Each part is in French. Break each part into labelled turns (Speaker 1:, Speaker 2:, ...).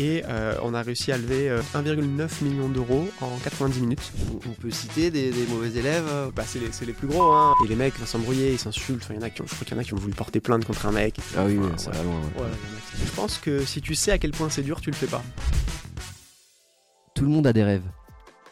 Speaker 1: Et euh, on a réussi à lever euh, 1,9 million d'euros en 90 minutes.
Speaker 2: On peut citer des, des mauvais élèves euh,
Speaker 1: Bah, c'est les, c'est les plus gros, hein. Et les mecs vont s'embrouiller, ils s'insultent. Enfin, y en a qui ont, je crois qu'il y en a qui ont voulu porter plainte contre un mec.
Speaker 2: Ah oui, ça
Speaker 1: ouais.
Speaker 2: va loin. ouais.
Speaker 1: Qui- Je pense que si tu sais à quel point c'est dur, tu le fais pas.
Speaker 2: Tout le monde a des rêves.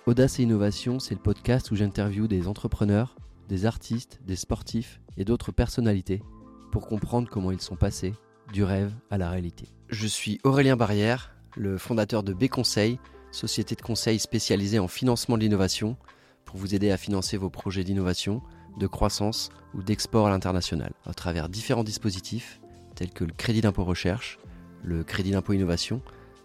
Speaker 2: Audace et Innovation, c'est le podcast où j'interviewe des entrepreneurs, des artistes, des sportifs et d'autres personnalités pour comprendre comment ils sont passés du rêve à la réalité. Je suis Aurélien Barrière, le fondateur de B Conseil, société de conseil spécialisée en financement de l'innovation pour vous aider à financer vos projets d'innovation, de croissance ou d'export à l'international à travers différents dispositifs tels que le crédit d'impôt recherche, le crédit d'impôt innovation,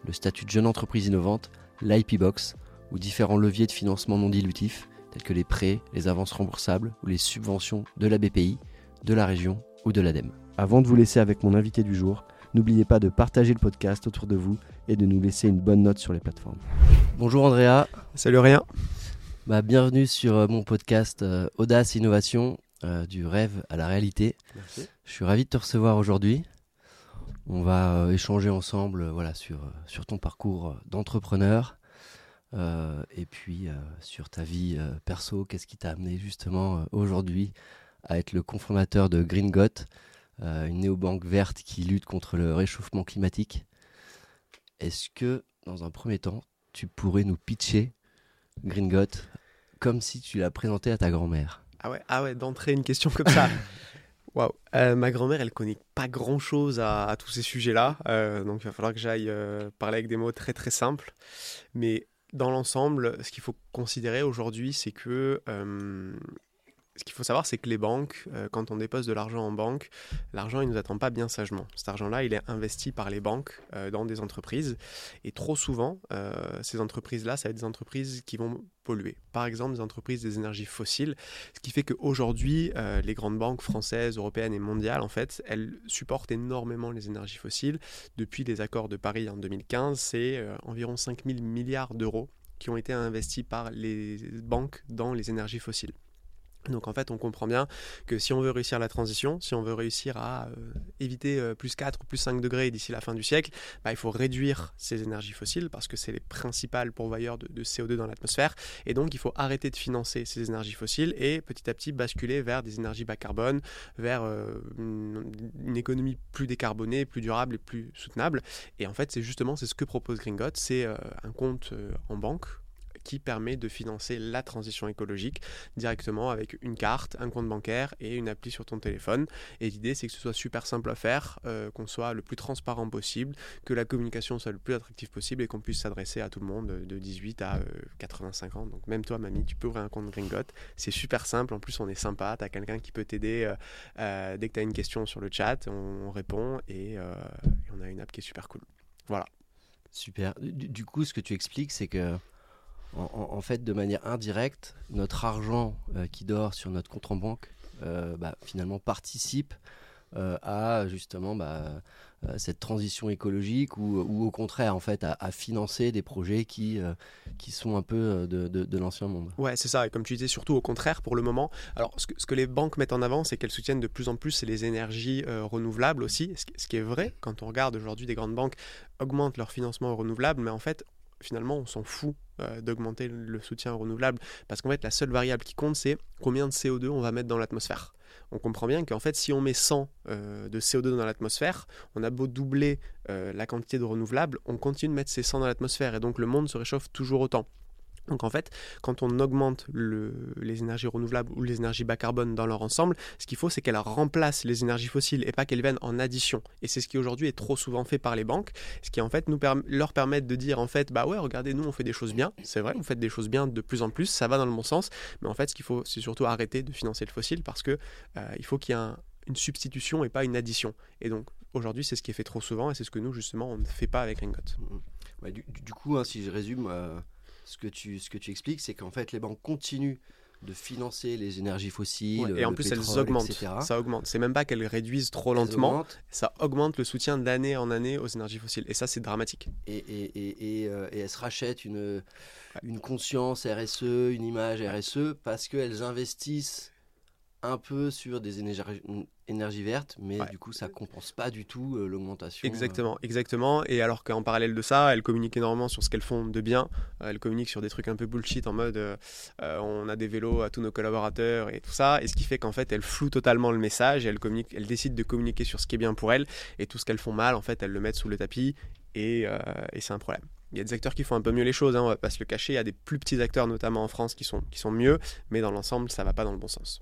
Speaker 2: le statut de jeune entreprise innovante, l'IP Box ou différents leviers de financement non dilutifs tels que les prêts, les avances remboursables ou les subventions de la BPI, de la région ou de l'ADEME. Avant de vous laisser avec mon invité du jour, n'oubliez pas de partager le podcast autour de vous et de nous laisser une bonne note sur les plateformes. Bonjour Andrea,
Speaker 1: Salut rien.
Speaker 2: bah, bienvenue sur euh, mon podcast euh, Audace Innovation, euh, du rêve à la réalité.
Speaker 1: Merci.
Speaker 2: Je suis ravi de te recevoir aujourd'hui. On va euh, échanger ensemble euh, voilà, sur, sur ton parcours d'entrepreneur euh, et puis euh, sur ta vie euh, perso. Qu'est-ce qui t'a amené justement euh, aujourd'hui à être le cofondateur de Green Got, une néobanque verte qui lutte contre le réchauffement climatique. Est-ce que, dans un premier temps, tu pourrais nous pitcher Green comme si tu l'as présenté à ta grand-mère?
Speaker 1: Ah ouais, ah ouais d'entrer une question comme ça. Waouh. Euh, ma grand-mère, elle connaît pas grand-chose à, tous ces sujets-là, euh, donc il va falloir que j'aille euh, parler avec des mots très très simples. Mais dans l'ensemble, ce qu'il faut considérer aujourd'hui, c'est que euh, ce qu'il faut savoir, c'est que les banques, euh, quand on dépose de l'argent en banque, l'argent il nous attend pas bien sagement. Cet argent-là, il est investi par les banques euh, dans des entreprises, et trop souvent, euh, ces entreprises-là, ça va être des entreprises qui vont polluer. Par exemple, des entreprises des énergies fossiles, ce qui fait qu'aujourd'hui, les grandes banques françaises, européennes et mondiales, en fait, elles supportent énormément les énergies fossiles. Depuis les accords de Paris en 2015, c'est environ 5 000 milliards d'euros qui ont été investis par les banques dans les énergies fossiles. Donc en fait, on comprend bien que si on veut réussir la transition, si on veut réussir à euh, éviter euh, plus 4 ou plus 5 degrés d'ici la fin du siècle, bah, il faut réduire ces énergies fossiles parce que c'est les principales pourvoyeurs de, de CO2 dans l'atmosphère. Et donc il faut arrêter de financer ces énergies fossiles et petit à petit basculer vers des énergies bas carbone, vers euh, une, économie plus décarbonée, plus durable et plus soutenable. Et en fait, c'est justement c'est ce que propose Gringot, c'est un compte en banque qui permet de financer la transition écologique directement avec une carte, un compte bancaire et une appli sur ton téléphone. Et l'idée, c'est que ce soit super simple à faire, euh, qu'on soit le plus transparent possible, que la communication soit le plus attractive possible et qu'on puisse s'adresser à tout le monde de 18 à euh, 85 ans. Donc même toi, mamie, tu peux ouvrir un compte Gringot. C'est super simple. En plus, on est sympa. Tu as quelqu'un qui peut t'aider euh, euh, dès que tu as une question sur le chat. On, on répond et, euh, on a une app qui est super cool. Voilà.
Speaker 2: Super. Du coup, ce que tu expliques, c'est que, en, fait, de manière indirecte, notre argent euh, qui dort sur notre compte en banque, euh, bah, finalement, participe euh, à justement bah, cette transition écologique ou, au contraire, en fait, à, financer des projets qui, qui sont un peu de, l'ancien monde.
Speaker 1: Ouais, c'est ça. Et comme tu disais, surtout au contraire, pour le moment. Alors, ce que, les banques mettent en avant, c'est qu'elles soutiennent de plus en plus les énergies renouvelables aussi. Ce, ce qui est vrai, quand on regarde aujourd'hui, des grandes banques augmentent leur financement aux renouvelables, mais en fait, finalement, on s'en fout euh, d'augmenter le soutien aux renouvelables. Parce qu'en fait, la seule variable qui compte, c'est combien de CO2 on va mettre dans l'atmosphère. On comprend bien qu'en fait, si on met 100 euh, de CO2 dans l'atmosphère, on a beau doubler euh, la quantité de renouvelables, on continue de mettre ces 100 dans l'atmosphère et donc le monde se réchauffe toujours autant. Donc en fait, quand on augmente le- les énergies renouvelables ou les énergies bas carbone dans leur ensemble, ce qu'il faut, c'est qu'elles remplacent les énergies fossiles et pas qu'elles viennent en addition. Et c'est ce qui aujourd'hui est trop souvent fait par les banques, ce qui en fait nous leur permet de dire en fait, bah ouais, regardez, nous on fait des choses bien, c'est vrai, vous faites des choses bien de plus en plus, ça va dans le bon sens, mais en fait, ce qu'il faut, c'est surtout arrêter de financer le fossile parce que euh, il faut qu'il y ait un- une substitution et pas une addition. Et donc aujourd'hui, c'est ce qui est fait trop souvent et c'est ce que nous justement on ne fait pas avec Ringot.
Speaker 2: Du- du coup, hein, si je résume, euh, ce, que tu, ce que tu expliques, c'est qu'en fait, les banques continuent de financer les énergies fossiles.
Speaker 1: Ouais, et en plus, elles augmentent.
Speaker 2: etc.
Speaker 1: Ça augmente. C'est même pas qu'elles réduisent trop
Speaker 2: Elles
Speaker 1: lentement.
Speaker 2: augmentent.
Speaker 1: ça augmente le soutien d'année en année aux énergies fossiles. Et ça, c'est dramatique.
Speaker 2: et, et, et, et, euh, et elles se rachètent une, une conscience RSE, une image RSE, parce qu'elles investissent un peu sur des énergies, énergies vertes, mais
Speaker 1: Ouais.
Speaker 2: du coup, ça compense pas du tout euh, l'augmentation. euh.
Speaker 1: Exactement, exactement. Et alors qu'en parallèle de ça, elles communiquent énormément sur ce qu'elles font de bien. Euh, Elles communiquent sur des trucs un peu bullshit en mode euh, on a des vélos à tous nos collaborateurs et tout ça. Et ce qui fait qu'en fait, elles flouent totalement le message et elles, communiquent, elles décident de communiquer sur ce qui est bien pour elles. Et tout ce qu'elles font mal, en fait, elles le mettent sous le tapis et, et c'est un problème. Il y a des acteurs qui font un peu mieux les choses, hein, on va pas se le cacher. Il y a des plus petits acteurs, notamment en France, qui sont, qui sont mieux, mais dans l'ensemble, ça va pas dans le bon sens.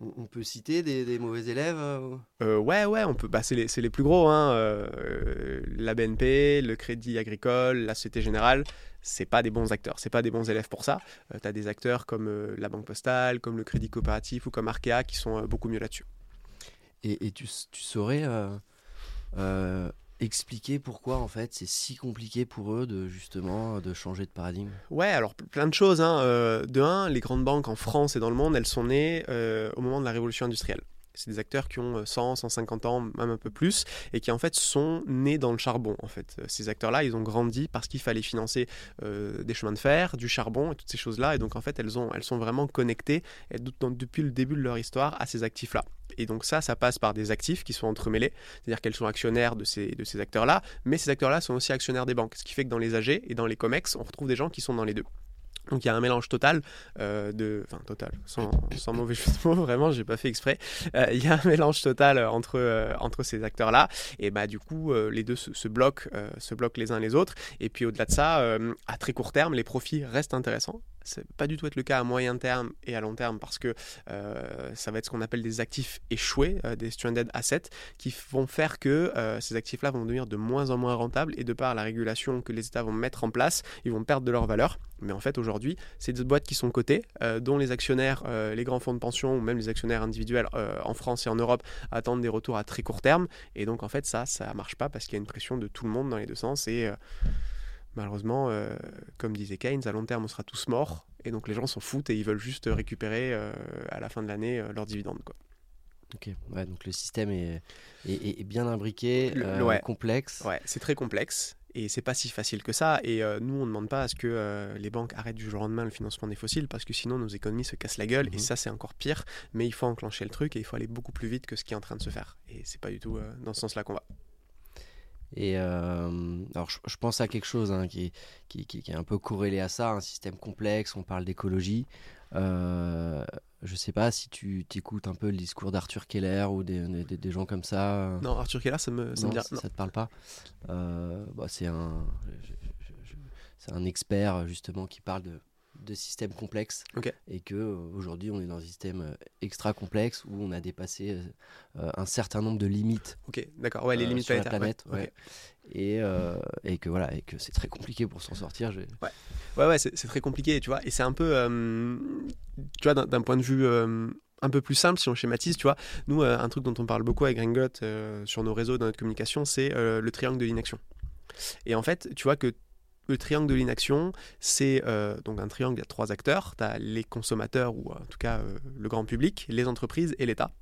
Speaker 2: On, peut citer des, des mauvais élèves euh,
Speaker 1: Euh, ouais, ouais, on peut. Bah, c'est les, plus gros. Hein. euh, euh, la BNP, le Crédit Agricole, la Société Générale, c'est pas des bons acteurs. C'est pas des bons élèves pour ça. tu as des acteurs comme euh, la Banque Postale, comme le Crédit Coopératif ou comme Arkea qui sont euh, beaucoup mieux là-dessus.
Speaker 2: Et, et tu, tu saurais euh, euh, expliquer pourquoi en fait c'est si compliqué pour eux de justement de changer de paradigme?
Speaker 1: Ouais, alors ple- plein de choses. Hein. Euh, de un, les grandes banques en France et dans le monde, elles sont nées euh, au moment de la révolution industrielle. C'est des acteurs qui ont euh, 100, 150 ans, même un peu plus, et qui en fait sont nés dans le charbon. En fait, Euh, ces acteurs-là, ils ont grandi parce qu'il fallait financer euh, des chemins de fer, du charbon et toutes ces choses-là. Et donc en fait, elles, ont, elles sont vraiment connectées depuis le début de leur histoire à ces actifs-là. Et donc ça, ça passe par des actifs qui sont entremêlés, c'est-à-dire qu'elles sont actionnaires de ces, de ces acteurs-là, mais ces acteurs-là sont aussi actionnaires des banques, ce qui fait que dans les AG et dans les COMEX, on retrouve des gens qui sont dans les deux. Donc il y a un mélange total euh, de, enfin total, sans, mauvais jeu de mots, vraiment, j'ai pas fait exprès. Euh, Il y a un mélange total euh, entre entre ces acteurs-là, et bah du coup les deux se, se bloquent, se bloquent les uns les autres. Et puis au-delà de ça, à très court terme, les profits restent intéressants. Va pas du tout être le cas à moyen terme et à long terme parce que euh, ça va être ce qu'on appelle des actifs échoués, euh, des stranded assets, qui vont faire que euh, ces actifs-là vont devenir de moins en moins rentables et de par la régulation que les États vont mettre en place, ils vont perdre de leur valeur. Mais en fait, aujourd'hui, c'est des boîtes qui sont cotées, dont les actionnaires, les grands fonds de pension ou même les actionnaires individuels en France et en Europe attendent des retours à très court terme. Et donc, en fait, ça, ça marche pas parce qu'il y a une pression de tout le monde dans les deux sens. Et malheureusement, euh, comme disait Keynes, à long terme, on sera tous morts. Et donc, les gens s'en foutent et ils veulent juste récupérer euh, à la fin de l'année euh, leurs dividendes. Quoi.
Speaker 2: Ok, ouais, donc le système est, est- est- est bien imbriqué,
Speaker 1: Le- ouais.
Speaker 2: complexe.
Speaker 1: Ouais, c'est très complexe et c'est pas si facile que ça. Et euh, nous, on ne demande pas à ce que euh, les banques arrêtent du jour au lendemain le financement des fossiles parce que sinon nos économies se cassent la gueule et
Speaker 2: Mhm.
Speaker 1: ça, c'est encore pire. Mais il faut enclencher le truc et il faut aller beaucoup plus vite que ce qui est en train de se faire. Et c'est pas du tout euh, dans ce sens-là qu'on va.
Speaker 2: Et euh, alors, je, je pense à quelque chose hein, qui, est- qui, qui- qui est un peu corrélé à ça, un système complexe, on parle d'écologie. Euh, je sais pas si tu écoutes un peu le discours d'Arthur Keller ou des, des- des gens comme ça.
Speaker 1: Non, Arthur Keller, ça me, ça me
Speaker 2: Non,
Speaker 1: dit-
Speaker 2: ça,
Speaker 1: non.
Speaker 2: ça te parle pas Euh, bah, C'est un, c'est un expert justement qui parle de, de systèmes complexes et que euh, aujourd'hui on est dans un système euh, extra complexe où on a dépassé euh, un certain nombre de limites
Speaker 1: Ok, d'accord. Ouais, les limites
Speaker 2: sur la planète,
Speaker 1: ouais.
Speaker 2: ouais. et, et que voilà et que c'est très compliqué pour s'en sortir. je-
Speaker 1: Ouais, ouais, c'est c'est très compliqué, tu vois. Et c'est un peu, tu vois, d'un- point de vue un peu plus simple, si on schématise, tu vois. Nous, euh, un truc dont on parle beaucoup avec Gringot euh, sur nos réseaux, dans notre communication, c'est euh, le triangle de l'inaction. Et en fait, tu vois que le triangle de l'inaction, c'est euh, donc un triangle, a trois acteurs. Tu as les consommateurs, ou en tout cas euh, le grand public, les entreprises et l'État.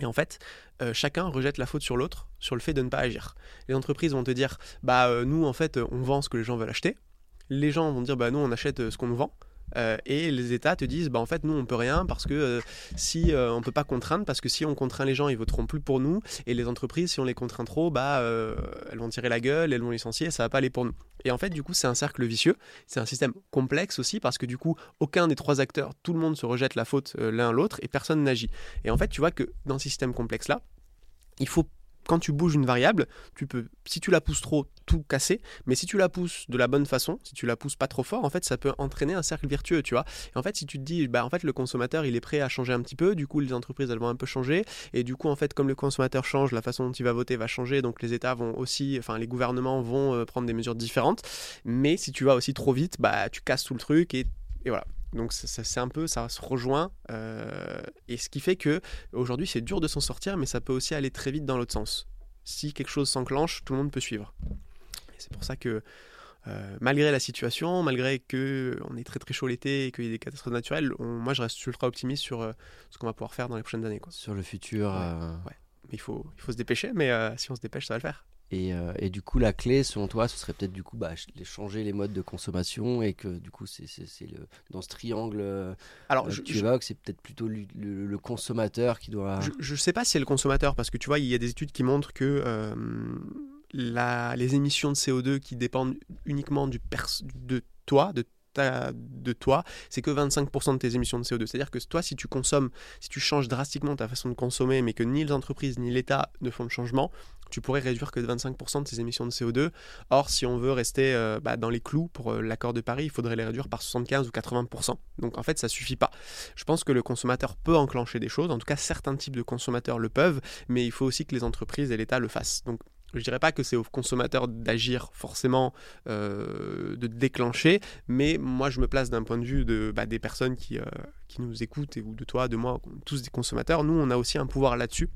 Speaker 1: Et en fait, euh, chacun rejette la faute sur l'autre sur le fait de ne pas agir. Les entreprises vont te dire, bah euh, nous en fait, on vend ce que les gens veulent acheter les gens vont dire bah nous on achète ce qu'on nous vend Euh, et les États te disent bah en fait nous on peut rien parce que euh, si euh, on peut pas contraindre parce que si on contraint les gens ils voteront plus pour nous. Et les entreprises si on les contraint trop bah euh, elles vont tirer la gueule elles vont licencier ça va pas aller pour nous. Et en fait du coup c'est un cercle vicieux. C'est un système complexe aussi parce que du coup aucun des trois acteurs tout le monde se rejette la faute l'un l'autre et personne n'agit. Et en fait tu vois que dans ce système complexe là il faut quand tu bouges une variable, tu peux, si tu la pousses trop, tout casser. Mais si tu la pousses de la bonne façon, si tu la pousses pas trop fort, en fait, ça peut entraîner un cercle vertueux, tu vois. Et en fait, si tu te dis, bah, en fait, le consommateur, il est prêt à changer un petit peu, du coup, les entreprises, elles vont un peu changer. Et du coup, en fait, comme le consommateur change, la façon dont il va voter va changer. Donc, les États vont aussi, enfin, les gouvernements vont euh, prendre des mesures différentes. Mais si tu vas aussi trop vite, bah, tu casses tout le truc et, et voilà. Donc c'est un peu, ça se rejoint, euh, et ce qui fait que aujourd'hui c'est dur de s'en sortir, mais ça peut aussi aller très vite dans l'autre sens. Si quelque chose s'enclenche, tout le monde peut suivre. C'est pour ça que euh, malgré la situation, malgré que on est très très chaud l'été et qu'il y ait des catastrophes naturelles, on- moi je reste ultra optimiste sur euh, ce qu'on va pouvoir faire dans les prochaines années. Quoi.
Speaker 2: Sur le futur.
Speaker 1: Ouais.
Speaker 2: euh,
Speaker 1: Mais il faut, il faut se dépêcher, mais si on se dépêche, ça va le faire.
Speaker 2: Et, euh, et, du coup, la clé, selon toi, ce serait peut-être du coup bah, changer les modes de consommation et que du coup, c'est dans ce triangle euh, Alors, je, tu évoques, c'est peut-être plutôt le, consommateur qui doit.
Speaker 1: Je ne sais pas si c'est le consommateur parce que tu vois, il y a des études qui montrent que euh, la, les émissions de CO2 qui dépendent uniquement du de toi, de de toi, c'est que 25% de tes émissions de CO2. C'est-à-dire que toi, si tu consommes, si tu changes drastiquement ta façon de consommer, mais que ni les entreprises ni l'État ne font le changement, tu pourrais réduire que de 25% de tes émissions de CO2. Or, si on veut rester euh, bah, dans les clous pour euh, l'accord de Paris, il faudrait les réduire par 75 ou 80%. Donc en fait, ça suffit pas. Je pense que le consommateur peut enclencher des choses. En tout cas, certains types de consommateurs le peuvent, mais il faut aussi que les entreprises et l'État le fassent. Donc je dirais pas que c'est au consommateur d'agir forcément, euh, de déclencher, mais moi je me place d'un point de vue bah, des personnes qui, qui nous écoutent, et, ou de toi, de moi, tous des consommateurs. Nous, on a aussi un pouvoir là-dessus.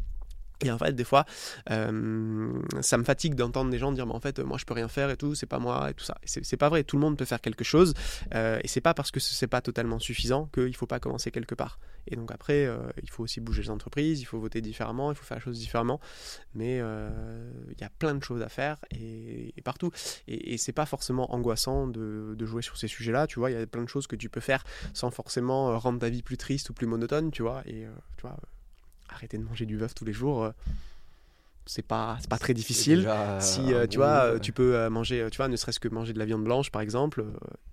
Speaker 1: Et en fait, des fois, euh, ça me fatigue d'entendre des gens dire, mais en fait, moi, je peux rien faire et tout, c'est pas moi et tout ça. C'est pas vrai. Tout le monde peut faire quelque chose, euh, et c'est pas parce que c'est pas totalement suffisant qu'il faut pas commencer quelque part. Et donc après, euh, il faut aussi bouger les entreprises, il faut voter différemment, il faut faire les choses différemment. Mais il y a plein de choses à faire et, partout. Et, et c'est pas forcément angoissant de, de jouer sur ces sujets-là. Tu vois, il y a plein de choses que tu peux faire sans forcément rendre ta vie plus triste ou plus monotone. Tu vois, et tu vois arrêter de manger du bœuf tous les jours, euh, c'est pas pas très difficile. si euh, tu vois, euh, tu peux manger, tu vois, ne serait-ce que manger de la viande blanche par exemple,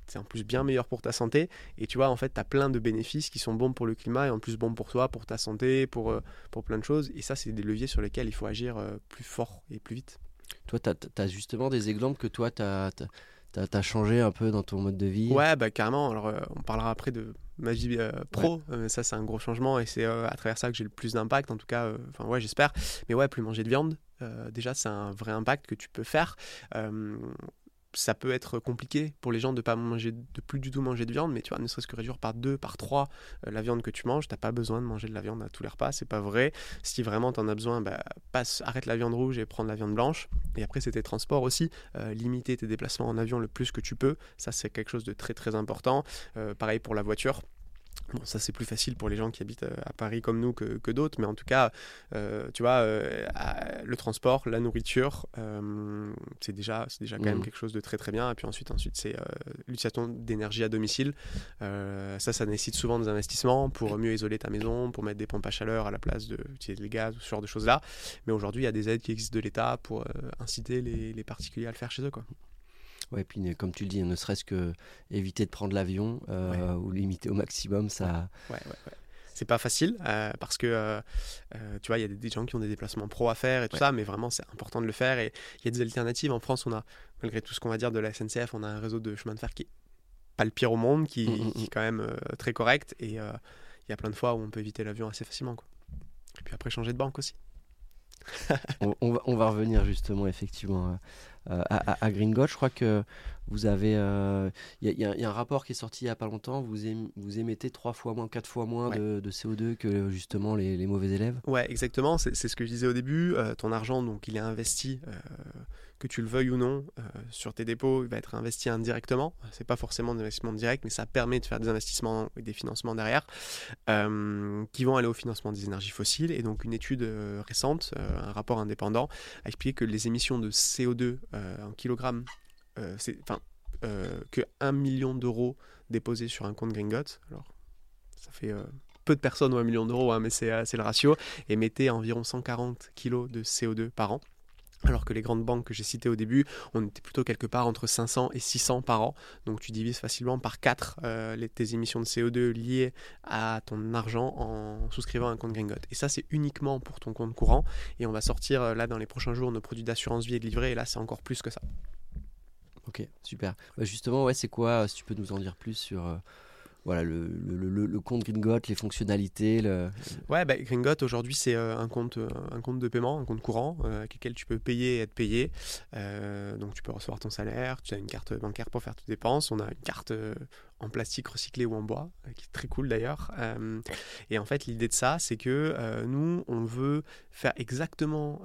Speaker 1: c'est en plus bien meilleur pour ta santé. Et tu vois, en fait, tu as plein de bénéfices qui sont bons pour le climat et en plus bons pour toi, pour ta santé, pour, pour plein de choses. Et ça, c'est des leviers sur lesquels il faut agir plus fort et plus vite.
Speaker 2: Toi, tu as, justement des exemples que toi, tu as, as, changé un peu dans ton mode de vie?
Speaker 1: Ouais, bah, carrément. Alors, on parlera après de ma vie euh, pro. Euh, ça, c'est un gros changement et c'est euh, à travers ça que j'ai le plus d'impact. En tout cas, enfin ouais, j'espère. Mais ouais, plus manger de viande. déjà, c'est un vrai impact que tu peux faire ça peut être compliqué pour les gens de pas manger de plus du tout manger de viande mais tu vois ne serait-ce que réduire par deux par trois la viande que tu manges t'as pas besoin de manger de la viande à tous les repas c'est pas vrai. Si vraiment tu en as besoin bah, passe arrête la viande rouge et prends la viande blanche. Et après c'est tes transports aussi. Limiter tes déplacements en avion le plus que tu peux ça c'est quelque chose de très très important. Pareil pour la voiture Bon, ça c'est plus facile pour les gens qui habitent euh, à Paris comme nous que, d'autres, mais en tout cas, euh, tu vois, euh, le transport, la nourriture, c'est déjà, c'est déjà quand même mmh. quelque chose de très très bien. Et puis ensuite, ensuite c'est l'utilisation d'énergie à domicile. ça, ça nécessite souvent des investissements pour mieux isoler ta maison, pour mettre des pompes à chaleur à la place d'utiliser les gaz, ce genre de choses-là. Mais aujourd'hui, il y a des aides qui existent de l'État pour inciter les, les particuliers à le faire chez eux. Quoi.
Speaker 2: Ouais, puis comme tu le dis, ne serait-ce que éviter de prendre l'avion euh, ou limiter au maximum, ça.
Speaker 1: Ouais, ouais, ouais. C'est pas facile euh, parce que euh, tu vois, il y a des, gens qui ont des déplacements pro à faire et tout ça, mais vraiment c'est important de le faire et il y a des alternatives. En France, on a, malgré tout ce qu'on va dire de la SNCF, on a un réseau de chemin de fer qui est pas le pire au monde, qui, mm, mm, qui est quand même très correct et il y a plein de fois où on peut éviter l'avion assez facilement. Quoi. Et puis après, changer de banque aussi.
Speaker 2: on, va, on, va, revenir justement effectivement euh, à, à, Green Je crois que vous avez. Il euh, y, a un rapport qui est sorti il n'y a pas longtemps. Vous, vous émettez trois fois moins, quatre fois moins de, CO2 que justement les, mauvais élèves.
Speaker 1: Ouais, exactement. C'est ce que je disais au début. Euh, ton argent, donc, il est investi que tu le veuilles ou non, euh, sur tes dépôts, il va être investi indirectement. C'est pas forcément un investissement direct, mais ça permet de faire des investissements et des financements derrière euh, qui vont aller au financement des énergies fossiles. Et donc une étude euh, récente, un rapport indépendant, a expliqué que les émissions de CO2 en kilogrammes, c'est enfin que 1 million d'euros déposés sur un compte Gringot. Alors ça fait peu de personnes ont un million d'euros, hein, mais c'est le ratio, émettait environ 140 kg de CO2 par an. Alors que les grandes banques que j'ai citées au début, on était plutôt quelque part entre 500 et 600 par an. Donc tu divises facilement par 4 euh, tes émissions de CO2 liées à ton argent en souscrivant un compte Gringot. Et ça, c'est uniquement pour ton compte courant. Et on va sortir euh, là dans les prochains jours nos produits d'assurance vie et de livret. Et là, c'est encore plus que ça.
Speaker 2: Ok, super. Bah, justement, ouais, c'est quoi, si tu peux nous en dire plus sur... Euh, voilà, le, le, compte Gringot, les fonctionnalités.
Speaker 1: Ouais, bah, Gringot aujourd'hui c'est euh, un, compte, euh, un compte de paiement, un compte courant euh, avec lequel tu peux payer et être payé. donc tu peux recevoir ton salaire, tu as une carte bancaire pour faire tes dépenses, on a une carte en plastique recyclé ou en bois, qui est très cool d'ailleurs. et en fait, l'idée de ça, c'est que nous, on veut faire exactement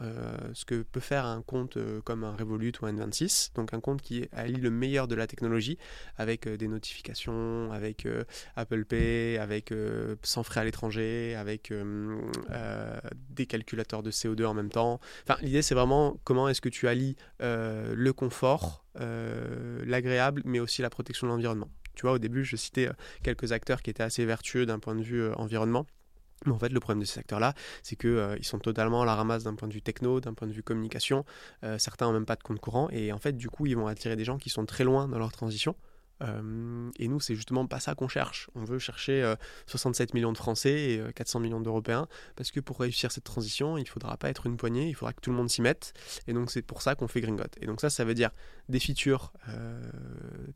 Speaker 1: ce que peut faire un compte comme un Revolut ou un N26, donc un compte qui allie le meilleur de la technologie avec des notifications, avec Apple Pay, avec sans frais à l'étranger, avec des calculateurs de CO2 en même temps. Enfin, l'idée, c'est vraiment comment est-ce que tu allies le confort, l'agréable, mais aussi la protection de l'environnement. Tu vois, au début, je citais quelques acteurs qui étaient assez vertueux d'un point de vue environnement. Mais en fait, le problème de ces acteurs-là, c'est qu'ils ils sont totalement à la ramasse d'un point de vue techno, d'un point de vue communication. certains n'ont même pas de compte courant. Et en fait, du coup, ils vont attirer des gens qui sont très loin dans leur transition. Euh, et nous, c'est justement pas ça qu'on cherche. On veut chercher 67 euh, millions de Français et 400 euh, millions d'Européens, parce que pour réussir cette transition, il faudra pas être une poignée, il faudra que tout le monde s'y mette. Et donc, c'est pour ça qu'on fait Gringot. Et donc, ça, ça veut dire des features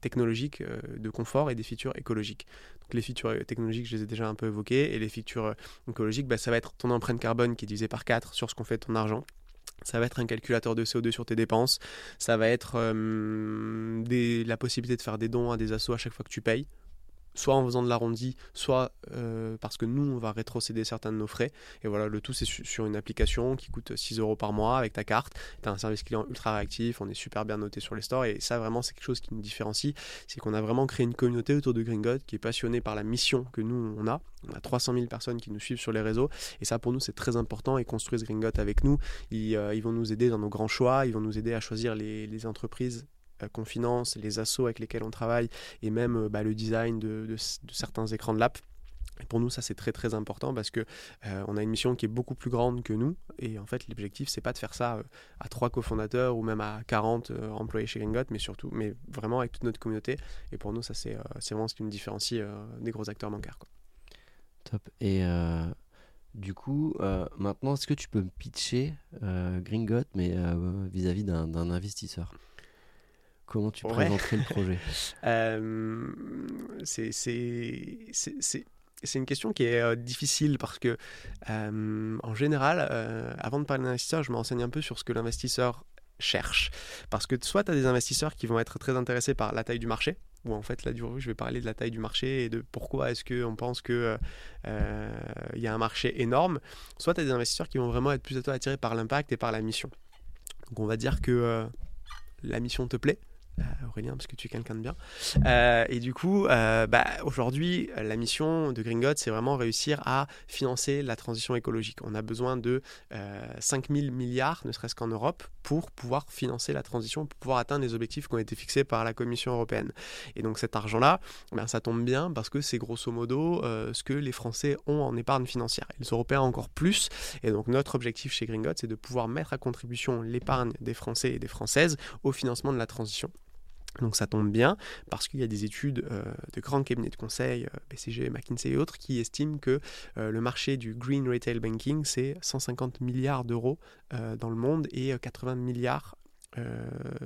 Speaker 1: technologiques de confort et des features écologiques. Donc, les features technologiques, je les ai déjà un peu évoquées, et les features écologiques, bah, ça va être ton empreinte carbone qui est divisée par 4 sur ce qu'on fait de ton argent. Ça va être un calculateur de CO2 sur tes dépenses. Ça va être euh, la possibilité de faire des dons à des assos à chaque fois que tu payes soit en faisant de l'arrondi, soit euh, parce que nous, on va rétrocéder certains de nos frais. Et voilà, le tout, c'est sur une application qui coûte 6 euros par mois avec ta carte. Tu as un service client ultra réactif, on est super bien noté sur les stores. Et ça, vraiment, c'est quelque chose qui nous différencie. C'est qu'on a vraiment créé une communauté autour de Gringot qui est passionnée par la mission que nous, on a. On a 300 000 personnes qui nous suivent sur les réseaux. Et ça, pour nous, c'est très important. Ils construisent Gringot avec nous. Ils, euh, ils, vont nous aider dans nos grands choix. Ils vont nous aider à choisir les entreprises euh, qu'on finance, les assos avec lesquels on travaille et même euh, bah, le design de, certains écrans de l'app. Et pour nous, ça c'est très très important parce que euh, on a une mission qui est beaucoup plus grande que nous. Et en fait, l'objectif c'est pas de faire ça à trois cofondateurs ou même à 40 employés chez Gringot, mais surtout, mais vraiment avec toute notre communauté. Et pour nous, ça c'est vraiment ce qui nous différencie des gros acteurs bancaires.
Speaker 2: Top. Et du coup, maintenant, est-ce que tu peux me pitcher Gringot, mais vis-à-vis d'un investisseur? Comment tu présenterais le projet?
Speaker 1: Euh, C'est une question qui est euh, difficile parce que, euh, en général, avant de parler d'investisseur, je me renseigne un peu sur ce que l'investisseur cherche. Parce que soit tu as des investisseurs qui vont être très intéressés par la taille du marché, ou en fait là du je vais parler de la taille du marché et de pourquoi est-ce qu'on pense qu'il il y a un marché énorme, soit tu as des investisseurs qui vont vraiment être plus attirés par l'impact et par la mission. Donc on va dire que la mission te plaît, euh, Aurélien, parce que tu es quelqu'un de bien. Euh, et du coup, euh, bah, aujourd'hui, la mission de Gringot, c'est vraiment réussir à financer la transition écologique. On a besoin de 5000 milliards, ne serait-ce qu'en Europe, pour pouvoir financer la transition, pour pouvoir atteindre les objectifs qui ont été fixés par la Commission européenne. Et donc cet argent-là, ben, ça tombe bien parce que c'est grosso modo ce que les Français ont en épargne financière. Et les Européens encore plus. Et donc notre objectif chez Gringot, c'est de pouvoir mettre à contribution l'épargne des Français et des Françaises au financement de la transition. Donc ça tombe bien parce qu'il y a des études euh, de grands cabinets de conseil, euh, BCG, McKinsey et autres, qui estiment que euh, le marché du green retail banking, c'est 150 milliards d'euros dans le monde et 80 milliards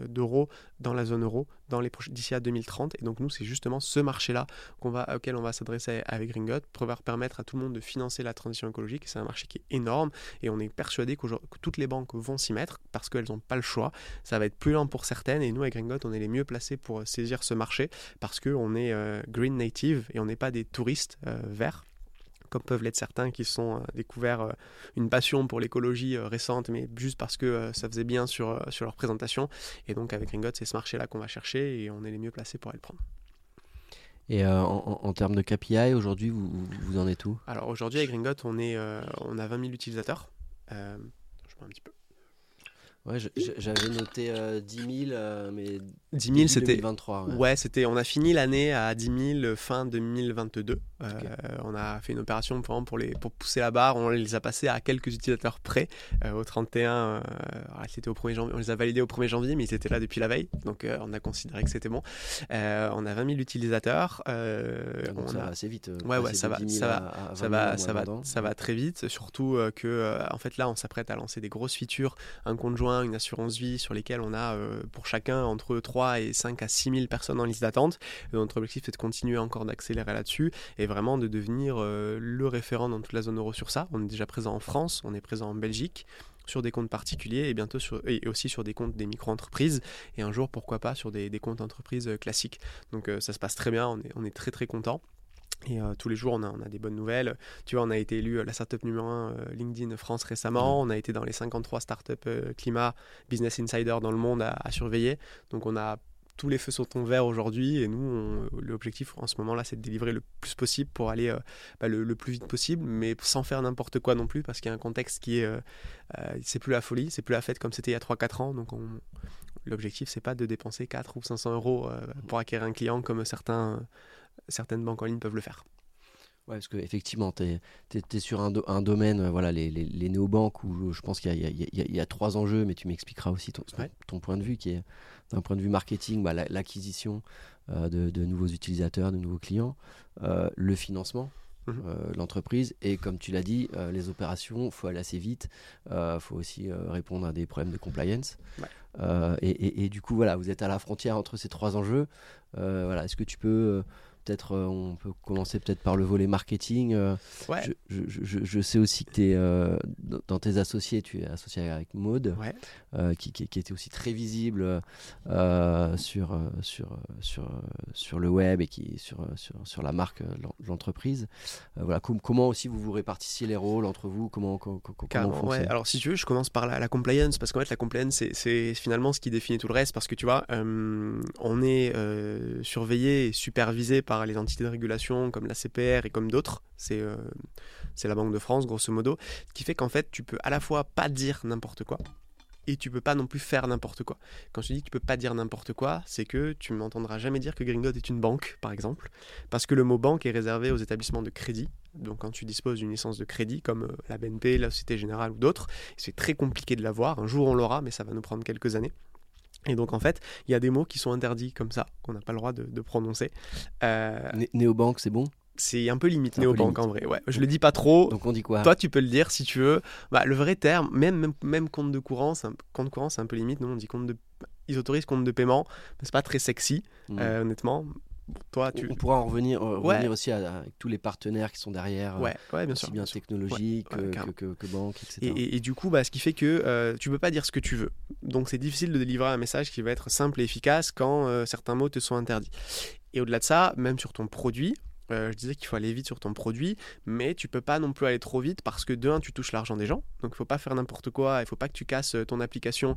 Speaker 1: d'euros dans la zone euro dans les d'ici à 2030. Et donc nous, c'est justement ce marché-là qu'on va, auquel on va s'adresser avec Gringot pour permettre à tout le monde de financer la transition écologique. C'est un marché qui est énorme et on est persuadé que toutes les banques vont s'y mettre parce qu'elles n'ont pas le choix. Ça va être plus lent pour certaines et nous, avec Gringot, on est les mieux placés pour saisir ce marché parce qu'on est euh, green native et on n'est pas des touristes euh, verts comme peuvent l'être certains qui sont euh, découverts euh, une passion pour l'écologie euh, récente, mais juste parce que ça faisait bien sur, sur leur présentation. Et donc avec Ringot, c'est ce marché-là qu'on va chercher et on est les mieux placés pour aller le prendre.
Speaker 2: Et en, termes de KPI, aujourd'hui, vous, vous, en êtes où?
Speaker 1: Alors aujourd'hui, avec Gringot, on, est, on a 20 000 utilisateurs. je prends un petit peu.
Speaker 2: Ouais, j'avais noté 10 000, euh, mais
Speaker 1: 10 000 c'était 2023. Ouais, c'était. On a fini l'année à 10 000 fin 2022. Euh, on a fait une opération pour, pour, les, pour pousser la barre. On les a passés à quelques utilisateurs près euh, au 31. c'était au 1er janvier. On les a validés au 1er janvier, mais ils étaient là depuis la veille, donc on a considéré que c'était bon. on a 20 000 utilisateurs.
Speaker 2: on ça
Speaker 1: va
Speaker 2: assez vite.
Speaker 1: Ouais, ouais, ça va, ça va, ça va, ça va, ça va très vite. Surtout que, en fait, là, on s'apprête à lancer des grosses features, un compte joint une assurance vie sur lesquelles on a euh, pour chacun entre 3 et 5 à 6 000 personnes en liste d'attente. Notre objectif c'est de continuer encore d'accélérer là-dessus et vraiment de devenir euh, le référent dans toute la zone euro sur ça. On est déjà présent en France, on est présent en Belgique, sur des comptes particuliers et bientôt et aussi sur des comptes des micro-entreprises et un jour pourquoi pas sur des, comptes entreprises euh, classiques. Donc euh, ça se passe très bien, on est très très content. Et euh, tous les jours, on a, on a, des bonnes nouvelles. Tu vois, on a été élu euh, la startup numéro 1 LinkedIn France récemment. On a été dans les 53 startups climat Business Insider dans le monde à, à, surveiller. Donc, on a tous les feux sont en vert aujourd'hui et nous, l'objectif en ce moment-là, c'est de délivrer le plus possible pour aller euh, bah, le, le, plus vite possible, mais sans faire n'importe quoi non plus, parce qu'il y a un contexte qui est, euh, euh, c'est plus la folie, c'est plus la fête comme c'était il y a 3-4 ans, donc l'objectif, c'est pas de dépenser 4 ou 500 euros pour acquérir un client comme certains, certaines banques en ligne peuvent le faire.
Speaker 2: Ouais, parce qu'effectivement, tu es, es, sur un, do, un domaine, voilà, les, les, les néobanques, où je pense qu'il y, y, y, a trois enjeux, mais tu m'expliqueras aussi ton, ouais. ton, point de vue, qui est d'un point de vue marketing, bah, l'acquisition euh, de, de, nouveaux utilisateurs, de nouveaux clients, euh, le financement. Mmh. Euh, l'entreprise et comme tu l'as dit les opérations il faut aller assez vite il faut aussi répondre à des problèmes de compliance ouais. et, et, et, du coup voilà vous êtes à la frontière entre ces trois enjeux voilà est-ce que tu peux peut-être euh, on peut commencer peut-être par le volet marketing. Euh,
Speaker 1: ouais.
Speaker 2: je, je, je, sais aussi que tu es euh, dans tes associés, tu es associé avec Maude,
Speaker 1: ouais.
Speaker 2: qui, qui, qui, était aussi très visible sur, sur, sur, sur le web et qui sur, sur, sur la marque de l'entreprise. voilà, com comment aussi vous vous répartissiez les rôles entre vous Comment, comment, comment
Speaker 1: ouais. Alors si tu veux, je commence par la, la compliance parce qu'en fait la compliance c'est finalement ce qui définit tout le reste parce que tu vois, on est surveillé et supervisé par par les entités de régulation comme la CPR et comme d'autres. C'est euh, la Banque de France, grosso modo. Qui fait qu'en fait, tu peux à la fois pas dire n'importe quoi et tu peux pas non plus faire n'importe quoi. Quand je dis que tu peux pas dire n'importe quoi, c'est que tu m'entendras jamais dire que Gringot est une banque, par exemple, parce que le mot banque est réservé aux établissements de crédit. Donc quand tu disposes d'une licence de crédit comme euh, la BNP, la Société Générale ou d'autres, c'est très compliqué de l'avoir. Un jour on l'aura, mais ça va nous prendre quelques années. Et donc en fait, il y a des mots qui sont interdits comme ça, qu'on n'a pas le droit de, de prononcer.
Speaker 2: Euh... Néobanque, c'est bon?
Speaker 1: c'est un peu limite néobanque en vrai. Ouais, je le dis pas trop.
Speaker 2: Donc on dit quoi?
Speaker 1: Toi, tu peux le dire si tu veux. Bah, le vrai terme, même, même, même compte de courant, un, compte courant, c'est un peu limite. Nous, on dit compte de. Ils autorisent compte de paiement, mais c'est pas très sexy, mmh. euh, honnêtement. Toi, tu...
Speaker 2: On pourra en revenir, euh, ouais. revenir aussi à, à, tous les partenaires qui sont derrière,
Speaker 1: ouais, ouais, bien
Speaker 2: aussi
Speaker 1: sûr,
Speaker 2: bien technologique ouais, que, que, que, banque, etc.
Speaker 1: Et, et, et, du coup, bah, ce qui fait que euh, tu peux pas dire ce que tu veux. Donc c'est difficile de délivrer un message qui va être simple et efficace quand euh, certains mots te sont interdits. Et au-delà de ça, même sur ton produit, euh, je disais qu'il faut aller vite sur ton produit, mais tu peux pas non plus aller trop vite parce que de un, tu touches l'argent des gens, donc il faut pas faire n'importe quoi, il faut pas que tu casses ton application.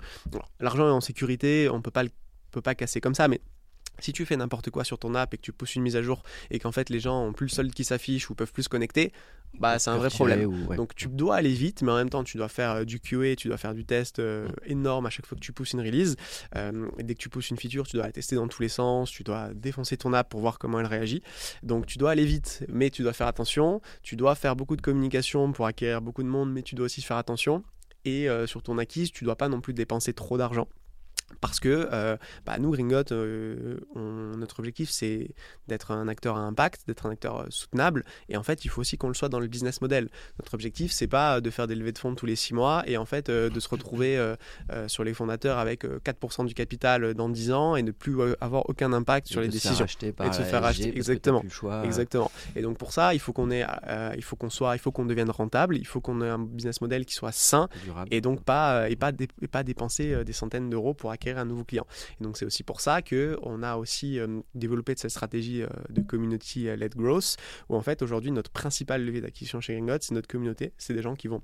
Speaker 1: L'argent est en sécurité, on peut pas le peut pas casser comme ça, mais si tu fais n'importe quoi sur ton app et que tu pousses une mise à jour et qu'en fait les gens ont plus le solde qui s'affiche ou peuvent plus se connecter, bah c'est un vrai problème.
Speaker 2: Ou, ouais.
Speaker 1: Donc tu dois aller vite, mais en même temps tu dois faire euh, du QA, tu dois faire du test euh, énorme à chaque fois que tu pousses une release. Euh, et dès que tu pousses une feature, tu dois la tester dans tous les sens, tu dois défoncer ton app pour voir comment elle réagit. Donc tu dois aller vite, mais tu dois faire attention. Tu dois faire beaucoup de communication pour acquérir beaucoup de monde, mais tu dois aussi faire attention. Et euh, sur ton acquise, tu dois pas non plus dépenser trop d'argent. Parce que euh, bah, nous, Gringot, euh, on, notre objectif, c'est d'être un acteur à impact, d'être un acteur euh, soutenable. Et en fait, il faut aussi qu'on le soit dans le business model. Notre objectif, c'est pas de faire des levées de fonds tous les six mois et en fait euh, de se retrouver sur les fondateurs avec 4% du capital dans 10 ans et ne plus avoir aucun impact sur les décisions.
Speaker 2: et
Speaker 1: de se faire acheter. Exactement.
Speaker 2: Choix,
Speaker 1: Exactement. Et donc pour ça, il faut qu'on ait, il faut qu'on soit, il faut qu'on devienne rentable. Il faut qu'on ait un business model qui soit sain
Speaker 2: Durable.
Speaker 1: et donc pas et pas, et pas dépenser des centaines d'euros pour acquérir un nouveau client. Et donc c'est aussi pour ça que on a aussi euh, développé cette stratégie euh, de community led growth où en fait aujourd'hui notre principale levée d'acquisition chez Gringot, c'est notre communauté, c'est des gens qui vont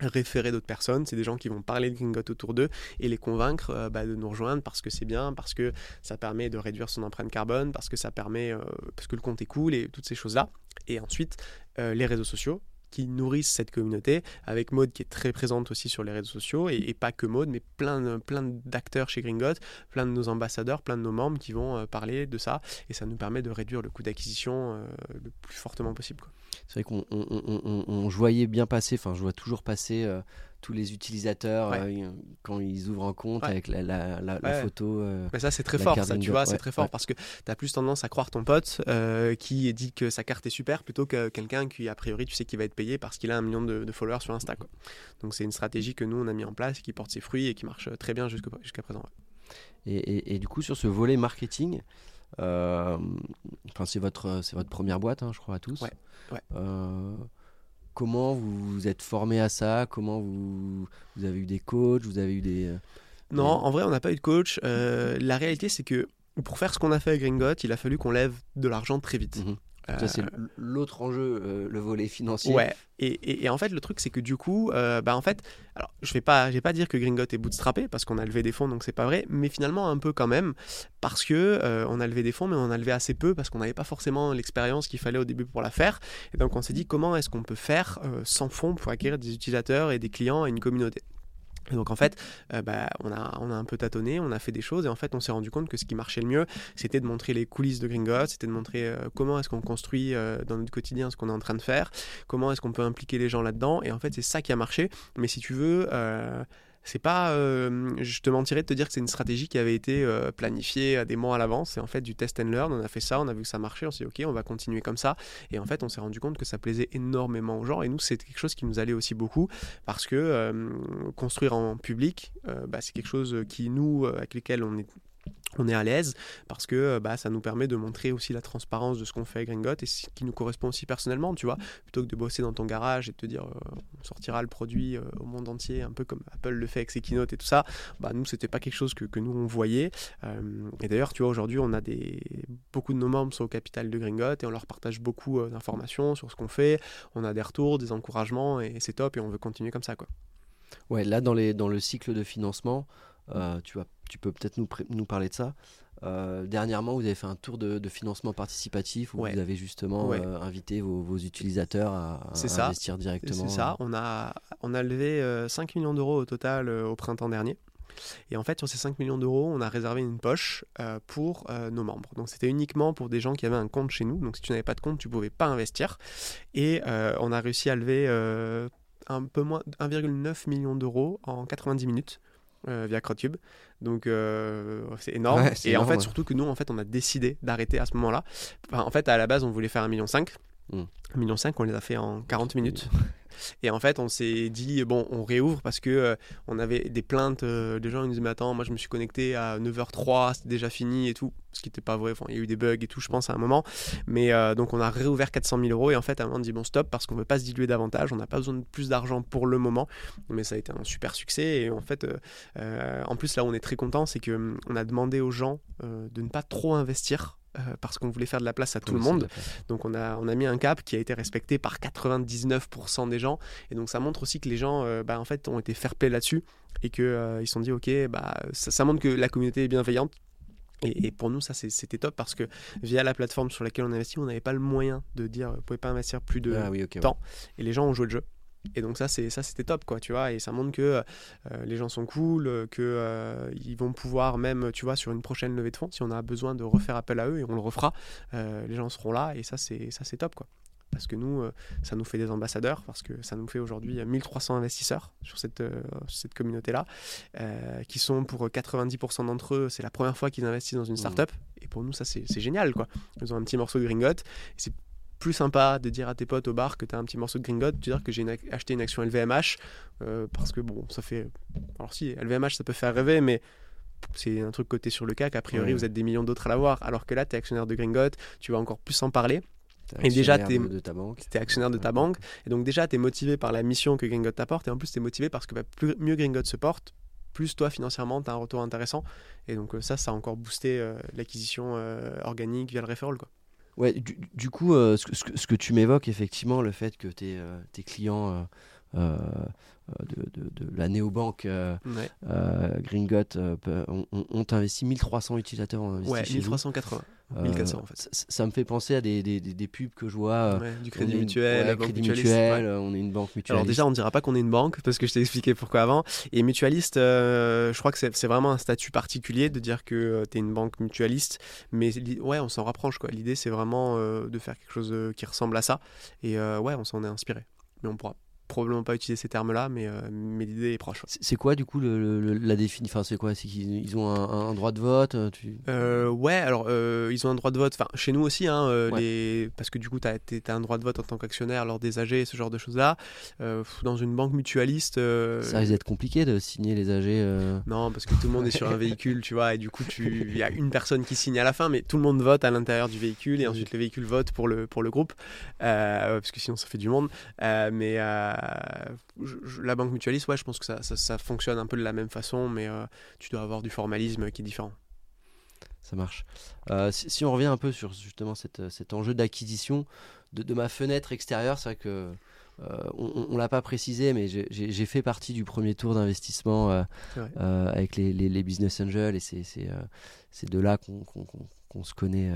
Speaker 1: référer d'autres personnes, c'est des gens qui vont parler de Gringot autour d'eux et les convaincre euh, bah, de nous rejoindre parce que c'est bien, parce que ça permet de réduire son empreinte carbone, parce que ça permet, euh, parce que le compte est cool et toutes ces choses-là. Et ensuite, euh, les réseaux sociaux, qui nourrissent cette communauté, avec Maude qui est très présente aussi sur les réseaux sociaux, et, pas que Maude, mais plein, plein d'acteurs chez Gringot, plein de nos ambassadeurs, plein de nos membres qui vont euh, parler de ça, et ça nous permet de réduire le coût d'acquisition euh, le plus fortement possible.
Speaker 2: C'est vrai qu'on on, on, on, je bien passer, enfin je vois toujours passer euh, tous les utilisateurs
Speaker 1: ouais.
Speaker 2: euh, quand ils ouvrent un compte
Speaker 1: Ouais.
Speaker 2: avec la, la, la, la
Speaker 1: Ouais.
Speaker 2: photo. euh,
Speaker 1: Mais ça, c'est très fort, ça, tu vois, c'est très fort parce que tu as plus tendance à croire ton pote euh, qui dit que sa carte est super plutôt que quelqu'un qui, a priori, tu sais qu'il va être payé parce qu'il a un million de, de followers sur Insta. Quoi. Donc, c'est une stratégie que nous, on a mis en place qui porte ses fruits et qui marche très bien jusqu'à présent.
Speaker 2: et, et, et du coup, sur ce volet marketing, c'est votre, votre première boîte, hein, je crois, à tous.
Speaker 1: Ouais,
Speaker 2: comment vous vous êtes formé à ça Comment vous, vous avez eu des coachs Vous avez eu des.
Speaker 1: Non, en vrai, on n'a pas eu de coach. la réalité, c'est que pour faire ce qu'on a fait avec Gringot, il a fallu qu'on lève de l'argent très vite.
Speaker 2: Mhm. Ça, c'est l'autre enjeu, le volet financier.
Speaker 1: Ouais. Et, et, en fait, le truc, c'est que du coup, bah en fait, alors je vais pas, vais pas dire que Gringot est bootstrappé parce qu'on a levé des fonds, donc c'est pas vrai, mais finalement un peu quand même parce que on a levé des fonds, mais on a levé assez peu parce qu'on n'avait pas forcément l'expérience qu'il fallait au début pour la faire. Et donc on s'est dit comment est-ce qu'on peut faire sans fonds pour acquérir des utilisateurs et des clients et une communauté? Donc en fait, euh, bah, on, a, un peu tâtonné, on a fait des choses et en fait on s'est rendu compte que ce qui marchait le mieux, c'était de montrer les coulisses de Gringot, c'était de montrer euh, comment est-ce qu'on construit euh, dans notre quotidien ce qu'on est en train de faire, comment est-ce qu'on peut impliquer les gens là-dedans. Et en fait c'est ça qui a marché. Mais si tu veux, c'est pas, euh, je te mentirais de te dire que c'est une stratégie qui avait été euh, planifiée à des mois à l'avance. C'est en fait du test and learn. On a fait ça, on a vu que ça marchait, on s'est dit ok, on va continuer comme ça. Et en fait, on s'est rendu compte que ça plaisait énormément aux gens. Et nous, c'est quelque chose qui nous allait aussi beaucoup parce que euh, construire en public, bah, c'est quelque chose qui nous, avec lesquels on est on est à l'aise parce que euh, bah, ça nous permet de montrer aussi la transparence de ce qu'on fait à Gringot et ce qui nous correspond aussi personnellement, tu vois, plutôt que de bosser dans ton garage et de te dire euh, on sortira le produit euh, au monde entier, un peu comme Apple le fait avec ses keynotes et tout ça, bah, nous c'était pas quelque chose que, nous on voyait. et d'ailleurs, tu vois, aujourd'hui on a des beaucoup de nos membres sont au capital de Gringot et on leur partage beaucoup d'informations sur ce qu'on fait, on a des retours, des encouragements et c'est top et on veut continuer comme ça quoi.
Speaker 2: Ouais, là dans, les, dans le cycle de financement, tu, vas, tu peux peut-être nous, nous parler de ça. Euh, dernièrement, vous avez fait un tour de, financement participatif où vous avez justement euh, invité vos, utilisateurs à, investir directement.
Speaker 1: C'est ça. On a, on a levé 5 euh, millions d'euros au total au printemps dernier. Et en fait, sur ces 5 millions d'euros, on a réservé une poche pour nos membres. Donc c'était uniquement pour des gens qui avaient un compte chez nous. Donc si tu n'avais pas de compte, tu ne pouvais pas investir. Et on a réussi à lever un peu moins 1,9 million d'euros en 90 minutes. Via Crowdcube. Donc euh, c'est énorme. et en fait, surtout que nous, en fait, on a décidé d'arrêter à ce moment-là. en fait, à la base, on voulait faire 1,5 million. 1,5 mm. million, on les a fait en 40 minutes. Et en fait, on s'est dit, bon, on réouvre parce que euh, on avait des plaintes. Euh, gens ils nous disaient, mais attends, moi je me suis connecté à 9h03, c'était déjà fini et tout. Ce qui n'était pas vrai. Il y a eu des bugs et tout, je pense, à un moment. Mais euh, donc, on a réouvert 400 000 euros. Et en fait, à un moment, on dit, bon, stop, parce qu'on ne veut pas se diluer davantage. On n'a pas besoin de plus d'argent pour le moment. Mais ça a été un super succès. Et en fait, en plus, là où on est très content, c'est qu'on a demandé aux gens de ne pas trop investir euh, parce qu'on voulait faire de la place à tout le monde. Donc on a, on a mis un cap qui a été respecté par 99% des gens. Et donc ça montre aussi que les gens euh, bah, en fait, ont été fair play là-dessus et qu'ils euh, ils se sont dit, ok, bah, ça, montre que la communauté est bienveillante. Et, pour nous, ça c'était top parce que via la plateforme sur laquelle on investit, on n'avait pas le moyen de dire, vous pouvez pas investir plus de ah temps. Et les gens ont joué le jeu. Et donc ça, c'est ça, c'était top, quoi, tu vois. Et ça montre que euh, les gens sont cool, que euh, ils vont pouvoir même, tu vois, sur une prochaine levée de fonds, si on a besoin de refaire appel à eux, et on le refera, euh, les gens seront là. Et ça, c'est ça, c'est top, quoi. Parce que nous, ça nous fait des ambassadeurs, parce que ça nous fait aujourd'hui 1300 investisseurs sur cette, cette communauté-là, qui sont pour 90% d'entre eux, c'est la première fois qu'ils investissent dans une mmh. startup. Et pour nous, ça, c'est génial, quoi. Ils ont un petit morceau de gringote. C'est plus sympa de dire à tes potes au bar que tu as un petit morceau de gringot, de dire que j'ai acheté une action LVMH, euh, parce que bon, ça fait... Alors si, LVMH, ça peut faire rêver, mais c'est un truc coté sur le CAC, a priori vous êtes des millions d'autres à l'avoir, alors que là, tu es actionnaire de Gringot, tu vas encore plus en parler.
Speaker 2: Et déjà, tu es,
Speaker 1: actionnaire de ta banque. Et donc déjà, tu es motivé par la mission que Gringot t'apporte. Et en plus, tu es motivé parce que bah, plus, mieux Gringot se porte, plus toi, financièrement, tu as un retour intéressant. Et donc euh, ça, ça a encore boosté euh, l'acquisition organique via le referral. Quoi.
Speaker 2: Ouais, du, coup, euh, ce, ce, ce, que tu m'évoques, effectivement, le fait que tes, euh, tes clients euh, de, de, de, la néobanque Gringot ont, investi 1300 utilisateurs
Speaker 1: en Ouais, 1380. 1400 en fait.
Speaker 2: Ça, me fait penser à des, des, des, pubs que je vois.
Speaker 1: du crédit mutuel,
Speaker 2: crédit mutuel, on est une banque mutuelle.
Speaker 1: Alors déjà, on ne dira pas qu'on est une banque parce que je t'ai expliqué pourquoi avant. Et mutualiste, je crois que c'est vraiment un statut particulier de dire que tu es une banque mutualiste. Mais ouais, on s'en rapproche. L'idée, c'est vraiment de faire quelque chose qui ressemble à ça. Et ouais, on s'en est inspiré. Mais on pourra probablement pas utiliser ces termes-là, mais, euh, mais l'idée est proche.
Speaker 2: C'est quoi du coup le, la définition Enfin, c'est quoi? C'est qu'ils ont un, droit de vote euh,
Speaker 1: euh, Ouais, alors ils ils ont un droit de vote. Enfin, chez nous aussi, hein, euh,
Speaker 2: Ouais.
Speaker 1: les... parce que du coup, tu as, un droit de vote en tant qu'actionnaire lors des AG, ce genre de choses-là. Euh, dans une banque mutualiste. euh,
Speaker 2: Ça risque d'être compliqué de signer les AG. euh,
Speaker 1: Non, parce que tout le monde est sur un véhicule, tu vois, et du coup, tu... il y a une personne qui signe à la fin, mais tout le monde vote à l'intérieur du véhicule, et ensuite le véhicule vote pour le, pour le groupe, euh, parce que sinon ça fait du monde. Euh, mais euh, la banque mutualiste, ouais, je pense que ça, ça, ça fonctionne un peu de la même façon, mais euh, tu dois avoir du formalisme qui est différent.
Speaker 2: Ça marche. Euh, si, si on revient un peu sur justement cette- cet enjeu d'acquisition de, de ma fenêtre extérieure, c'est vrai que euh, on, ne l'a pas précisé, mais j'ai- fait partie du premier tour d'investissement euh, euh, avec les, les- les business angels et c'est de là qu'on se connaît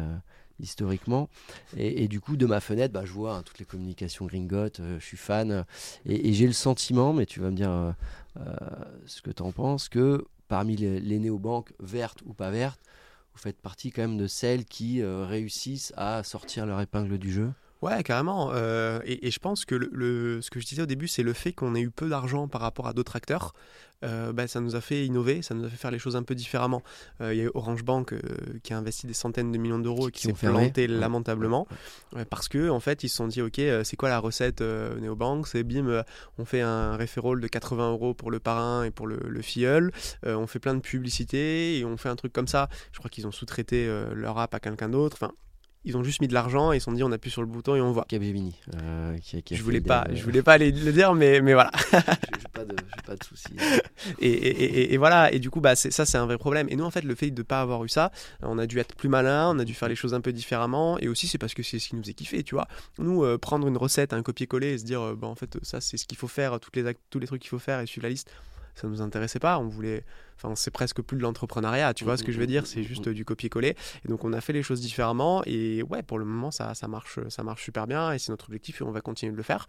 Speaker 2: historiquement. Et, du coup, de ma fenêtre, bah, je vois hein, toutes les communications Gringot, euh, je suis fan euh, et, j'ai le sentiment, mais tu vas me dire euh, euh, ce que tu en penses, que parmi les, les néobanques vertes ou pas vertes, vous faites partie quand même de celles qui réussissent à sortir leur épingle du jeu?
Speaker 1: Ouais, carrément. euh, et, et je pense que le, le- ce que je disais au début, c'est le fait qu'on ait eu peu d'argent par rapport à d'autres acteurs. euh, bah, ça nous a fait innover, ça nous a fait faire les choses un peu différemment. Euh, Il y a eu Orange Bank euh, qui a investi des centaines de millions d'euros et qui, s'est planté
Speaker 2: Ouais.
Speaker 1: lamentablement parce que en fait ils se sont dit ok c'est quoi la recette néobank c'est bim on fait un référol de 80 euros pour le parrain et pour le, le filleul on fait plein de publicités et on fait un truc comme ça je crois qu'ils ont sous-traité leur app à quelqu'un d'autre enfin ils ont juste mis de l'argent et ils se sont dit on appuie sur le bouton et on voit
Speaker 2: Capgemini. euh, qui a- qui
Speaker 1: je voulais pas
Speaker 2: euh,
Speaker 1: je voulais pas les- le dire mais mais voilà
Speaker 2: j'ai pas de, pas de soucis.
Speaker 1: et, et- et- et voilà et du coup bah ça c'est un vrai problème et nous en fait le fait de pas avoir eu ça on a dû être plus malin on a dû faire les choses un peu différemment et aussi c'est parce que c'est ce qui nous est kiffé tu vois nous euh, prendre une recette un copier-coller et se dire euh, bah en fait ça c'est ce qu'il faut faire toutes les tous les trucs qu'il faut faire et suivre la liste ça nous intéressait pas. On voulait enfin c'est presque plus de l'entrepreneuriat tu vois ce que je veux dire? c'est juste du copier-coller. Et donc on a fait les choses différemment. Et ouais pour le moment ça ça marche ça marche super bien. Et c'est notre objectif et on va continuer de le faire.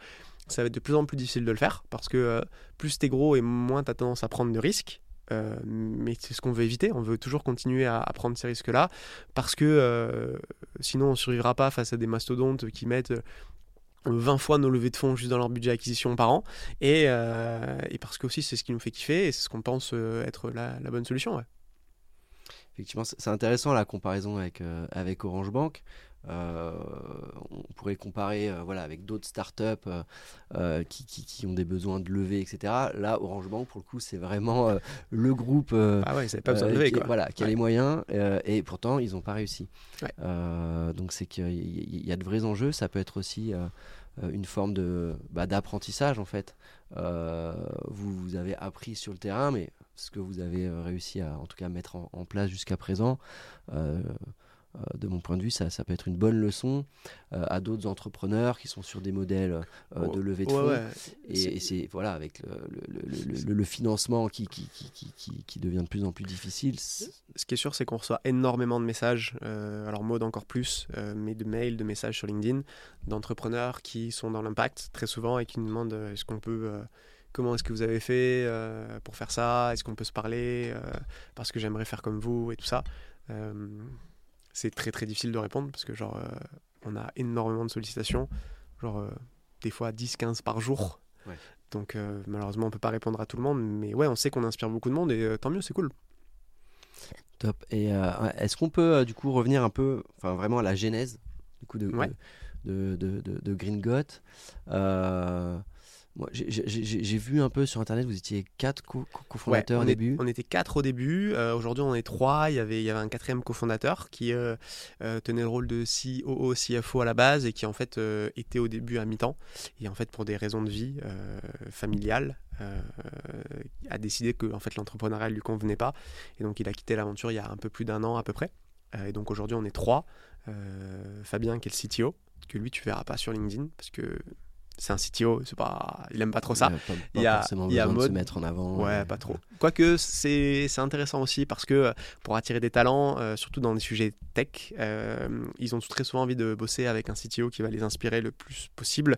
Speaker 1: Ça va être de plus en plus difficile de le faire parce que euh, plus t'es gros et moins t'as tendance à prendre de risques. Euh, mais c'est ce qu'on veut éviter. On veut toujours continuer à, à prendre ces risques-là parce que euh, sinon on survivra pas face à des mastodontes qui mettent 20 fois nos levées de fonds juste dans leur budget acquisition par an et, euh, et parce que aussi c'est ce qui nous fait kiffer et c'est ce qu'on pense euh, être la, bonne solution.
Speaker 2: Effectivement, c'est c'est intéressant la comparaison avec, euh, avec Orange Bank. Euh, on pourrait comparer euh, voilà, avec d'autres startups euh, qui, qui, qui ont des besoins de levée, etc. Là, Orange Bank, pour le coup, c'est vraiment le groupe
Speaker 1: Ah ouais, ça pas besoin de lever
Speaker 2: qui,
Speaker 1: quoi.
Speaker 2: voilà, qui a les moyens et pourtant, ils n'ont pas réussi.
Speaker 1: Ouais.
Speaker 2: Donc, c'est qu'il y, a de vrais enjeux. Ça peut être aussi une forme de, bah, d'apprentissage, en fait. Euh, vous, vous avez appris sur le terrain, mais ce que vous avez réussi à, en tout cas, mettre en, en place jusqu'à présent, euh, de mon point de vue, ça, ça peut être une bonne leçon euh, à d'autres entrepreneurs qui sont sur des modèles euh, de levée de fonds.
Speaker 1: ouais.
Speaker 2: Et,
Speaker 1: C'est-
Speaker 2: et c'est voilà avec le, le, le- le- le financement qui, qui, qui, qui, qui- qui devient de plus en plus difficile.
Speaker 1: Ce qui est sûr, c'est qu'on reçoit énormément de messages, euh, alors mode encore plus, euh, mais de mails, de messages sur LinkedIn, d'entrepreneurs qui sont dans l'impact très souvent et qui nous demandent euh, est-ce qu'on peut, euh, comment est-ce que vous avez fait euh, pour faire ça, est-ce qu'on peut se parler, euh, parce que j'aimerais faire comme vous et tout ça? Euh, c'est très très difficile de répondre parce que genre euh, on a énormément de sollicitations, genre euh, des fois 10-15 par jour.
Speaker 2: Ouais.
Speaker 1: Donc euh, malheureusement on peut pas répondre à tout le monde, mais ouais on sait qu'on inspire beaucoup de monde et tant mieux c'est cool.
Speaker 2: Top. Et est-ce qu'on peut du coup revenir un peu, enfin vraiment à la genèse du coup de
Speaker 1: Ouais.
Speaker 2: de, de, de, de Green Got moi, j'ai- vu un peu sur internet, vous étiez quatre co- co- cofondateurs
Speaker 1: Ouais,
Speaker 2: au début.
Speaker 1: on était quatre au début. euh, Aujourd'hui, on est trois. Il y avait, il y avait un quatrième cofondateur qui euh, euh, tenait le rôle de COO, CFO à la base et qui en fait était au début à mi-temps. Et en fait, pour des raisons de vie familiales, euh, a décidé que en fait l'entrepreneuriat lui convenait pas. Et donc, il a quitté l'aventure il y a un peu plus d'un an à peu près. Et donc aujourd'hui, on est trois. Euh, Fabien qui est le CTO, que lui tu verras pas sur LinkedIn parce que c'est un CTO, c'est pas, il aime pas trop ça.
Speaker 2: Il y a pas,
Speaker 1: Il y a-
Speaker 2: forcément
Speaker 1: il y a
Speaker 2: besoin de se
Speaker 1: mode-
Speaker 2: mettre en avant.
Speaker 1: Ouais,
Speaker 2: euh,
Speaker 1: pas trop. Quoique, c'est c'est intéressant aussi parce que euh, pour attirer des talents, euh, surtout dans des sujets tech, euh, ils ont très souvent envie de bosser avec un CTO qui va les inspirer le plus possible.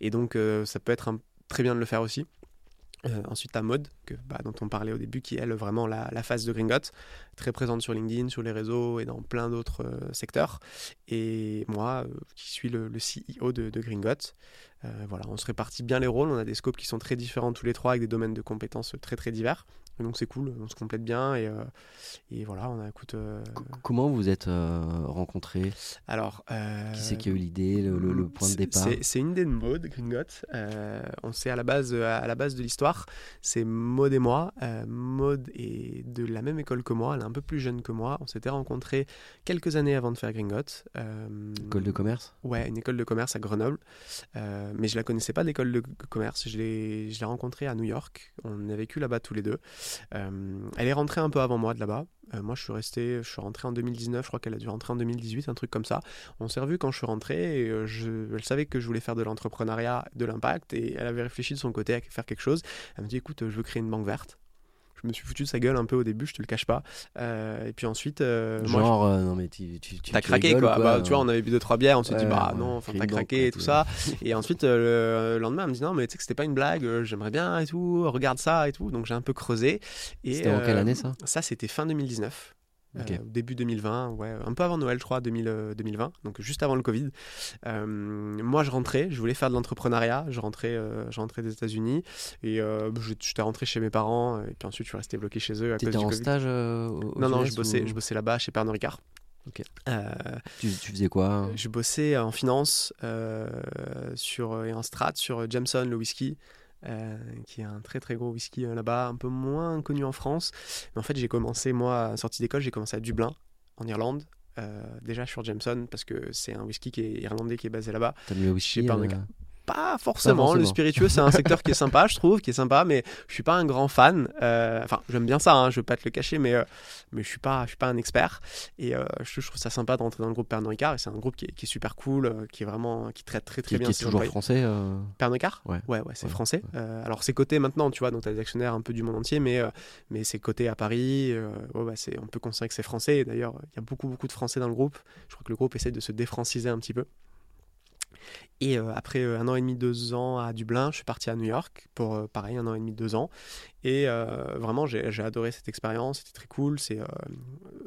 Speaker 1: Et donc, ça peut être un- très bien de le faire aussi. Euh, ensuite, ta mode, que, bah, dont on parlait au début, qui est vraiment la, la face de Gringot, très présente sur LinkedIn, sur les réseaux et dans plein d'autres euh, secteurs. Et moi, euh, qui suis le, CEO de, de Gringot. Voilà, on se répartit bien les rôles, on a des scopes qui sont très différents tous les trois avec des domaines de compétences très très divers. Donc c'est cool, on se complète bien et, euh, et voilà, on a écoute. euh,
Speaker 2: Comment vous êtes euh, rencontrés?
Speaker 1: Alors. euh,
Speaker 2: Qui c'est qui a eu l'idée, le, le- le point de départ?
Speaker 1: c'est- une idée de Maud Gringot. On sait à la base, à la base de l'histoire, c'est Maud et moi. Maud est de la même école que moi, elle est un peu plus jeune que moi. On s'était rencontrés quelques années avant de faire Gringot.
Speaker 2: École de commerce?
Speaker 1: Ouais, une école de commerce à Grenoble. Mais je la connaissais pas l'école de commerce. Je l'ai rencontrée à New York. On a vécu là-bas tous les deux. Euh, elle est rentrée un peu avant moi de là-bas. Euh, moi, je suis resté, je suis rentré en 2019. Je crois qu'elle a dû rentrer en 2018, un truc comme ça. On s'est revu quand je suis rentré. Euh, elle savait que je voulais faire de l'entrepreneuriat, de l'impact, et elle avait réfléchi de son côté à faire quelque chose. Elle me dit, écoute, je veux créer une banque verte. Je me suis foutu de sa gueule un peu au début, je te le cache pas. Euh, et puis ensuite, euh, moi, je-
Speaker 2: Genre, euh, non mais tu, tu, tu
Speaker 1: T'as craqué
Speaker 2: rigoles,
Speaker 1: quoi. Bah, tu vois, on avait bu deux trois bières, on s'est dit bah
Speaker 2: ouais,
Speaker 1: non, enfin t'as craqué
Speaker 2: quoi,
Speaker 1: et tout ça. et ensuite le lendemain, elle me dit non mais tu sais que c'était pas une blague, j'aimerais bien et tout, regarde ça et tout. Donc j'ai un peu creusé. Et
Speaker 2: C'était en quelle année ça?
Speaker 1: Ça c'était fin 2019.
Speaker 2: Ok.
Speaker 1: euh, début 2020, ouais, un peu avant Noël, je crois, 2000, euh, 2020, donc juste avant le Covid. Euh, moi, je rentrais, je voulais faire de l'entrepreneuriat, je rentrais, euh, je rentrais des États-Unis et euh, je- j'étais rentré chez mes parents et puis ensuite je suis resté bloqué chez eux à cause
Speaker 2: T'étais en
Speaker 1: Covid.
Speaker 2: stage euh, aux
Speaker 1: non, non, je bossais,
Speaker 2: ou-
Speaker 1: je bossais là-bas chez Pernod Ricard.
Speaker 2: Ok.
Speaker 1: Euh,
Speaker 2: Tu, tu faisais quoi
Speaker 1: je bossais en finance euh, sur, et en strat sur Jameson, le whisky, euh, qui est un très très gros whisky euh, là-bas, un peu moins connu en France. Mais en fait, j'ai commencé, moi, sortie d'école, j'ai commencé à Dublin, en Irlande. euh, déjà sur Jameson, parce que c'est un whisky qui est irlandais qui est basé là-bas.
Speaker 2: T'aimes le whisky
Speaker 1: pas. Pas forcément.
Speaker 2: forcément.
Speaker 1: Le spiritueux, c'est un secteur qui est sympa, je trouve, qui est sympa, mais je suis pas un grand fan. Euh, Enfin, j'aime bien ça, hein, je vais pas te le cacher, mais, euh, mais je suis pas, je suis pas un expert. Et euh, je, je trouve ça sympa d'entrer dans le groupe Pernod Ricard. Et c'est un groupe qui est, qui est super cool, qui est vraiment, qui traite très très
Speaker 2: qui,
Speaker 1: bien
Speaker 2: qui est toujours
Speaker 1: employés.
Speaker 2: français
Speaker 1: Pernod Ricard?
Speaker 2: Ouais.
Speaker 1: ouais, ouais, c'est
Speaker 2: Ouais,
Speaker 1: français. Alors c'est coté maintenant, tu vois, donc tu as des actionnaires un peu du monde entier, mais, mais c'est coté à Paris. c'est, on peut considérer que c'est français. D'ailleurs, il y a beaucoup beaucoup de Français dans le groupe. Je crois que le groupe essaie de se défranciser un petit peu. Et euh, après euh, un an et demi, deux ans à Dublin, je suis parti à New York pour euh, pareil, un an et demi, deux ans. Et vraiment, j'ai, adoré cette expérience, c'était très cool. C'est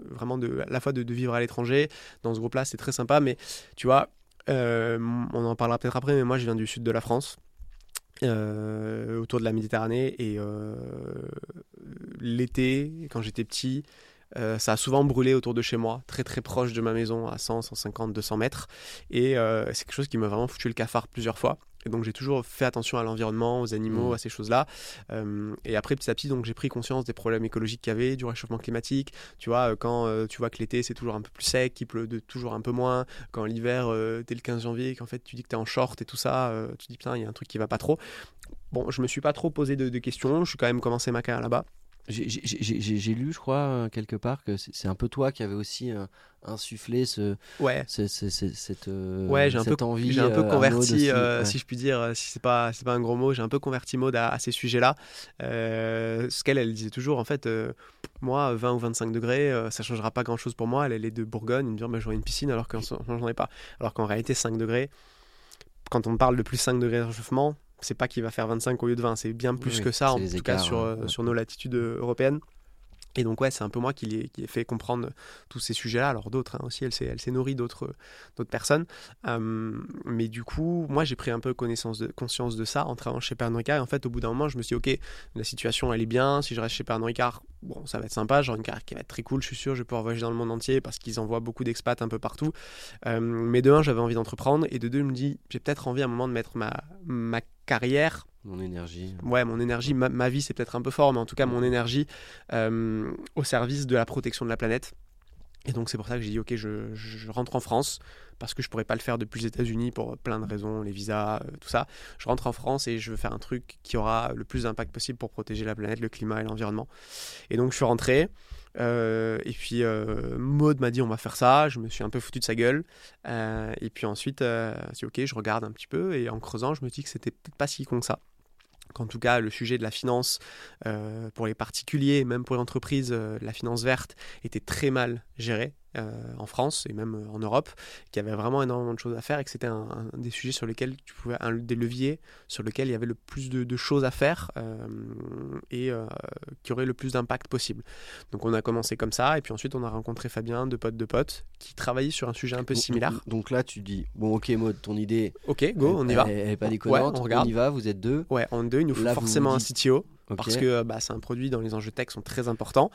Speaker 1: vraiment de, à la fois de, de vivre à l'étranger. Dans ce groupe-là, c'est très sympa, mais tu vois, on en parlera peut-être après, mais moi je viens du sud de la France. autour de la Méditerranée et l'été quand j'étais petit euh, ça a souvent brûlé autour de chez moi, très très proche de ma maison, à 100, 150, 200 mètres. Et euh, c'est quelque chose qui m'a vraiment foutu le cafard plusieurs fois. Et donc j'ai toujours fait attention à l'environnement, aux animaux,
Speaker 2: Mmh.
Speaker 1: à ces choses-là. Euh, et après petit à petit, donc j'ai pris conscience des problèmes écologiques qu'il y avait, du réchauffement climatique. Tu vois, quand euh, tu vois que l'été c'est toujours un peu plus sec, qu'il pleut de toujours un peu moins, quand l'hiver euh, t'es le 15 janvier, qu'en fait tu dis que t'es en short et tout ça, tu dis putain il y a un truc qui va pas trop. Bon, je me suis pas trop posé de, de questions. Je suis quand même commencé ma carrière là-bas.
Speaker 2: J'ai- lu, je crois, euh, quelque part que c'est un peu toi qui avais aussi euh, insufflé ce,
Speaker 1: Ouais.
Speaker 2: ce- ce- ce- cette,
Speaker 1: Ouais, j'ai un peu,
Speaker 2: cette envie.
Speaker 1: j'ai un peu
Speaker 2: euh,
Speaker 1: converti, euh,
Speaker 2: ouais.
Speaker 1: si je puis dire, si c'est pas, pas un gros mot, j'ai un peu converti Maud à, à ces sujets-là. Euh, ce qu'elle, elle disait toujours, en fait, euh, moi, 20 ou 25 degrés, ça changera pas grand-chose pour moi. Elle, elle est de Bourgogne, elle me dit, bah, j'aurai une piscine alors que j'en ai pas. Alors qu'en réalité, 5 degrés, quand on parle de plus 5 degrés de réchauffement, c'est pas qu'il va faire 25 au lieu de 20, c'est bien plus
Speaker 2: Oui,
Speaker 1: que ça, en tout cas sur,
Speaker 2: ouais,
Speaker 1: euh, sur nos latitudes euh, européennes. Et donc ouais, c'est un peu moi qui l'ai ai fait comprendre tous ces sujets-là. Alors d'autres hein, aussi, elle s'est elle s'est nourrie d'autres d'autres personnes. Euh, mais du coup, moi j'ai pris un peu connaissance de, conscience de ça en travaillant chez Pernod Ricard. Et en fait, au bout d'un moment, je me suis dit ok, la situation elle est bien. Si je reste chez Pernod Ricard, bon, ça va être sympa. J'aurai une carrière qui va être très cool. Je suis sûr, je vais pouvoir voyager dans le monde entier parce qu'ils envoient beaucoup d'expats un peu partout. Euh, mais de un, j'avais envie d'entreprendre et de deux, je me dis j'ai peut-être envie à un moment de mettre ma ma carrière
Speaker 2: Mon énergie.
Speaker 1: ouais, mon énergie, ma, ma vie, c'est peut-être un peu fort, mais en tout cas, mon énergie euh, au service de la protection de la planète. Et donc, c'est pour ça que j'ai dit, ok, je, je rentre en France, parce que je pourrais pas le faire depuis les États-Unis pour plein de raisons, les visas, euh, tout ça. Je rentre en France et je veux faire un truc qui aura le plus d'impact possible pour protéger la planète, le climat et l'environnement. Et donc, je suis rentré. euh, et puis euh, Maud m'a dit on va faire ça, je me suis un peu foutu de sa gueule. Euh, et puis ensuite, c'est ok, je regarde un petit peu et en creusant, je me dis que c'était peut-être pas si con que ça qu'en tout cas le sujet de la finance pour les particuliers, même pour les entreprises, la finance verte était très mal gérée euh, en France et même euh, en Europe, qu'il y avait vraiment énormément de choses à faire et que c'était un, un des sujets sur lesquels tu pouvais, un des leviers sur lesquels il y avait le plus de, de choses à faire euh, et euh, qui aurait le plus d'impact possible. Donc on a commencé comme ça et puis ensuite on a rencontré Fabien, de potes de potes, qui travaillait sur un sujet un peu
Speaker 2: Donc-
Speaker 1: similaire.
Speaker 2: Donc, là, tu dis bon, ok, Maud, ton idée.
Speaker 1: Ok, go, on y va.
Speaker 2: Elle, pas
Speaker 1: Ouais,
Speaker 2: déconnante.
Speaker 1: on regarde.
Speaker 2: y va. Vous êtes deux.
Speaker 1: Ouais, en deux, il nous faut
Speaker 2: Là,
Speaker 1: forcément un CTO. Parce que bah, c'est un produit dont les enjeux tech sont très importants.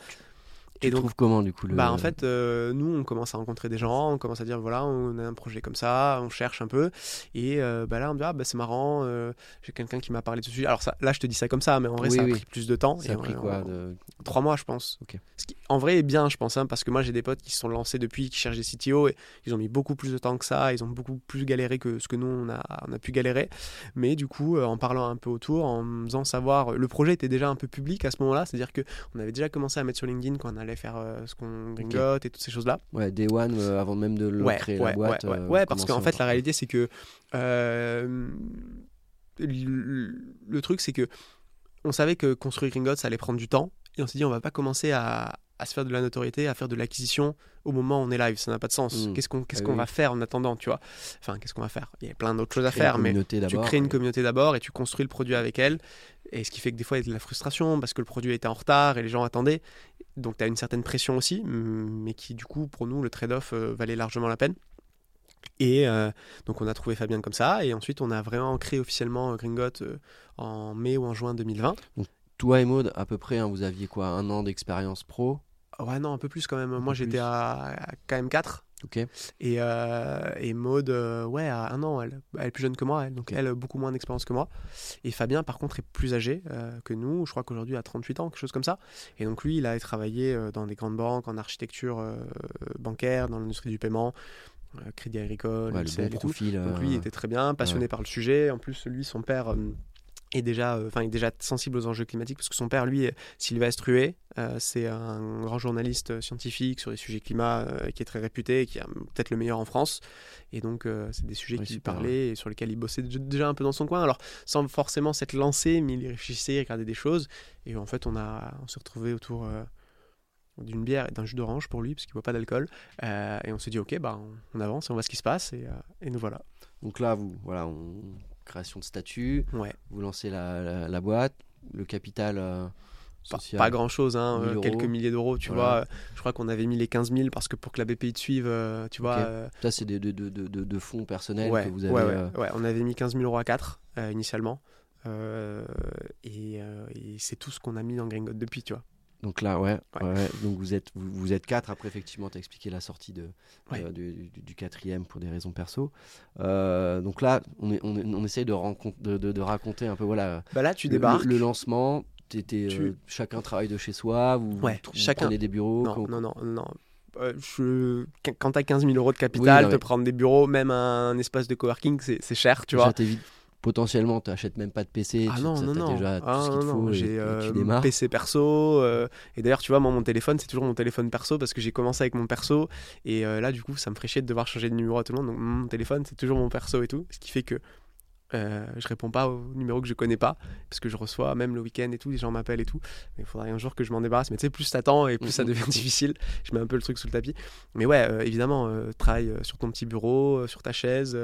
Speaker 2: Tu
Speaker 1: et donc,
Speaker 2: trouves comment du coup le...
Speaker 1: bah, en fait, euh, nous, on commence à rencontrer des gens, on commence à dire voilà, on a un projet comme ça, on cherche un peu. Et euh, bah, là, on me dit ah, bah, c'est marrant, euh, j'ai quelqu'un qui m'a parlé de ce sujet. Alors ça, là, je te dis ça comme ça, mais en vrai,
Speaker 2: Oui,
Speaker 1: ça a
Speaker 2: oui.
Speaker 1: pris plus de temps.
Speaker 2: ça a
Speaker 1: Et
Speaker 2: pris
Speaker 1: on-
Speaker 2: quoi
Speaker 1: on-
Speaker 2: de-
Speaker 1: Trois mois, je pense.
Speaker 2: Ok.
Speaker 1: Ce qui, en vrai, est bien, je pense, hein, parce que moi, j'ai des potes qui se sont lancés depuis, qui cherchent des CTO, et ils ont mis beaucoup plus de temps que ça, ils ont beaucoup plus galéré que ce que nous, on a, on a pu galérer. Mais du coup, en parlant un peu autour, en faisant savoir, le projet était déjà un peu public à ce moment-là, c'est-à-dire que on avait déjà commencé à mettre sur LinkedIn quand on allait faire euh, ce qu'on gringote et toutes ces choses-là.
Speaker 2: Ouais, Day One euh, avant même de le
Speaker 1: Ouais,
Speaker 2: créer
Speaker 1: ouais,
Speaker 2: la boîte.
Speaker 1: ouais, ouais.
Speaker 2: euh,
Speaker 1: parce qu'en fait, la réalité, c'est que le, truc, c'est que on savait que construire Gringotte, ça allait prendre du temps. Et on s'est dit, on va pas commencer à, à se faire de la notoriété, à faire de l'acquisition au moment où on est live. Ça n'a pas de sens.
Speaker 2: Mm.
Speaker 1: Qu'est-ce qu'on qu'est-ce
Speaker 2: Ah
Speaker 1: qu'on
Speaker 2: oui.
Speaker 1: va faire en attendant, tu vois? Enfin, qu'est-ce qu'on va faire? Il y a plein d'autres choses à faire, mais tu crées une communauté d'abord et tu construis le produit avec elle. Et ce qui fait que des fois, il y a de la frustration parce que le produit était en retard et les gens attendaient. Donc, tu as une certaine pression aussi, mais qui, du coup, pour nous, le trade-off euh, valait largement la peine. Et euh, donc, on a trouvé Fabien comme ça. Et ensuite, on a vraiment créé officiellement euh, Gringot euh, en mai ou en juin 2020.
Speaker 2: Toi et Maud, à peu près, hein, vous aviez quoi Un an d'expérience pro?
Speaker 1: Ouais, non, un peu plus quand même.
Speaker 2: Un
Speaker 1: Moi, j'étais à, à KM4.
Speaker 2: Ok.
Speaker 1: Et, euh, et Maude, euh, ouais, à un an, elle, elle est plus jeune que moi, elle, donc elle a beaucoup moins d'expérience que moi. Et Fabien, par contre, est plus âgé euh, que nous, je crois qu'aujourd'hui il a 38 ans, quelque chose comme ça. Et donc lui, il a travaillé dans des grandes banques, en architecture bancaire, dans l'industrie du paiement, Crédit Agricole,
Speaker 2: Ouais, le
Speaker 1: LCL
Speaker 2: bon
Speaker 1: et tout. Donc lui, il était très bien, passionné
Speaker 2: ouais.
Speaker 1: par le sujet. En plus, lui, son père est déjà, euh, enfin, est déjà sensible aux enjeux climatiques parce que son père, lui, est Sylvestre Huet, euh, c'est un grand journaliste euh, scientifique sur les sujets climat euh, qui est très réputé, et qui est peut-être le meilleur en France. Et donc, euh, c'est des sujets
Speaker 2: Ouais,
Speaker 1: qu'il parlait et sur lesquels il bossait dé- déjà un peu dans son coin. Alors, sans forcément s'être lancé, mais il réfléchissait, il regardait des choses. Et en fait, on, a, on s'est retrouvé autour. d'une bière et d'un jus d'orange pour lui parce qu'il boit pas d'alcool et on s'est dit ok bah on, on avance et on voit ce qui se passe et, et nous voilà
Speaker 2: Donc là, vous, voilà, on- création de statut,
Speaker 1: ouais
Speaker 2: vous lancez la, la- la boîte, le capital euh,
Speaker 1: pas,
Speaker 2: social.
Speaker 1: pas grand chose, hein,
Speaker 2: 1000
Speaker 1: euh, quelques milliers d'euros, tu
Speaker 2: Voilà.
Speaker 1: vois. Je crois qu'on avait mis les 15 000 parce que pour que la BPI te suive, euh, tu vois.
Speaker 2: Ça, c'est des- de, de, de, de- fonds personnels
Speaker 1: ouais,
Speaker 2: que vous avez.
Speaker 1: ouais, ouais, ouais, on avait mis 15 000 euros à 4 euh, initialement. Et, et c'est tout ce qu'on a mis dans Gringot depuis, tu vois.
Speaker 2: Donc là, ouais,
Speaker 1: Ouais.
Speaker 2: ouais, donc vous êtes, vous, vous êtes quatre. Après, effectivement, tu as expliqué la sortie de,
Speaker 1: Ouais.
Speaker 2: euh, du, du- du quatrième pour des raisons perso. Euh, donc là, on, est, on, est- on essaye de, rancon- de, de- de raconter un peu voilà,
Speaker 1: Bah là, tu
Speaker 2: le,
Speaker 1: débarques.
Speaker 2: le- lancement. t'étais,
Speaker 1: Tu-
Speaker 2: euh, chacun travaille de chez soi, vous,
Speaker 1: chacun.
Speaker 2: prenez des bureaux.
Speaker 1: Non,
Speaker 2: quand-
Speaker 1: non, non, non. Je... Quand t'as 15 000 euros de
Speaker 2: Oui,
Speaker 1: capital,
Speaker 2: non,
Speaker 1: te prendre des bureaux, même un espace de coworking, c'est cher, tu vois.
Speaker 2: Potentiellement, tu n'achètes même pas de PC.
Speaker 1: Ah
Speaker 2: tu-
Speaker 1: non,
Speaker 2: ça,
Speaker 1: non, non.
Speaker 2: déjà tout
Speaker 1: Ah
Speaker 2: ce qu'il faut
Speaker 1: J'ai euh. PC perso. euh, et d'ailleurs, tu vois, moi, mon téléphone, c'est toujours mon téléphone perso parce que j'ai commencé avec mon perso. Et euh, là, du coup, ça me ferait chier de devoir changer de numéro à tout le monde. Donc, mon téléphone, c'est toujours mon perso et tout. Ce qui fait que euh, je réponds pas aux numéros que je connais pas. Parce que je reçois, même le week-end et tout, les gens m'appellent et tout. Mais il faudrait un jour que je m'en débarrasse. Mais tu sais, plus t'attends et plus ça
Speaker 2: Mhm.
Speaker 1: devient difficile. Je mets un peu le truc sous le tapis. Mais ouais, euh, évidemment, euh, travaille sur ton petit bureau, sur ta chaise.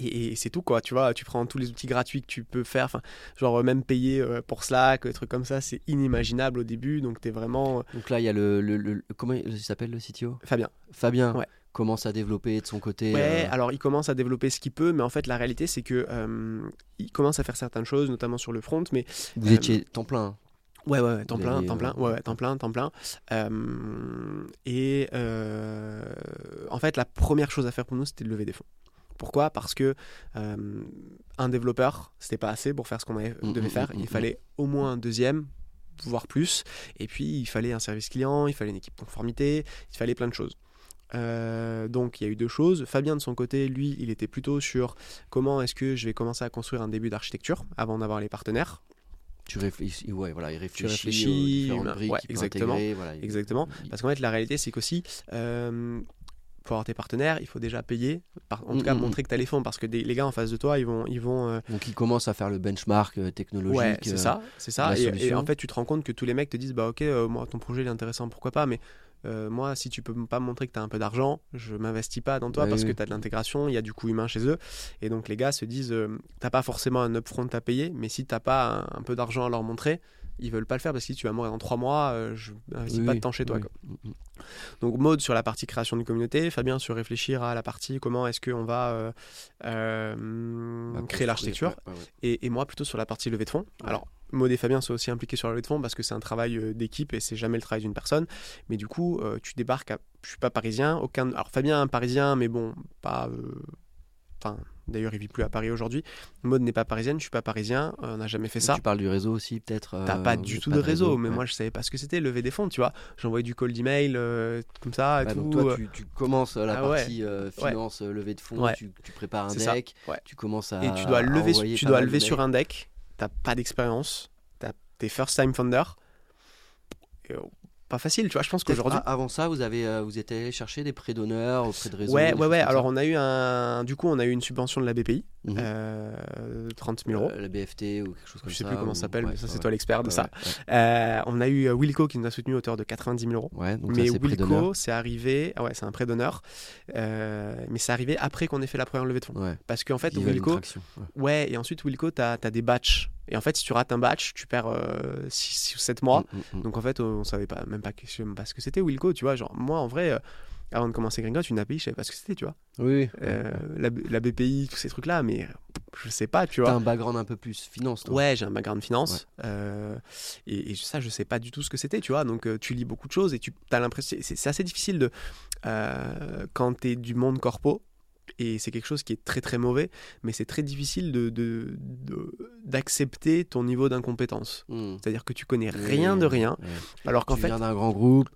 Speaker 1: Euh, et, et c'est tout quoi, tu vois, tu prends tous les outils gratuits que tu peux faire, enfin, genre euh, même payer euh, pour Slack, des trucs comme ça, c'est inimaginable au début, donc t'es vraiment... euh,
Speaker 2: Donc là, il y a le, le- le- comment il s'appelle le CTO
Speaker 1: Fabien.
Speaker 2: Fabien
Speaker 1: Ouais.
Speaker 2: commence à développer de son côté.
Speaker 1: Ouais,
Speaker 2: euh,
Speaker 1: alors il commence à développer ce qu'il peut, mais en fait la réalité c'est que euh, il commence à faire certaines choses, notamment sur le front, mais
Speaker 2: vous
Speaker 1: euh,
Speaker 2: étiez temps plein. hein.
Speaker 1: Ouais, ouais, ouais, temps plein, temps
Speaker 2: euh,
Speaker 1: plein, ouais, ouais, temps plein, temps plein. Euh, et euh, en fait, la première chose à faire pour nous, c'était de lever des fonds. Pourquoi? Parce que euh, un développeur, c'était pas assez pour faire ce qu'on avait-
Speaker 2: Mm,
Speaker 1: devait
Speaker 2: mm,
Speaker 1: faire.
Speaker 2: mm,
Speaker 1: Il fallait au moins un deuxième, voire plus. Et puis, il fallait un service client, il fallait une équipe conformité, il fallait plein de choses. Euh, donc il y a eu deux choses. Fabien de son côté, lui, il était plutôt sur comment est-ce que je vais commencer à construire un début d'architecture avant d'avoir les partenaires.
Speaker 2: Tu réfléchis, ouais, voilà, il réfléchit,
Speaker 1: réfléchis,
Speaker 2: aux différentes briques
Speaker 1: ouais, exactement,
Speaker 2: intégrer, voilà, il-
Speaker 1: Exactement.
Speaker 2: il-
Speaker 1: Parce qu'en fait, la réalité, c'est qu'aussi, euh, pour avoir tes partenaires, il faut déjà payer. Par- en tout
Speaker 2: Mm,
Speaker 1: cas,
Speaker 2: mm,
Speaker 1: montrer que tu as les fonds. Parce que des- les gars en face de toi, ils vont. Ils vont euh,
Speaker 2: Donc il commence à faire le benchmark euh, technologique.
Speaker 1: ouais, c'est
Speaker 2: euh,
Speaker 1: ça. C'est ça. Et, en fait, tu te rends compte que tous les mecs te disent Bah, ok, moi, ton projet il est intéressant, pourquoi pas. Mais moi, si tu peux pas me montrer que tu as un peu d'argent, je m'investis pas dans toi
Speaker 2: Ouais,
Speaker 1: parce
Speaker 2: oui,
Speaker 1: que tu as de l'intégration, il y a du coût humain chez eux. Et donc, les gars se disent T'as pas forcément un upfront à payer, mais si t'as pas un, un peu d'argent à leur montrer, ils veulent pas le faire parce que si tu vas mourir dans trois mois, euh, je n'investis
Speaker 2: Oui,
Speaker 1: pas de temps chez toi.
Speaker 2: oui.
Speaker 1: quoi. Donc Maud sur la partie création de communauté, Fabien sur réfléchir à la partie comment est-ce qu'on va euh, euh, créer l'architecture,
Speaker 2: ouais, ouais, ouais.
Speaker 1: et, et moi plutôt sur la partie levée de fonds.
Speaker 2: Ouais.
Speaker 1: Alors Maud et Fabien sont aussi impliqués sur la levée de fonds parce que c'est un travail euh, d'équipe et c'est jamais le travail d'une personne. Mais du coup, euh, tu débarques à... Je suis pas parisien, aucun... Alors Fabien un parisien, mais bon, pas... euh, Enfin, d'ailleurs, il vit plus à Paris aujourd'hui. Maud n'est pas parisienne, je suis pas parisien, euh, on n'a jamais fait ça.
Speaker 2: Tu parles du réseau aussi, peut-être
Speaker 1: T'as
Speaker 2: euh,
Speaker 1: pas du tout
Speaker 2: pas
Speaker 1: de réseau, mais
Speaker 2: ouais.
Speaker 1: moi je savais pas ce que c'était lever des fonds, tu vois. J'envoyais du call d'email euh, comme ça et
Speaker 2: Ouais,
Speaker 1: tout.
Speaker 2: donc toi,
Speaker 1: euh,
Speaker 2: tu, tu commences la
Speaker 1: Ah ouais.
Speaker 2: partie finance, euh, levée de fonds,
Speaker 1: Ouais.
Speaker 2: tu, tu prépares un deck,
Speaker 1: Ouais.
Speaker 2: tu commences à
Speaker 1: et tu dois lever, tu dois lever sur un deck, t'as pas d'expérience, t'as tes first time founder. Et, pas facile, tu vois. Je pense qu'aujourd'hui.
Speaker 2: Avant ça, vous avez, euh, vous êtes allé chercher des prêts d'honneur auprès de réseaux
Speaker 1: Ouais, ouais, ouais. Alors on a eu un, du coup, on a eu une subvention de la BPI,
Speaker 2: Mhm.
Speaker 1: euh, de 30 000 euros.
Speaker 2: Euh, la BFT ou quelque chose comme
Speaker 1: je
Speaker 2: ça.
Speaker 1: sais plus comment
Speaker 2: ou-
Speaker 1: ça s'appelle,
Speaker 2: ouais,
Speaker 1: mais ça c'est
Speaker 2: ouais,
Speaker 1: toi l'expert de ça. Euh, on a eu euh, Wilco qui nous a soutenu à hauteur de 90 000 euros.
Speaker 2: Donc
Speaker 1: mais. Wilco, c'est arrivé. Ah ouais, c'est un prêt d'honneur. Euh, mais c'est arrivé après qu'on ait fait la première levée de fonds.
Speaker 2: Ouais.
Speaker 1: Parce qu'en fait, Wilco,
Speaker 2: ouais.
Speaker 1: et ensuite Wilco, tu as, des batchs. Et en fait, si tu rates un batch, tu perds 6 ou 7 mois.
Speaker 2: Mm, mm, mm.
Speaker 1: Donc en fait, on savait pas, même pas, même pas ce que c'était Wilco, tu vois. Genre, moi, en vrai, euh, avant de commencer Gringot, une API, je savais pas ce que c'était, tu vois.
Speaker 2: Oui.
Speaker 1: Euh, la, la BPI, tous ces trucs-là, mais euh, je sais pas, tu
Speaker 2: T'as
Speaker 1: vois.
Speaker 2: un background un peu plus finance, toi.
Speaker 1: Ouais, j'ai un background finance. euh, et, et ça, je sais pas du tout ce que c'était, tu vois. Donc, euh, tu lis beaucoup de choses et tu as l'impression. C'est c'est assez difficile de. euh, quand tu es du monde corpo, et c'est quelque chose qui est très très mauvais, mais c'est très difficile de- d'accepter ton niveau d'incompétence.
Speaker 2: Mm.
Speaker 1: C'est-à-dire que tu connais
Speaker 2: Oui,
Speaker 1: rien de rien, alors qu'en
Speaker 2: tu
Speaker 1: fait.
Speaker 2: viens d'un grand groupe,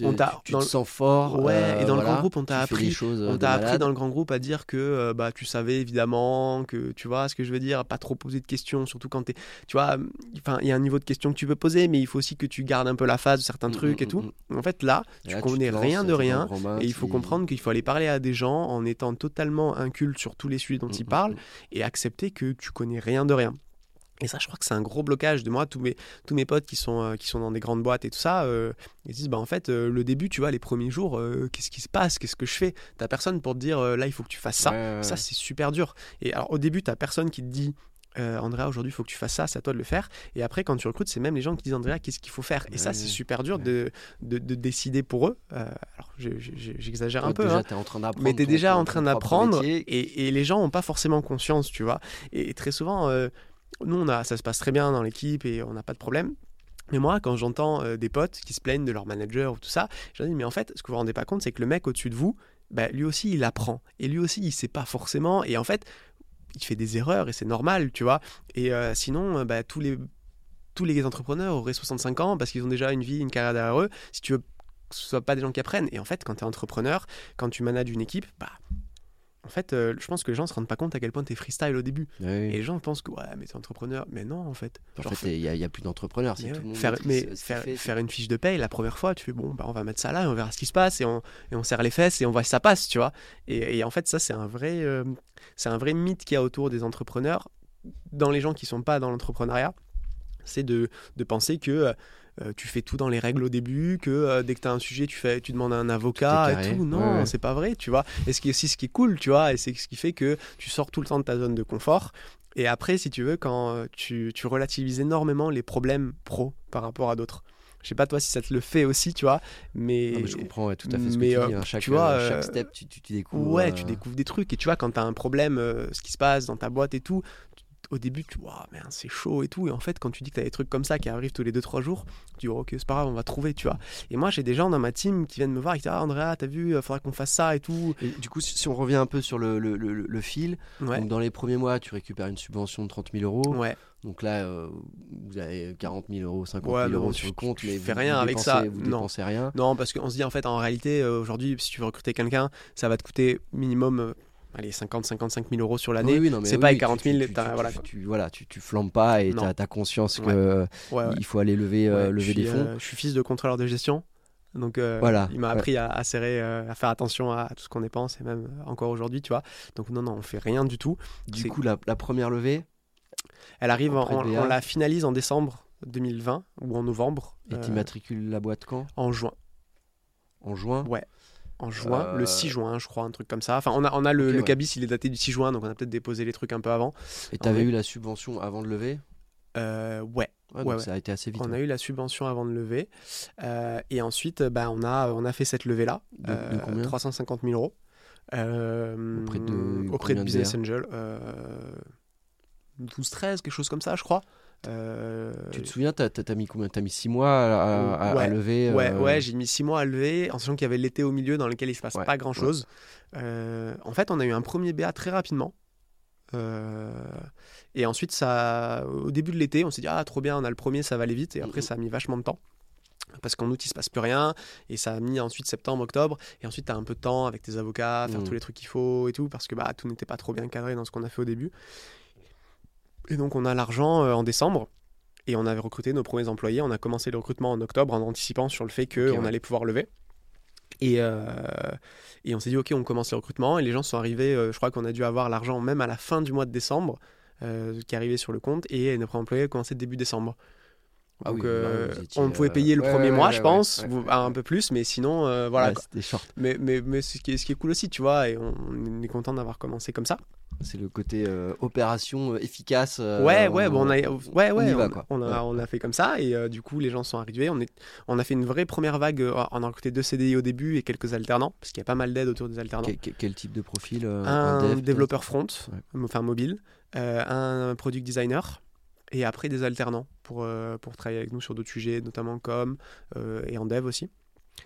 Speaker 2: tu,
Speaker 1: on t'a-
Speaker 2: tu
Speaker 1: dans
Speaker 2: te sens fort.
Speaker 1: Ouais,
Speaker 2: euh,
Speaker 1: et dans le grand groupe, on t'a appris-
Speaker 2: choses
Speaker 1: On t'a appris dans le grand groupe à dire que euh, bah, tu savais évidemment, que tu vois ce que je veux dire, pas trop poser de questions, surtout quand tu Tu vois, euh, enfin, il y a un niveau de questions que tu peux poser, mais il faut aussi que tu gardes un peu la phase de certains
Speaker 2: Mm,
Speaker 1: trucs
Speaker 2: mm,
Speaker 1: et tout.
Speaker 2: mm,
Speaker 1: En fait, là,
Speaker 2: Et
Speaker 1: tu
Speaker 2: là,
Speaker 1: connais
Speaker 2: lances,
Speaker 1: rien de
Speaker 2: t'es
Speaker 1: rien. Et il faut comprendre qu'il faut aller parler à des gens en étant totalement inculte sur tous les sujets dont
Speaker 2: Mm,
Speaker 1: ils
Speaker 2: mm,
Speaker 1: parlent
Speaker 2: mm.
Speaker 1: et accepter que tu connais rien de rien. Et ça, je crois que c'est un gros blocage de moi. Tous mes, tous mes potes qui sont, euh, qui sont dans des grandes boîtes et tout ça, euh, ils disent, bah, en fait, euh, le début, tu vois, les premiers jours, qu'est-ce qui se passe? Qu'est-ce que je fais? T'as personne pour te dire, là, il faut que tu fasses ça.
Speaker 2: Ouais, ouais,
Speaker 1: Ça, c'est super dur. Et alors, au début, t'as personne qui te dit, euh, Andrea, aujourd'hui, il faut que tu fasses ça, c'est à toi de le faire. Et après, quand tu recrutes, c'est même les gens qui disent, Andrea, qu'est-ce qu'il faut faire? Et ça, c'est super dur
Speaker 2: Ouais.
Speaker 1: de, de, de décider pour eux. Euh, alors, je- je- j'exagère un peu,
Speaker 2: déjà,
Speaker 1: hein.
Speaker 2: t'es en train d'apprendre.
Speaker 1: mais tu es déjà en train d'apprendre et, et les gens n'ont pas forcément conscience, tu vois. Et, et très souvent, euh, nous, on a, ça se passe très bien dans l'équipe et on n'a pas de problème. Mais moi, quand j'entends euh, des potes qui se plaignent de leur manager ou tout ça, je dis, mais en fait, ce que vous vous rendez pas compte, c'est que le mec au-dessus de vous, bah, lui aussi, il apprend. Et lui aussi, il sait pas forcément. Et en fait, il fait des erreurs et c'est normal, tu vois. Et euh, sinon, euh, bah, tous, les, tous les entrepreneurs auraient 65 ans parce qu'ils ont déjà une vie, une carrière derrière eux. Si tu veux que ce soit pas des gens qui apprennent. Et en fait, quand tu es entrepreneur, quand tu manages une équipe, bah, en fait, euh, je pense que les gens se rendent pas compte à quel point tu es freestyle au début.
Speaker 2: Ouais,
Speaker 1: Et les gens pensent que ouais, mais t'es entrepreneur. Mais non, en fait.
Speaker 2: En
Speaker 1: Genre,
Speaker 2: fait, il n'y a, plus d'entrepreneurs. Si
Speaker 1: mais ouais, faire, mais faire,
Speaker 2: fait,
Speaker 1: faire une fiche de paye la première fois, tu fais bon, bah, on va mettre ça là et on verra ce qui se passe et on, et on serre les fesses et on voit si ça passe, tu vois. Et, et en fait, ça, c'est un vrai, euh, c'est un vrai mythe qu'il y a autour des entrepreneurs, dans les gens qui sont pas dans l'entrepreneuriat, c'est de, de penser que euh, tu fais tout dans les règles au début, que euh, dès que tu as un sujet, tu, fais, tu demandes à un avocat
Speaker 2: Tout
Speaker 1: et tout. Non,
Speaker 2: Ouais, ouais.
Speaker 1: c'est pas vrai, tu vois. Et ce qui est aussi ce qui est cool, tu vois, et c'est ce qui fait que tu sors tout le temps de ta zone de confort. Et après, si tu veux, quand euh, tu, tu relativises énormément les problèmes pro par rapport à d'autres. Je sais pas toi si ça te le fait aussi, tu vois, mais,
Speaker 2: Non, mais je comprends ouais, tout à fait ce que
Speaker 1: mais,
Speaker 2: tu
Speaker 1: euh,
Speaker 2: dis. hein. Chaque,
Speaker 1: tu vois,
Speaker 2: euh, chaque
Speaker 1: euh,
Speaker 2: step, tu, tu, tu découvres.
Speaker 1: ouais,
Speaker 2: euh,
Speaker 1: tu découvres des trucs. Et tu vois, quand tu as un problème, euh, ce qui se passe dans ta boîte et tout, tu- au début, tu vois, mais c'est chaud et tout. Et en fait, quand tu dis que tu as des trucs comme ça qui arrivent tous les 2-3 jours, tu dis, oh, ok, c'est pas grave, on va trouver, tu vois. Et moi, j'ai des gens dans ma team qui viennent me voir et qui disent, ah, Andrea, t'as vu, il faudra qu'on fasse ça et tout.
Speaker 2: Et du coup, si on revient un peu sur le, le, le, le fil,
Speaker 1: Ouais.
Speaker 2: donc dans les premiers mois, tu récupères une subvention de 30 000 euros.
Speaker 1: Ouais,
Speaker 2: Donc là, euh, vous avez 40 000 euros, 50
Speaker 1: Ouais,
Speaker 2: 000
Speaker 1: mais
Speaker 2: euros sur le compte,
Speaker 1: tu
Speaker 2: mais
Speaker 1: fais
Speaker 2: vous-
Speaker 1: rien
Speaker 2: vous
Speaker 1: avec
Speaker 2: dépensez-
Speaker 1: ça.
Speaker 2: Vous
Speaker 1: Non.
Speaker 2: dépensez rien.
Speaker 1: Non, parce qu'on se dit en fait, en réalité, euh, aujourd'hui, si tu veux recruter quelqu'un, ça va te coûter minimum euh, allez, 50-55 000 euros sur l'année.
Speaker 2: Oui, oui,
Speaker 1: c'est
Speaker 2: oui,
Speaker 1: pas les 40 000,
Speaker 2: tu, tu,
Speaker 1: voilà,
Speaker 2: tu, voilà, tu, tu flambes pas et tu as, conscience
Speaker 1: Ouais.
Speaker 2: que
Speaker 1: Ouais,
Speaker 2: faut aller lever, euh, lever des fonds.
Speaker 1: euh, je suis fils de contrôleur de gestion. Donc euh,
Speaker 2: Voilà,
Speaker 1: il m'a appris à, à serrer, euh, à faire attention à tout ce qu'on dépense et même euh, encore aujourd'hui, tu vois. Donc non, non, on fait rien du tout.
Speaker 2: Du coup, la, la première levée,
Speaker 1: Elle arrive, en- on, la finalise en décembre 2020 ou en novembre.
Speaker 2: et
Speaker 1: euh,
Speaker 2: tu immatricules la boîte quand?
Speaker 1: en juin.
Speaker 2: En juin?
Speaker 1: Ouais. En juin,
Speaker 2: Euh,
Speaker 1: le 6 juin, je crois, un truc comme ça. Enfin, on a, on a le,
Speaker 2: Ok,
Speaker 1: le
Speaker 2: ouais.
Speaker 1: cabis, il est daté du 6 juin, donc on a peut-être déposé les trucs un peu avant.
Speaker 2: Et tu avais
Speaker 1: ouais.
Speaker 2: eu la subvention avant de lever?
Speaker 1: Euh, ouais.
Speaker 2: Ouais,
Speaker 1: Ouais,
Speaker 2: donc
Speaker 1: ouais.
Speaker 2: ça a été assez vite.
Speaker 1: On a eu la subvention avant de lever. Euh, et ensuite, bah, on, a, on a fait cette levée-là.
Speaker 2: De- de combien?
Speaker 1: 350 000 euros. Euh,
Speaker 2: Auprès de
Speaker 1: auprès de Business? Angel. Euh, 12-13, quelque chose comme ça, je crois. Euh,
Speaker 2: Tu te souviens, t'as as, mis combien T'as mis 6 mois à, à- à- à
Speaker 1: Ouais,
Speaker 2: lever
Speaker 1: Ouais,
Speaker 2: euh,
Speaker 1: ouais j'ai mis 6 mois à lever, en sachant qu'il y avait l'été au milieu dans lequel il se passe
Speaker 2: Ouais,
Speaker 1: pas grand chose. en fait, on a eu un premier BA très rapidement. Euh, et ensuite, ça, au début de l'été, on s'est dit Ah, trop bien, on a le premier, ça va aller vite. Et après,
Speaker 2: Mhm.
Speaker 1: ça a mis vachement de temps. Parce qu'en août, il se passe plus rien. Et ça a mis ensuite septembre, octobre. Et ensuite, tu as un peu de temps avec tes avocats, faire
Speaker 2: Mhm.
Speaker 1: tous les trucs qu'il faut et tout. Parce que bah, tout n'était pas trop bien cadré dans ce qu'on a fait au début. Et donc, on a l'argent euh, en décembre. Et on avait recruté nos premiers employés. On a commencé le recrutement en octobre en anticipant sur le fait qu'on
Speaker 2: ouais.
Speaker 1: allait pouvoir lever. Et, euh, et on s'est dit, OK, on commence le recrutement. Et les gens sont arrivés. euh, je crois qu'on a dû avoir l'argent même à la fin du mois de décembre euh, qui arrivait sur le compte. Et nos premiers employés commençaient début décembre.
Speaker 2: Ah
Speaker 1: Donc,
Speaker 2: oui,
Speaker 1: euh,
Speaker 2: étiez,
Speaker 1: on pouvait
Speaker 2: euh,
Speaker 1: payer le
Speaker 2: ouais,
Speaker 1: premier
Speaker 2: ouais,
Speaker 1: mois,
Speaker 2: ouais,
Speaker 1: je
Speaker 2: ouais,
Speaker 1: pense,
Speaker 2: ouais,
Speaker 1: ou-
Speaker 2: ouais,
Speaker 1: un peu plus, mais sinon, euh, voilà.
Speaker 2: C'était short.
Speaker 1: Mais, mais, mais ce, qui est, ce qui est cool aussi, tu vois, et on, on est content d'avoir commencé comme ça.
Speaker 2: C'est le côté euh, opération efficace. euh,
Speaker 1: ouais, ouais, bon, on a, ouais, ouais,
Speaker 2: y va,
Speaker 1: on-
Speaker 2: quoi.
Speaker 1: on a,
Speaker 2: Ouais.
Speaker 1: on a fait comme ça, et euh, du coup, les gens sont arrivés. On, est, on a fait une vraie première vague. On a recruté deux CDI au début et quelques alternants, parce qu'il y a pas mal d'aide autour des alternants.
Speaker 2: Quel, quel- type de profil euh,
Speaker 1: un,
Speaker 2: dev,
Speaker 1: développeur front,
Speaker 2: Ouais.
Speaker 1: enfin mobile, euh, un product designer, et après des alternants pour, euh, pour travailler avec nous sur d'autres sujets, notamment com euh, et en dev aussi.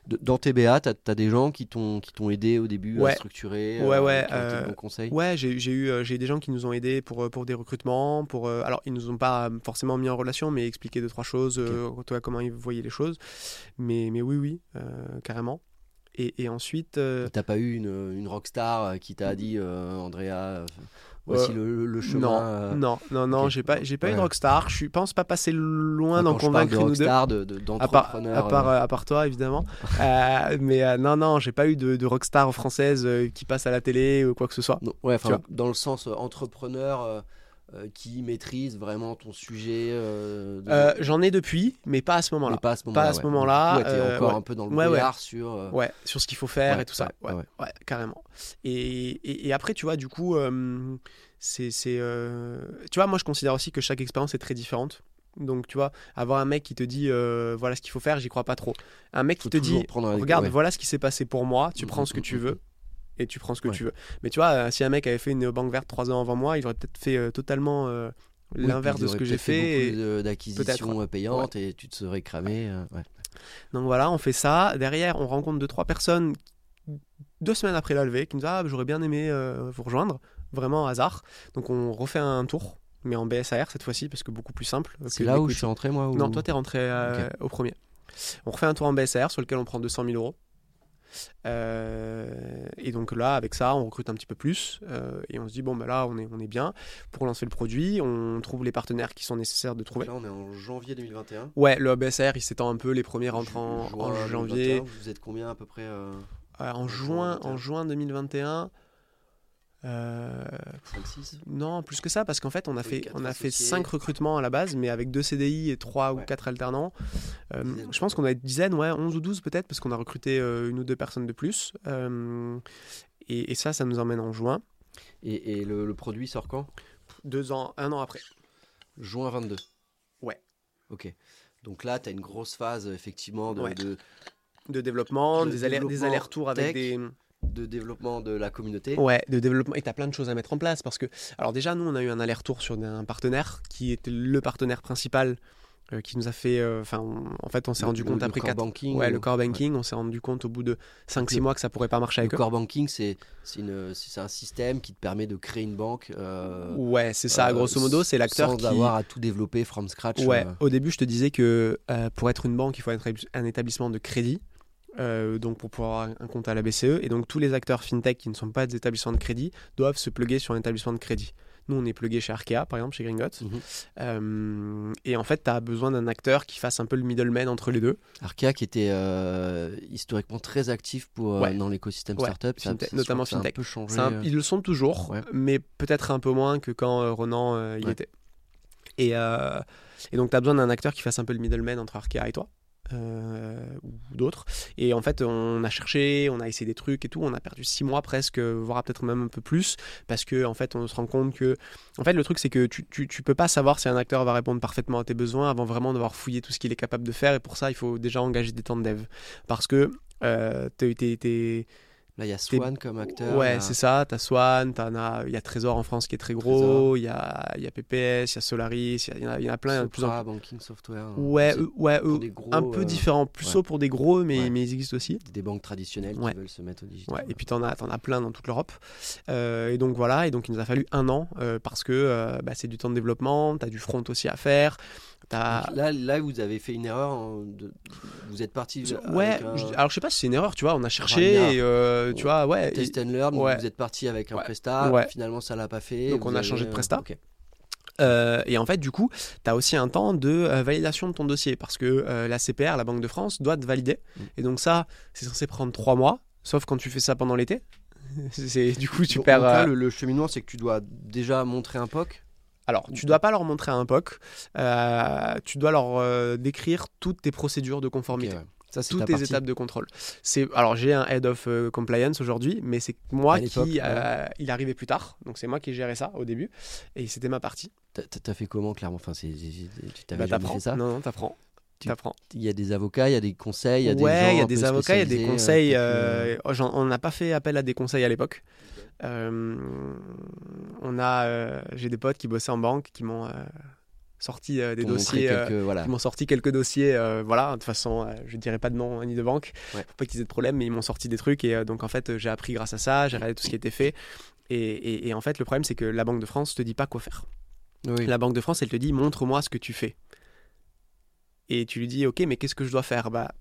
Speaker 2: De- Dans TBA, tu as, des gens qui t'ont aidé au début à structurer,
Speaker 1: Ouais,
Speaker 2: euh,
Speaker 1: ouais, euh,
Speaker 2: conseils?
Speaker 1: Ouais, j'ai eu, j'ai eu des gens qui nous ont aidés pour, pour des recrutements. Pour, euh, alors, ils nous ont pas forcément mis en relation, mais expliqué deux, trois choses, euh, toi, comment ils voyaient les choses. Mais, mais oui, oui, carrément. Et, et ensuite,
Speaker 2: T'as pas eu une, une rockstar qui t'a dit Andrea, voici
Speaker 1: Euh,
Speaker 2: le, le chemin.
Speaker 1: non,
Speaker 2: euh,
Speaker 1: non, non, non, j'ai pas, j'ai pas eu de
Speaker 2: Ouais.
Speaker 1: rockstar. Je pense pas passer loin d'en convaincre une ou deux.
Speaker 2: rockstar, de, de-
Speaker 1: À part, à, part,
Speaker 2: euh,
Speaker 1: à part toi, évidemment. Euh, mais non, non, j'ai pas eu de, de rockstar française qui passe à la télé ou quoi que ce soit.
Speaker 2: non, ouais, dans le sens entrepreneur qui maîtrise vraiment ton sujet. euh, de-
Speaker 1: Euh, J'en ai depuis, mais pas à ce moment-là.
Speaker 2: pas à ce moment-là.
Speaker 1: à ce
Speaker 2: ouais.
Speaker 1: moment-là,
Speaker 2: Ouais, t'es
Speaker 1: euh,
Speaker 2: encore
Speaker 1: ouais.
Speaker 2: un peu dans le
Speaker 1: Ouais,
Speaker 2: sur. euh,
Speaker 1: Ouais, sur ce qu'il faut faire et tout ça.
Speaker 2: ouais,
Speaker 1: carrément. Et, et, et après, tu vois, du coup, euh, c'est. c'est, euh, Tu vois, moi, je considère aussi que chaque expérience est très différente. Donc, tu vois, avoir un mec qui te dit euh, voilà ce qu'il faut faire, j'y crois pas trop. Un mec
Speaker 2: faut
Speaker 1: qui te dit
Speaker 2: prendre
Speaker 1: regarde, voilà ce qui s'est passé pour moi, tu
Speaker 2: Mm,
Speaker 1: prends
Speaker 2: mm,
Speaker 1: ce que
Speaker 2: mm,
Speaker 1: tu veux et tu prends ce que
Speaker 2: Ouais.
Speaker 1: tu veux. Mais tu vois, euh, si un mec avait fait une banque verte trois ans avant moi, il aurait peut-être fait euh, totalement euh,
Speaker 2: Oui,
Speaker 1: l'inverse de ce que j'ai fait.
Speaker 2: de- d'acquisitions payantes et tu te serais cramé. euh, ouais.
Speaker 1: Donc voilà, on fait ça. Derrière, on rencontre deux trois personnes deux semaines après la levée qui nous disent ah j'aurais bien aimé vous rejoindre, vraiment hasard. Donc on refait un tour, mais en BSAR cette fois-ci parce que beaucoup plus simple.
Speaker 2: C'est là où je suis rentré moi ou-
Speaker 1: Non, toi t'es rentré au premier. On refait un tour en BSAR sur lequel on prend 200 000 euros. Euh, et donc là, avec ça, on recrute un petit peu plus euh, et on se dit bon ben là on est on est bien pour lancer le produit. On trouve les partenaires qui sont nécessaires de trouver.
Speaker 2: Là, on est en janvier 2021.
Speaker 1: Ouais, le BSAR il s'étend un peu. Les premiers rentrent en, janvier.
Speaker 2: 2021, Vous êtes combien à peu près euh,
Speaker 1: en,
Speaker 2: En
Speaker 1: juin,
Speaker 2: juin
Speaker 1: en juin 2021, euh,
Speaker 2: 5-6
Speaker 1: non, plus que ça, parce qu'en fait, on a
Speaker 2: Oui,
Speaker 1: fait, on a fait
Speaker 2: associés.
Speaker 1: 5 recrutements à la base, mais avec deux CDI et 3 ou
Speaker 2: Ouais.
Speaker 1: 4 alternants. Euh, je pense qu'on a une dizaine, ouais, 11 ou 12 peut-être, parce qu'on a recruté euh, une ou deux personnes de plus. Euh, et, et ça, ça nous emmène en juin,
Speaker 2: Et, et le, le produit sort quand?
Speaker 1: Deux ans, un an après.
Speaker 2: Juin 22.
Speaker 1: Ouais.
Speaker 2: Ok. Donc là, tu as une grosse phase effectivement de,
Speaker 1: Ouais.
Speaker 2: de,
Speaker 1: De développement,
Speaker 2: De
Speaker 1: des, aller- des allers-retours avec des.
Speaker 2: De développement de la communauté.
Speaker 1: Ouais, de développement. Et tu as plein de choses à mettre en place parce que, alors déjà, nous, on a eu un aller-retour sur un partenaire qui était le partenaire principal euh, qui nous a fait. euh, Enfin, en fait, on s'est
Speaker 2: Le-
Speaker 1: rendu
Speaker 2: le-
Speaker 1: compte
Speaker 2: le
Speaker 1: après
Speaker 2: core
Speaker 1: 4
Speaker 2: banking.
Speaker 1: Ouais, le core banking, on s'est rendu compte au bout de 5-6
Speaker 2: le-
Speaker 1: mois que ça pourrait pas marcher
Speaker 2: Le
Speaker 1: avec eux.
Speaker 2: core banking, c'est un système qui te permet de créer une banque. euh,
Speaker 1: Ouais, c'est ça, grosso modo, c'est l'acteur
Speaker 2: sans
Speaker 1: qui.
Speaker 2: avoir à tout développer from scratch.
Speaker 1: Ouais, au début, je te disais que pour être une banque, il faut être un établissement de crédit. Euh, donc pour pouvoir avoir un compte à la BCE et donc tous les acteurs fintech qui ne sont pas des établissements de crédit doivent se plugger sur un établissement de crédit. Nous, on est plugué chez Arkea, par exemple, chez Gringotts.
Speaker 2: Mhm.
Speaker 1: Euh, et en fait, tu as besoin d'un acteur qui fasse un peu le middleman entre les deux.
Speaker 2: Arkea qui était euh, historiquement très actif pour,
Speaker 1: Ouais.
Speaker 2: dans l'écosystème
Speaker 1: Ouais,
Speaker 2: startup, ça-
Speaker 1: fintech,
Speaker 2: ça-
Speaker 1: notamment
Speaker 2: a un peu changé.
Speaker 1: C'est un- ils le sont toujours,
Speaker 2: Ouais.
Speaker 1: mais peut-être un peu moins que quand Ronan y était. Et, et donc, tu as besoin d'un acteur qui fasse un peu le middleman entre Arkea et toi. Euh, ou d'autres. Et en fait, on a cherché, on a essayé des trucs et tout. On a perdu six mois presque, voire peut-être même un peu plus, parce que en fait, on se rend compte que, en fait, le truc c'est que tu, tu, peux pas savoir si un acteur va répondre parfaitement à tes besoins avant vraiment d'avoir fouillé tout ce qu'il est capable de faire. Et pour ça, il faut déjà engager des temps de dev, parce que euh, t'es-
Speaker 2: Là, il y a Swan comme acteur.
Speaker 1: Ouais,
Speaker 2: a-
Speaker 1: c'est ça. T'as Swan, t'en as, il y a Trésor en France qui est très gros, il y a, y a PPS, il y a Solaris, il y, a- il y en a- il y en a plein. il y en a plus en
Speaker 2: Banking Software.
Speaker 1: Ouais, ouais,
Speaker 2: gros,
Speaker 1: un peu
Speaker 2: euh,
Speaker 1: différent, plus
Speaker 2: ouais.
Speaker 1: pour des gros, mais,
Speaker 2: Ouais.
Speaker 1: mais ils existent aussi.
Speaker 2: Des banques traditionnelles
Speaker 1: Ouais.
Speaker 2: qui veulent se mettre au digital.
Speaker 1: Ouais, et puis t'en as, t'en as plein dans toute l'Europe. Euh, et donc voilà, et donc il nous a fallu un an euh, parce que euh, bah, c'est du temps de développement, t'as du front aussi à faire.
Speaker 2: Là, là, vous avez fait une erreur. en- de- Vous êtes parti.
Speaker 1: Ouais,
Speaker 2: un
Speaker 1: alors je sais pas si c'est une erreur, tu vois, on a cherché, et, euh, tu vois, ouais.
Speaker 2: test and learn.
Speaker 1: ouais.
Speaker 2: Vous êtes parti avec un
Speaker 1: Ouais.
Speaker 2: Finalement, ça l'a pas fait.
Speaker 1: Donc, on a changé de Presta.
Speaker 2: Ok.
Speaker 1: Euh, et en fait, du coup, tu as aussi un temps de euh, validation de ton dossier parce que euh, la CPR, la Banque de France, doit te valider.
Speaker 2: Mm.
Speaker 1: Et donc, ça, c'est censé prendre trois mois, sauf quand tu fais ça pendant l'été. c'est, du coup, tu
Speaker 2: Donc,
Speaker 1: perds.
Speaker 2: donc là, le, le cheminement, c'est que tu dois déjà montrer un POC.
Speaker 1: Alors, tu dois pas leur montrer un POC, euh, tu dois leur euh, décrire toutes tes procédures de conformité.
Speaker 2: ouais. Ça,
Speaker 1: toutes tes
Speaker 2: partie.
Speaker 1: étapes de contrôle. C'est alors j'ai un head of euh, compliance aujourd'hui, mais c'est moi qui euh, il arrivait plus tard, donc c'est moi qui gérais ça au début et c'était ma partie.
Speaker 2: T'as- fait comment, clairement? Enfin, tu t'avais
Speaker 1: Bah,
Speaker 2: fait ça?
Speaker 1: Non non t'apprends.
Speaker 2: Il y a des avocats, il y a des conseils, il y a des
Speaker 1: ouais,
Speaker 2: gens
Speaker 1: il y a des avocats, il y a des conseils.
Speaker 2: euh,
Speaker 1: euh, oh, on n'a pas fait appel à des conseils à l'époque. Euh, on a, j'ai des potes qui bossaient en banque qui m'ont sorti des
Speaker 2: pour
Speaker 1: dossiers.
Speaker 2: quelques- voilà.
Speaker 1: qui m'ont sorti quelques dossiers, voilà, de toute façon, je dirais pas de nom hein, ni de banque,
Speaker 2: Ouais.
Speaker 1: faut pas qu'ils aient de problème, mais ils m'ont sorti des trucs et donc en fait j'ai appris grâce à ça, j'ai regardé tout ce qui était fait et, et- et en fait le problème c'est que la Banque de France te dit pas quoi faire.
Speaker 2: Oui.
Speaker 1: La Banque de France elle te dit montre-moi ce que tu fais et tu lui dis ok mais qu'est-ce que je dois faire? Bah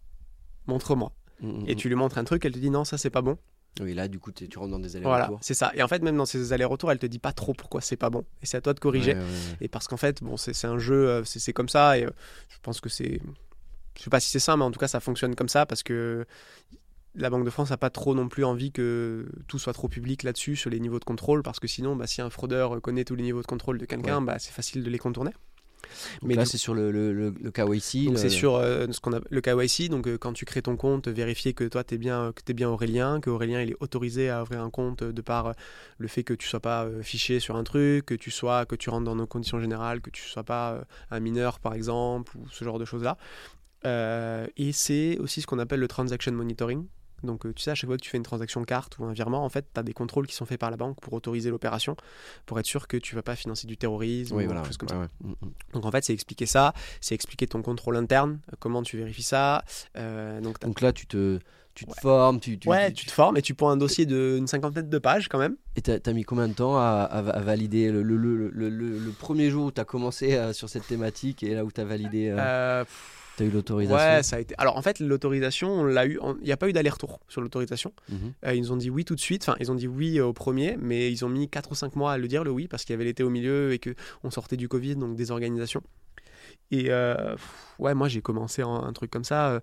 Speaker 1: montre-moi
Speaker 2: Mm, mm,
Speaker 1: et
Speaker 2: mm.
Speaker 1: tu lui montres un truc, elle te dit non ça c'est pas bon.
Speaker 2: Oui, là, du coup, tu rentres dans des
Speaker 1: Voilà,
Speaker 2: allers-retours.
Speaker 1: c'est ça. Et en fait même dans ces allers-retours elle te dit pas trop pourquoi c'est pas bon et c'est à toi de corriger.
Speaker 2: Ouais, ouais, ouais.
Speaker 1: Et parce qu'en fait, bon, c'est un jeu, euh, c'est c'est comme ça, et euh, je pense que c'est. Je sais pas si c'est ça, mais en tout cas, ça fonctionne comme ça parce que la Banque de France n'a pas trop non plus envie que tout soit trop public là-dessus, sur les niveaux de contrôle, parce que sinon, bah, si un fraudeur connaît tous les niveaux de contrôle de quelqu'un, bah, c'est facile de les contourner.
Speaker 2: Donc
Speaker 1: Mais
Speaker 2: là, c'est sur le, le, le, le KYC.
Speaker 1: Donc c'est sur euh, ce qu'on a le KYC, donc euh, quand tu crées ton compte, vérifier que toi tu es bien que t'es bien Aurélien, que Aurélien il est autorisé à ouvrir un compte de par euh, le fait que tu sois pas fiché sur un truc, que tu sois que tu rentres dans nos conditions générales, que tu sois pas un mineur par exemple ou ce genre de choses là. Euh, et c'est aussi ce qu'on appelle le transaction monitoring. Donc euh, tu sais à chaque fois que tu fais une transaction carte ou un virement, en fait, tu as des contrôles qui sont faits par la banque pour autoriser l'opération pour être sûr que tu vas pas financer du terrorisme
Speaker 2: Oui,
Speaker 1: ou
Speaker 2: voilà.
Speaker 1: quelque chose comme
Speaker 2: ouais,
Speaker 1: ça.
Speaker 2: ouais. Mm, mm.
Speaker 1: Donc en fait, c'est expliquer ça, c'est expliquer ton contrôle interne, euh, comment tu vérifies ça. Euh, donc
Speaker 2: là, tu te, tu te
Speaker 1: Ouais.
Speaker 2: formes, tu, tu,
Speaker 1: ouais, tu te formes et tu prends un dossier d'une cinquantaine de pages quand même.
Speaker 2: Et t'as as mis combien de temps à, à- à valider le, le, le, le, le- le premier jour où t'as commencé euh, sur cette thématique et là où t'as validé, euh,
Speaker 1: Euh,
Speaker 2: t'as eu l'autorisation
Speaker 1: ouais, ça a été. Alors en fait, l'autorisation, on l'a eu. Il n'y a pas eu d'aller-retour sur l'autorisation.
Speaker 2: Mhm.
Speaker 1: Euh, ils nous ont dit oui tout de suite. Enfin, ils ont dit oui euh, au premier, mais ils ont mis 4 ou 5 mois à le dire le oui parce qu'il y avait l'été au milieu et que on sortait du Covid, donc des organisations. Et euh, ouais, moi j'ai commencé en- un truc comme ça.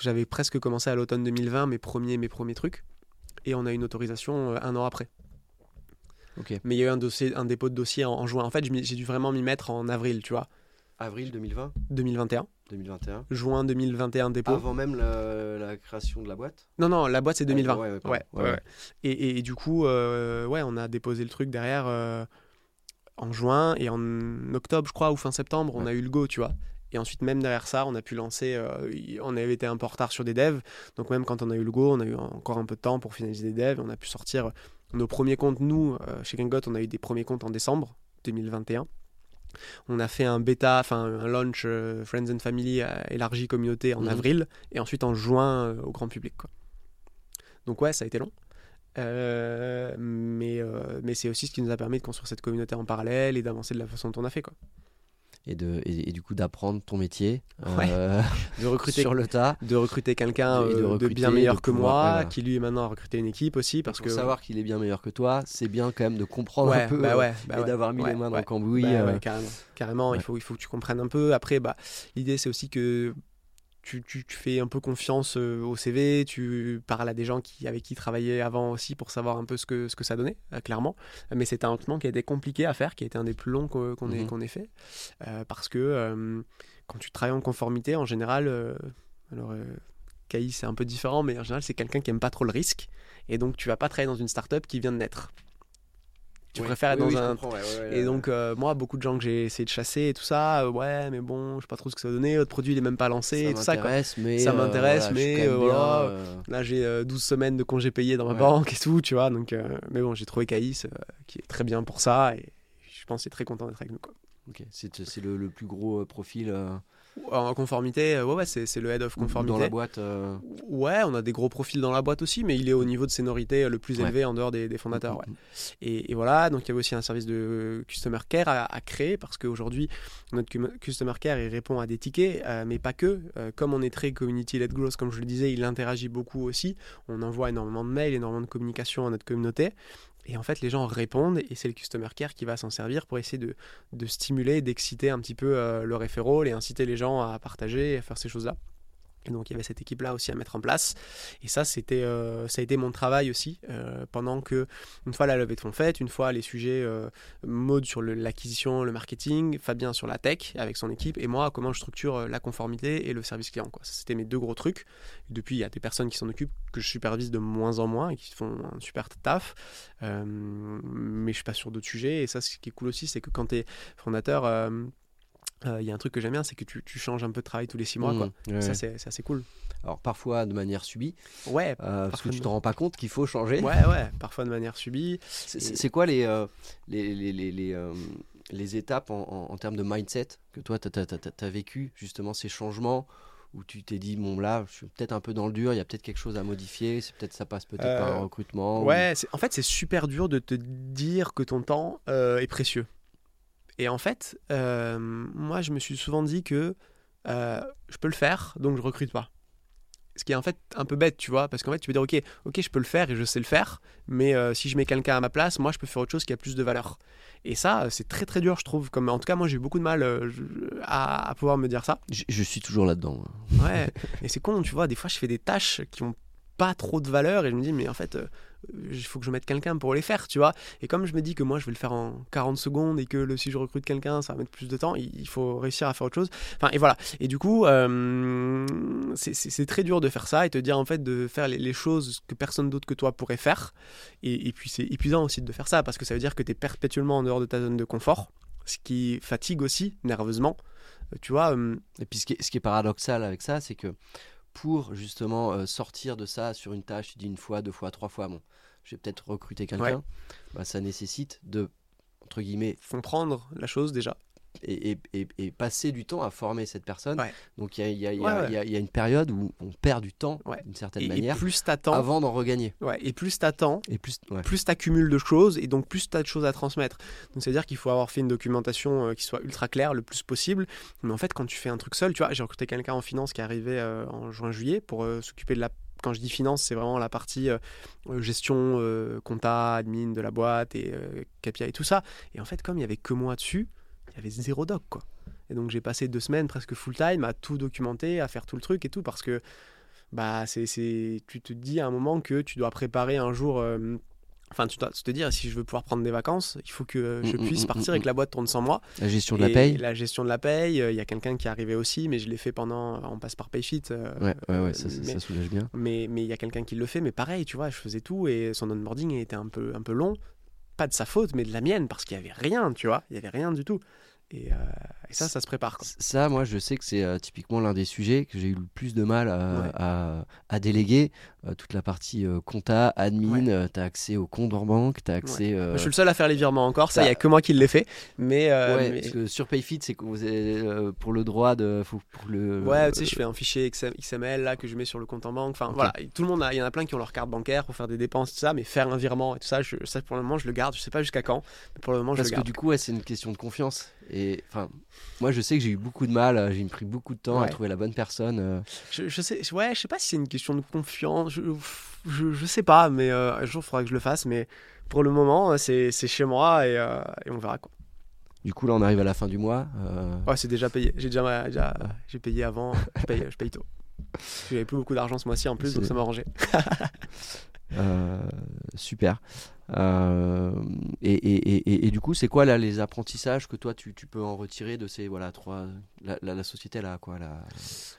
Speaker 1: J'avais presque commencé à l'automne 2020 mes premiers mes premiers trucs, et on a eu une autorisation un an après.
Speaker 2: Ok.
Speaker 1: Mais il y a eu un dossier, un dépôt de dossier en, en juin. En fait, j'ai dû vraiment m'y mettre en avril, tu vois,
Speaker 2: Avril 2020,
Speaker 1: 2021.
Speaker 2: 2021.
Speaker 1: Juin 2021 dépôt.
Speaker 2: Avant même la, la création de la boîte?
Speaker 1: Non, non, la boîte c'est 2020.
Speaker 2: Ouais, ouais.
Speaker 1: Et, et- et du coup, euh, ouais, on a déposé le truc derrière euh, en juin et en octobre, je crois, ou fin septembre, on a eu le go, tu vois. Et ensuite, même derrière ça, on a pu lancer. euh, on avait été un peu en retard sur des devs. Donc, même quand on a eu le go, on a eu encore un peu de temps pour finaliser des devs. Et on a pu sortir nos premiers comptes. Nous, euh, chez Gangot, on a eu des premiers comptes en décembre 2021. On a fait un bêta, enfin un launch euh, Friends and Family euh, élargi communauté en
Speaker 2: Mhm.
Speaker 1: avril et ensuite en juin euh, au grand public. Quoi. Donc ouais, ça a été long. Euh, mais mais c'est aussi ce qui nous a permis de construire cette communauté en parallèle et d'avancer de la façon dont on a fait. Quoi.
Speaker 2: Et, de, et, et du coup d'apprendre ton métier
Speaker 1: Ouais.
Speaker 2: euh,
Speaker 1: De recruter,
Speaker 2: sur le tas.
Speaker 1: de recruter quelqu'un
Speaker 2: de
Speaker 1: euh, de, bien
Speaker 2: de
Speaker 1: meilleur que
Speaker 2: pouvoir-
Speaker 1: moi,
Speaker 2: ouais, voilà.
Speaker 1: qui lui maintenant a recruté une équipe aussi. Parce
Speaker 2: Pour
Speaker 1: que
Speaker 2: savoir qu'il est bien meilleur que toi, c'est bien quand même de comprendre
Speaker 1: ouais,
Speaker 2: un peu
Speaker 1: bah ouais, bah
Speaker 2: et
Speaker 1: ouais.
Speaker 2: d'avoir mis
Speaker 1: Ouais,
Speaker 2: les mains dans
Speaker 1: ouais.
Speaker 2: le cambouis.
Speaker 1: Bah
Speaker 2: euh,
Speaker 1: ouais, carrément. Carrément,
Speaker 2: ouais.
Speaker 1: il, faut, il faut que tu comprennes un peu. Après, bah, l'idée, c'est aussi que tu, tu- tu fais un peu confiance euh, au CV, tu parles à des gens qui, avec qui travaillaient avant aussi pour savoir un peu ce que, ce que ça donnait, euh, clairement. Mais c'était un recrutement qui a été compliqué à faire, qui a été un des plus longs qu'on qu'on ait,
Speaker 2: Mhm.
Speaker 1: qu'on ait fait. Euh, parce que euh, quand tu travailles en conformité, en général, euh, Alors, Kai, c'est un peu différent, mais en général, c'est quelqu'un qui aime pas trop le risque. Et donc, tu vas pas travailler dans une startup qui vient de naître. Tu préfères être dans un. et donc, euh, moi, beaucoup de gens que j'ai essayé de chasser et tout ça, euh, ouais, mais bon, je sais pas trop ce que ça va donner. Votre produit, il est même pas lancé.
Speaker 2: Ça m'intéresse, mais.
Speaker 1: Ça m'intéresse, mais voilà. Là, j'ai 12 semaines de congés payés dans ma banque et tout, tu vois. Donc, mais bon, j'ai trouvé Caïs qui est très bien pour ça. Et je pense qu'il est très content d'être avec nous. Quoi.
Speaker 2: Ok, c'est le, le, plus gros profil
Speaker 1: en conformité, euh, ouais, ouais c'est le head of conformité.
Speaker 2: Dans la boîte euh,
Speaker 1: Ouais, on a des gros profils dans la boîte aussi, mais il est au niveau de seniorité euh, le plus élevé en dehors des, fondateurs. Mm, mm, mm. Et, voilà, donc il y avait aussi un service de customer care à, créer parce qu'aujourd'hui, notre customer care, il répond à des tickets, mais pas que. comme on est très community-led growth, comme je le disais, il interagit beaucoup aussi. On envoie énormément de mails, énormément de communication à notre communauté. Et en fait, les gens répondent et c'est le customer care qui va s'en servir pour essayer de, stimuler, d'exciter un petit peu euh, le référent et inciter les gens à partager à faire ces choses-là. Donc il y avait cette équipe-là aussi à mettre en place. Et ça, c'était, euh, ça a été mon travail aussi, euh, pendant que, une fois la levée de fonds faite, une fois les sujets euh, mode sur l'acquisition, le, marketing, Fabien sur la tech avec son équipe, et moi comment je structure la conformité et le service client. Quoi. C'était mes deux gros trucs. depuis, il y a des personnes qui s'en occupent, que je supervise de moins en moins et qui font un super taf. mais je suis pas sur d'autres sujets. Et ça, ce qui est cool aussi, c'est que quand tu es fondateur, il euh, y a un truc que j'aime bien, c'est que tu, tu, changes un peu de travail tous les six mois. Quoi. Mmh, ça, c'est assez cool.
Speaker 2: Alors, parfois de manière subie.
Speaker 1: Ouais.
Speaker 2: Euh, parce que tu te rends pas compte qu'il faut changer.
Speaker 1: Ouais, ouais. Parfois de manière subie.
Speaker 2: C'est quoi les, euh, les, les, les, les, étapes en, en, termes de mindset que toi, tu as, as, vécu, justement, ces changements où tu t'es dit, bon, là, je suis peut-être un peu dans le dur, il y a peut-être quelque chose à modifier, c'est peut-être ça passe peut-être par un recrutement.
Speaker 1: Ouais, en fait, c'est super dur de te dire que ton temps est précieux. Et en fait, euh, moi, je me suis souvent dit que euh, je peux le faire, donc je recrute pas. Ce qui est en fait un peu bête, tu vois, parce qu'en fait, tu peux dire, ok, ok, je peux le faire et je sais le faire, mais euh, si je mets quelqu'un à ma place, moi, je peux faire autre chose qui a plus de valeur. Et ça, c'est très très dur, je trouve. Comme, en tout cas, moi, j'ai eu beaucoup de mal à, pouvoir me dire ça.
Speaker 2: Je, suis toujours là-dedans.
Speaker 1: Ouais, et c'est con, tu vois, des fois, je fais des tâches qui ont pas trop de valeur et je me dis, mais en fait, il faut que je mette quelqu'un pour les faire, tu vois. Et comme je me dis que moi je vais le faire en 40 secondes et que le, si je recrute quelqu'un ça va mettre plus de temps, il, faut réussir à faire autre chose. Enfin, et voilà. Et du coup, euh, c'est très dur de faire ça et te dire en fait de faire les, choses que personne d'autre que toi pourrait faire. Et, puis c'est épuisant aussi de faire ça parce que ça veut dire que tu es perpétuellement en dehors de ta zone de confort, ce qui fatigue aussi nerveusement. Euh, tu vois. Euh,
Speaker 2: et puis ce qui est paradoxal avec ça, c'est que pour justement euh, sortir de ça sur une tâche, tu dis une fois, deux fois, trois fois, bon, je vais peut-être recruter quelqu'un, bah, ça nécessite de, entre guillemets,
Speaker 1: comprendre la chose déjà
Speaker 2: et, et, passer du temps à former cette personne. Donc il y, y, y, a une période où on perd du temps d'une certaine manière
Speaker 1: plus
Speaker 2: avant d'en regagner.
Speaker 1: Et plus t'attends, et plus plus t'accumules de choses et donc plus t'as de choses à transmettre. Donc c'est à dire qu'il faut avoir fait une documentation euh, qui soit ultra claire le plus possible. Mais en fait quand tu fais un truc seul, tu vois, j'ai recruté quelqu'un en finance qui est arrivé euh, en juin-juillet pour euh, s'occuper de la quand je dis finance, c'est vraiment la partie gestion, compta, admin de la boîte et KPI et tout ça. Et en fait, comme il y avait que moi dessus, avait zéro doc, quoi. Et donc j'ai passé deux semaines presque full time à tout documenter, à faire tout le truc et tout, parce que bah c'est, tu te dis à un moment que tu dois préparer un jour. Euh, enfin, tu dois te dire, si je veux pouvoir prendre des vacances, il faut que je mm, mm, puisse mm, partir et que la boîte tourne sans moi.
Speaker 2: La gestion de la paye
Speaker 1: La gestion de la paye, euh, il y a quelqu'un qui est arrivé aussi, mais je l'ai fait pendant. On passe par Payfit.
Speaker 2: Euh, ouais, ouais, ouais, ça, ça, soulage bien.
Speaker 1: Mais il y a quelqu'un qui le fait, mais pareil, tu vois, je faisais tout et son onboarding était un peu, un peu long. Pas de sa faute, mais de la mienne, parce qu'il n'y avait rien, tu vois, il n'y avait rien du tout. Euh, et, ça, ça se prépare. Quoi.
Speaker 2: Ça, moi, je sais que c'est euh, typiquement l'un des sujets que j'ai eu le plus de mal à, à, déléguer. Euh, toute la partie compta, admin, tu as accès au compte en banque, tu as accès.
Speaker 1: je suis le seul à faire les virements encore, ça, il n'y a que moi qui l'ai fait. Mais,
Speaker 2: Parce que sur PayFit, c'est pour le droit de. pour le,
Speaker 1: ouais, tu sais, je fais un fichier XML là que je mets sur le compte en banque. Enfin, voilà, tout le monde, il y en a plein qui ont leur carte bancaire pour faire des dépenses, tout ça, mais faire un virement et tout ça, je, ça pour le moment, je le garde. Je sais pas jusqu'à quand, mais pour le moment,
Speaker 2: je
Speaker 1: le garde.
Speaker 2: Parce que du coup, c'est une question de confiance. Et enfin, moi je sais que j'ai eu beaucoup de mal, euh, j'ai pris beaucoup de temps à trouver la bonne personne. Euh.
Speaker 1: Je, je, sais, ouais, je sais pas si c'est une question de confiance, je, je, je sais pas, mais euh, un jour il faudra que je le fasse. Mais pour le moment, c'est chez moi et, et, on verra quoi.
Speaker 2: Du coup, là, on arrive à la fin du mois.
Speaker 1: Ouais, c'est déjà payé. J'ai déjà, déjà j'ai payé avant. je paye, je paye tôt. J'avais plus beaucoup d'argent ce mois-ci en plus, donc ça m'a arrangé.
Speaker 2: super. Euh, et, et, et, et, du coup, c'est quoi là les apprentissages que toi tu, tu, peux en retirer de ces voilà trois la, la, la société là quoi là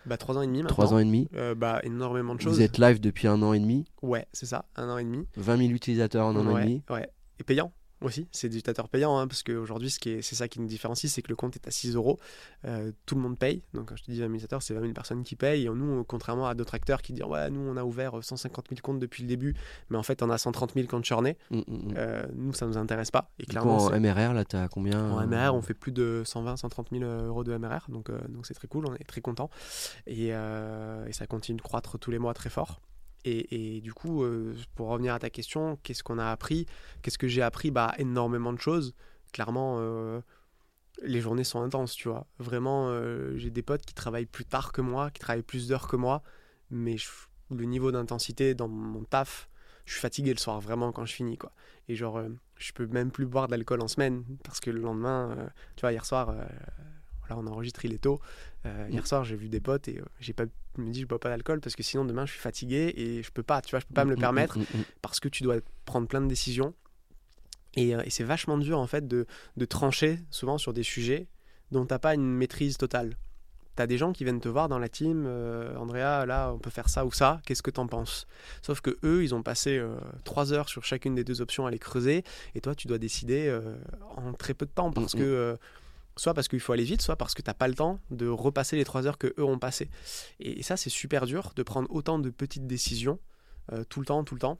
Speaker 1: bah trois ans et demi maintenant.
Speaker 2: Trois ans et demi.
Speaker 1: Euh, bah énormément de choses.
Speaker 2: Vous êtes live depuis un an et demi.
Speaker 1: Ouais, c'est ça, un an et demi.
Speaker 2: 20 000 utilisateurs en un
Speaker 1: ouais,
Speaker 2: an et demi.
Speaker 1: Ouais. Et payant aussi, c'est des utilisateurs payants, hein, parce qu'aujourd'hui, c'est ça qui nous différencie, c'est que le compte est à 6 euros, euh, tout le monde paye, donc quand je te dis 20 000 utilisateurs, c'est 20 000 personnes qui payent, et nous, contrairement à d'autres acteurs qui disent, ouais, nous, on a ouvert 150 000 comptes depuis le début, mais en fait, on a 130 000 comptes churnés,
Speaker 2: Mm, mm, mm.
Speaker 1: euh, nous, ça nous intéresse pas, et
Speaker 2: coup,
Speaker 1: clairement,
Speaker 2: en MRR, là, t'as combien
Speaker 1: en
Speaker 2: euh,
Speaker 1: MRR, on fait plus de 120, 130 000 euros de MRR, donc euh, donc c'est très cool, on est très content. Et, euh, et ça continue de croître tous les mois très fort. Et, et du coup, euh, pour revenir à ta question, qu'est-ce qu'on a appris? Qu'est-ce que j'ai appris? Bah, énormément de choses. Clairement, euh, les journées sont intenses, tu vois. Vraiment, euh, j'ai des potes qui travaillent plus tard que moi, qui travaillent plus d'heures que moi, mais je- le niveau d'intensité dans mon taf, je suis fatigué le soir, vraiment, quand je finis, quoi. Et genre, je peux même plus boire d'alcool en semaine, parce que le lendemain, tu vois, hier soir, voilà, on enregistre, il est tôt. Hier soir, j'ai vu des potes et j'ai pas, me dis, je bois pas d'alcool parce que sinon demain, je suis fatigué et je peux pas, tu vois, je peux pas me le
Speaker 2: Mm, mm,
Speaker 1: permettre
Speaker 2: mm, mm, mm.
Speaker 1: parce que tu dois prendre plein de décisions. Et, euh, et c'est vachement dur, en fait, de, de trancher souvent sur des sujets dont t'as pas une maîtrise totale. T'as des gens qui viennent te voir dans la team, euh, Andrea, là, on peut faire ça ou ça, qu'est-ce que t'en penses? Sauf que eux, ils ont passé euh, trois heures sur chacune des deux options à les creuser, et toi, tu dois décider euh, en très peu de temps, parce que soit parce qu'il faut aller vite, soit parce que t'as pas le temps de repasser les trois heures que eux ont passées. Et, ça, c'est super dur de prendre autant de petites décisions euh, tout le temps, tout le temps.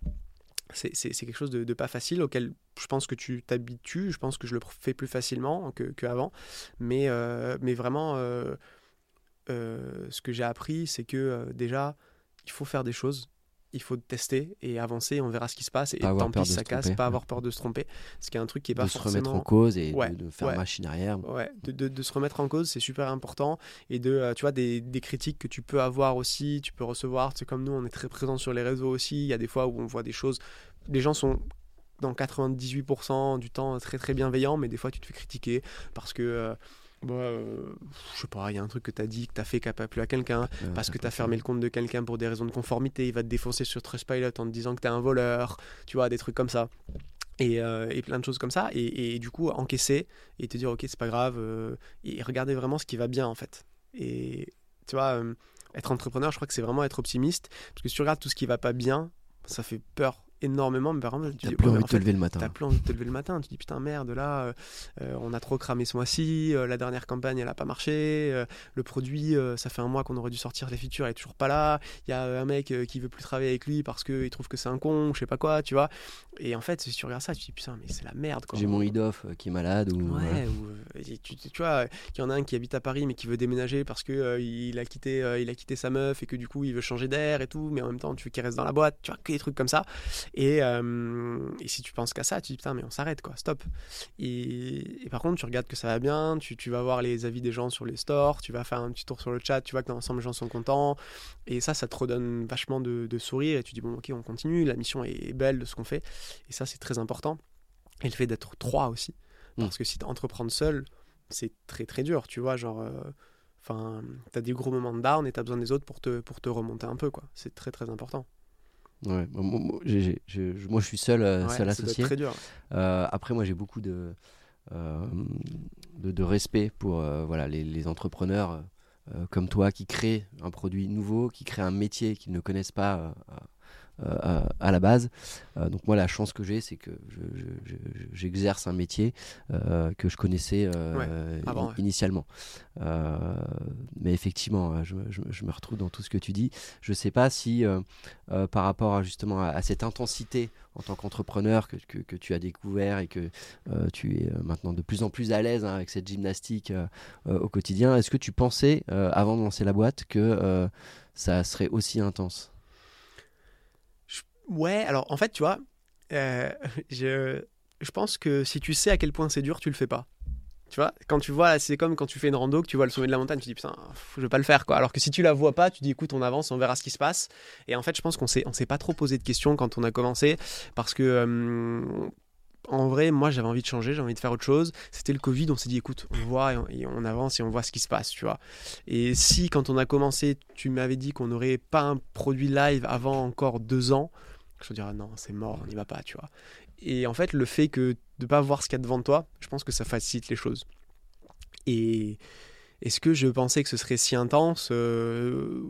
Speaker 1: C'est quelque chose de, pas facile auquel je pense que tu t'habitues. Je pense que je le fais plus facilement que- qu'avant. mais, euh, mais vraiment, euh, ce que j'ai appris, c'est que déjà, il faut faire des choses. Il faut tester et avancer, on verra ce qui se passe. Et
Speaker 2: Pas
Speaker 1: tant pis, ça
Speaker 2: se
Speaker 1: casse,
Speaker 2: tromper.
Speaker 1: pas avoir peur de se tromper. Ce qui est un truc qui est pas
Speaker 2: de se remettre en cause et de-
Speaker 1: Ouais,
Speaker 2: de, faire
Speaker 1: ouais.
Speaker 2: machine arrière.
Speaker 1: Ouais, de, de- de se remettre en cause, c'est super important. Et de, euh, tu vois, des, des critiques que tu peux avoir aussi, tu peux recevoir. C'est comme nous, on est très présent sur les réseaux aussi. Il y a des fois où on voit des choses. Les gens sont dans 98% du temps très très bienveillants, mais des fois tu te fais critiquer parce que. euh, bah, euh, je sais pas, il y a un truc que tu as dit, que tu as fait, qui n'a pas plu à quelqu'un,
Speaker 2: Euh,
Speaker 1: parce que
Speaker 2: peut
Speaker 1: tu as
Speaker 2: faire.
Speaker 1: fermé le compte de quelqu'un pour des raisons de conformité, il va te défoncer sur Trustpilot en te disant que tu es un voleur, tu vois, des trucs comme ça. Et, euh, et plein de choses comme ça. Et, et du coup, encaisser et te dire, ok, c'est pas grave, et regarder vraiment ce qui va bien en fait. Et tu vois, être entrepreneur, je crois que c'est vraiment être optimiste, parce que si tu regardes tout ce qui va pas bien, ça fait peur énormément, mais par exemple, tu dis,
Speaker 2: plus
Speaker 1: ouais, mais
Speaker 2: envie
Speaker 1: en
Speaker 2: de te
Speaker 1: fait,
Speaker 2: lever le matin.
Speaker 1: T'as plus envie de te lever le matin. Tu dis putain merde là, euh, euh, on a trop cramé ce mois-ci. euh, la dernière campagne elle a pas marché. euh, le produit, ça fait un mois qu'on aurait dû sortir les features, elle est toujours pas là. Il y a un mec qui veut plus travailler avec lui parce qu'il trouve que c'est un con, je sais pas quoi, tu vois. Et en fait, si tu regardes ça, tu dis putain mais c'est la merde quoi.
Speaker 2: J'ai mon IDOF qui est malade ou
Speaker 1: Ouais, ou, tu, vois, qu'il y en a un qui habite à Paris mais qui veut déménager parce que il a quitté, il a quitté sa meuf et que du coup il veut changer d'air et tout, mais en même temps tu veux qu'il reste dans la boîte, tu vois, que des trucs comme ça. Et, euh, et si tu penses qu'à ça, tu dis putain mais on s'arrête quoi, stop. Et, et par contre tu regardes que ça va bien, tu, tu vas voir les avis des gens sur les stores, tu vas faire un petit tour sur le chat, tu vois que dans l'ensemble les gens sont contents. Et ça, ça te redonne vachement de, de sourire et tu dis bon ok on continue, la mission est belle de ce qu'on fait. Et ça c'est très important. Et le fait d'être trois aussi. Parce que si tu entreprendre seul, c'est très très dur, tu vois, genre... euh, Enfin, t'as des gros moments de down et t'as besoin des autres pour te, pour te remonter un peu, quoi. C'est très très important.
Speaker 2: Ouais, moi, je, moi, je suis seul, euh,
Speaker 1: Ouais,
Speaker 2: seul associé.
Speaker 1: être très dur.
Speaker 2: Euh, après, moi, j'ai beaucoup de, euh, de, de respect pour voilà, les, les entrepreneurs comme toi qui créent un produit nouveau, qui créent un métier qu'ils ne connaissent pas à, à la base. Euh, donc moi, la chance que j'ai, c'est que je- je- je- j'exerce un métier euh, que je connaissais euh,
Speaker 1: ouais.
Speaker 2: initialement. Euh, mais effectivement, euh, je, me retrouve dans tout ce que tu dis. Je ne sais pas si euh, euh, par rapport à, justement à, à cette intensité en tant qu'entrepreneur que, que, que tu as découvert et que euh, tu es euh, maintenant de plus en plus à l'aise hein, avec cette gymnastique euh, euh, au quotidien, est-ce que tu pensais, euh, avant de lancer la boîte, que euh, ça serait aussi intense?
Speaker 1: Ouais, alors en fait, tu vois, euh, je, je pense que si tu sais à quel point c'est dur, tu le fais pas. Tu vois, quand tu vois, c'est comme quand tu fais une rando, que tu vois le sommet de la montagne, tu dis putain, je vais pas le faire quoi. Alors que si tu la vois pas, tu dis écoute, on avance, on verra ce qui se passe. Et en fait, je pense qu'on s'est, on s'est pas trop posé de questions quand on a commencé parce que. en vrai, moi j'avais envie de changer, j'ai envie de faire autre chose. C'était le Covid, on s'est dit écoute, on voit on, et on avance et on voit ce qui se passe, tu vois. Et si quand on a commencé, tu m'avais dit qu'on n'aurait pas un produit live avant encore deux ans, je te dirais non, c'est mort, on n'y va pas, tu vois. et en fait, le fait que de pas voir ce qu'il y a devant toi, je pense que ça facilite les choses. Et est-ce que je pensais que ce serait si intense euh,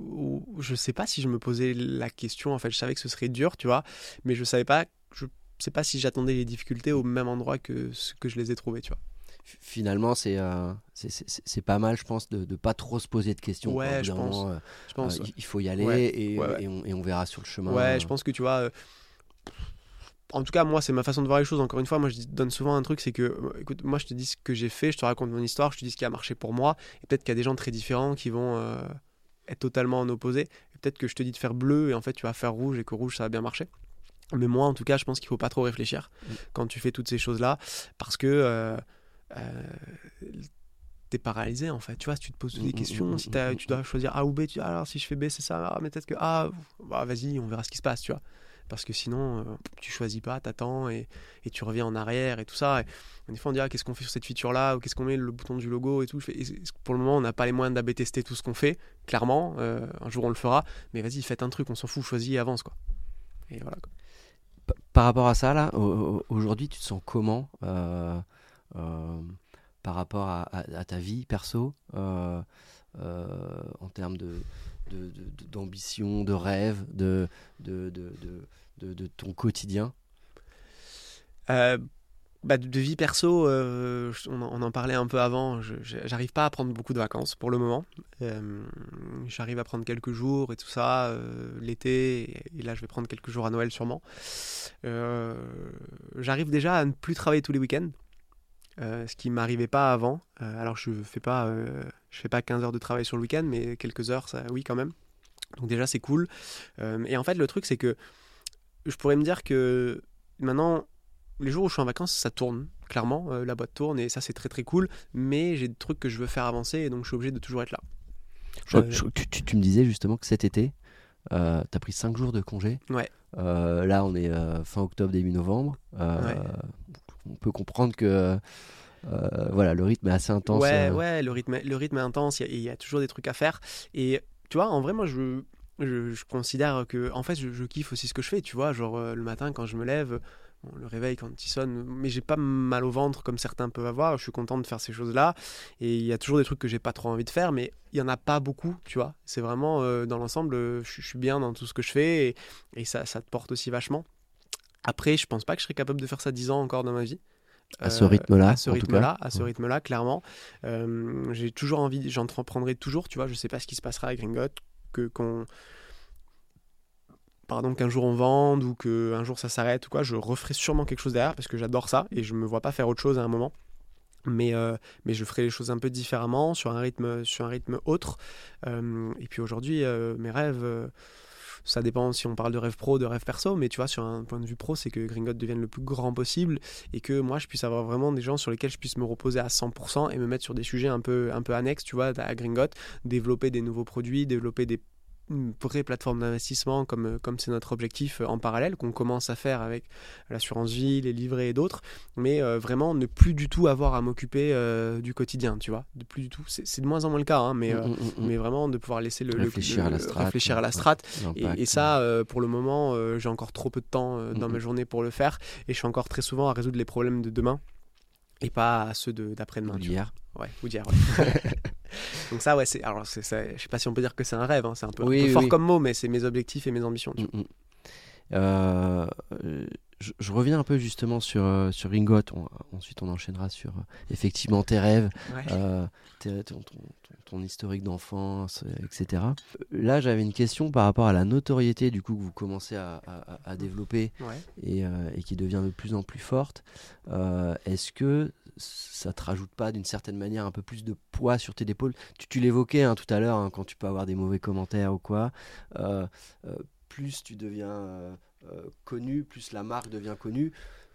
Speaker 1: Je sais pas si je me posais la question. En fait, je savais que ce serait dur, tu vois, mais je savais pas. Je sais pas si j'attendais les difficultés au même endroit que ce que je les ai trouvées, tu vois.
Speaker 2: Finalement, c'est euh, c'est pas mal, je pense, de ne pas trop se poser de questions.
Speaker 1: Ouais, je pense,
Speaker 2: euh,
Speaker 1: je pense.
Speaker 2: Euh, il faut y aller et, et, on, et, on, verra sur le chemin.
Speaker 1: Ouais, je pense que tu vois en tout cas, moi, c'est ma façon de voir les choses. Encore une fois, moi, je donne souvent un truc c'est que, écoute, moi, je te dis ce que j'ai fait, je te raconte mon histoire, je te dis ce qui a marché pour moi. Et peut-être qu'il y a des gens très différents qui vont euh, être totalement en opposé. Peut-être que je te dis de faire bleu et en fait, tu vas faire rouge et que rouge, ça va bien marcher. Mais moi, en tout cas, je pense qu'il faut pas trop réfléchir mm. quand tu fais toutes ces choses-là parce que. Euh, t'es paralysé en fait. Tu vois, si tu te poses des mm, mm, questions, si tu dois choisir A ou B, tu dis alors si je fais B, c'est ça, ah, mais peut-être que A, bah, vas-y, on verra ce qui se passe, tu vois parce que sinon, euh, tu choisis pas, t'attends et, et tu reviens en arrière et tout ça. Et, des fois, on dit ah, qu'est-ce qu'on fait sur cette feature-là ou qu'est-ce qu'on met le bouton du logo et tout. pour le moment, on n'a pas les moyens d'AB tester tout ce qu'on fait, clairement. Euh, un jour, on le fera, mais vas-y, faites un truc, on s'en fout, choisis et avance. Quoi. Et voilà.
Speaker 2: Par rapport à ça, là, aujourd'hui, tu te sens comment euh, par rapport à, ta vie perso en termes de, d'ambition, de, de, rêve, de, de, de, ton quotidien?
Speaker 1: Euh, bah, de, vie perso, euh, on, en parlait un peu avant, j'arrive pas à prendre beaucoup de vacances pour le moment. Euh, j'arrive à prendre quelques jours et tout ça, l'été, et, là je vais prendre quelques jours à Noël sûrement. j'arrive déjà à ne plus travailler tous les week-ends. Ce qui m'arrivait pas avant. alors je fais pas, je fais pas 15 heures de travail sur le week-end, mais quelques heures, ça, oui quand même. Donc déjà c'est cool. et en fait le truc c'est que je pourrais me dire que maintenant, les jours où je suis en vacances, ça tourne, clairement. Euh, la boîte tourne et ça, c'est très très cool. Mais j'ai des trucs que je veux faire avancer et donc je suis obligé de toujours être là.
Speaker 2: Euh, tu, me disais justement que cet été, euh, tu as pris 5 jours de congé.
Speaker 1: Ouais.
Speaker 2: là, on est fin octobre, début novembre. On peut comprendre que. voilà, le rythme est assez intense.
Speaker 1: Ouais, ouais, le rythme, le rythme est intense. Il y, y, a toujours des trucs à faire. Et tu vois, en vrai, moi, je, je, considère que, en fait, je, kiffe aussi ce que je fais, tu vois. Genre, euh, le matin, quand je me lève, le réveil quand il sonne, mais j'ai pas mal au ventre comme certains peuvent avoir. Je suis content de faire ces choses-là. Et il y a toujours des trucs que j'ai pas trop envie de faire, mais il y en a pas beaucoup, tu vois. C'est vraiment, euh, dans l'ensemble, je, suis bien dans tout ce que je fais et, et ça, ça, te porte aussi vachement. Après, je pense pas que je serais capable de faire ça 10 ans encore dans ma vie.
Speaker 2: À ce rythme-là,
Speaker 1: à ce rythme-là, à ce rythme-là, clairement. Euh, j'ai toujours envie, j'entreprendrai toujours, tu vois. Je sais pas ce qui se passera avec Gringot, que qu'on pardon qu'un jour on vende ou qu'un jour ça s'arrête ou quoi, je referai sûrement quelque chose derrière parce que j'adore ça et je me vois pas faire autre chose à un moment. Mais, euh, mais je ferai les choses un peu différemment, sur un rythme, sur un rythme autre. Euh, et puis aujourd'hui, euh, mes rêves, ça dépend si on parle de rêve pro, de rêve perso, mais tu vois, sur un point de vue pro, c'est que Gringot devienne le plus grand possible et que moi, je puisse avoir vraiment des gens sur lesquels je puisse me reposer à 100% et me mettre sur des sujets un peu, un peu annexes, tu vois, à Gringot, développer des nouveaux produits, développer des une vraie plateforme d'investissement comme euh, comme c'est notre objectif euh, en parallèle qu'on commence à faire avec l'assurance vie, les livrets et d'autres, mais euh, vraiment ne plus du tout avoir à m'occuper du quotidien, tu vois, de plus du tout. C'est de moins en moins le cas, hein, mais mm, mm, mm, mais vraiment de pouvoir laisser le
Speaker 2: réfléchir, à, la strate,
Speaker 1: réfléchir à la strate. Et, ça, pour le moment, j'ai encore trop peu de temps dans ma journée pour le faire, et je suis encore très souvent à résoudre les problèmes de demain et pas à ceux d'après-demain.
Speaker 2: D'hier.
Speaker 1: Ouais, ou d'hier. Ouais. Donc ça, ouais, c'est. Alors, je sais pas si on peut dire que c'est un rêve, hein, c'est un peu, fort comme mot, mais c'est mes objectifs et mes ambitions. Mm, mm.
Speaker 2: Euh, je, reviens un peu justement sur, euh, sur Ringot. ensuite, on enchaînera sur euh, effectivement tes rêves, ton, historique d'enfance, etc. Là, j'avais une question par rapport à la notoriété du coup que vous commencez à, à, développer et, et, qui devient de plus en plus forte. Est-ce que ça te rajoute pas d'une certaine manière un peu plus de poids sur tes épaules? Tu, l'évoquais hein, tout à l'heure hein, quand tu peux avoir des mauvais commentaires ou quoi. Euh, euh, plus tu deviens euh, connu, plus la marque devient connue,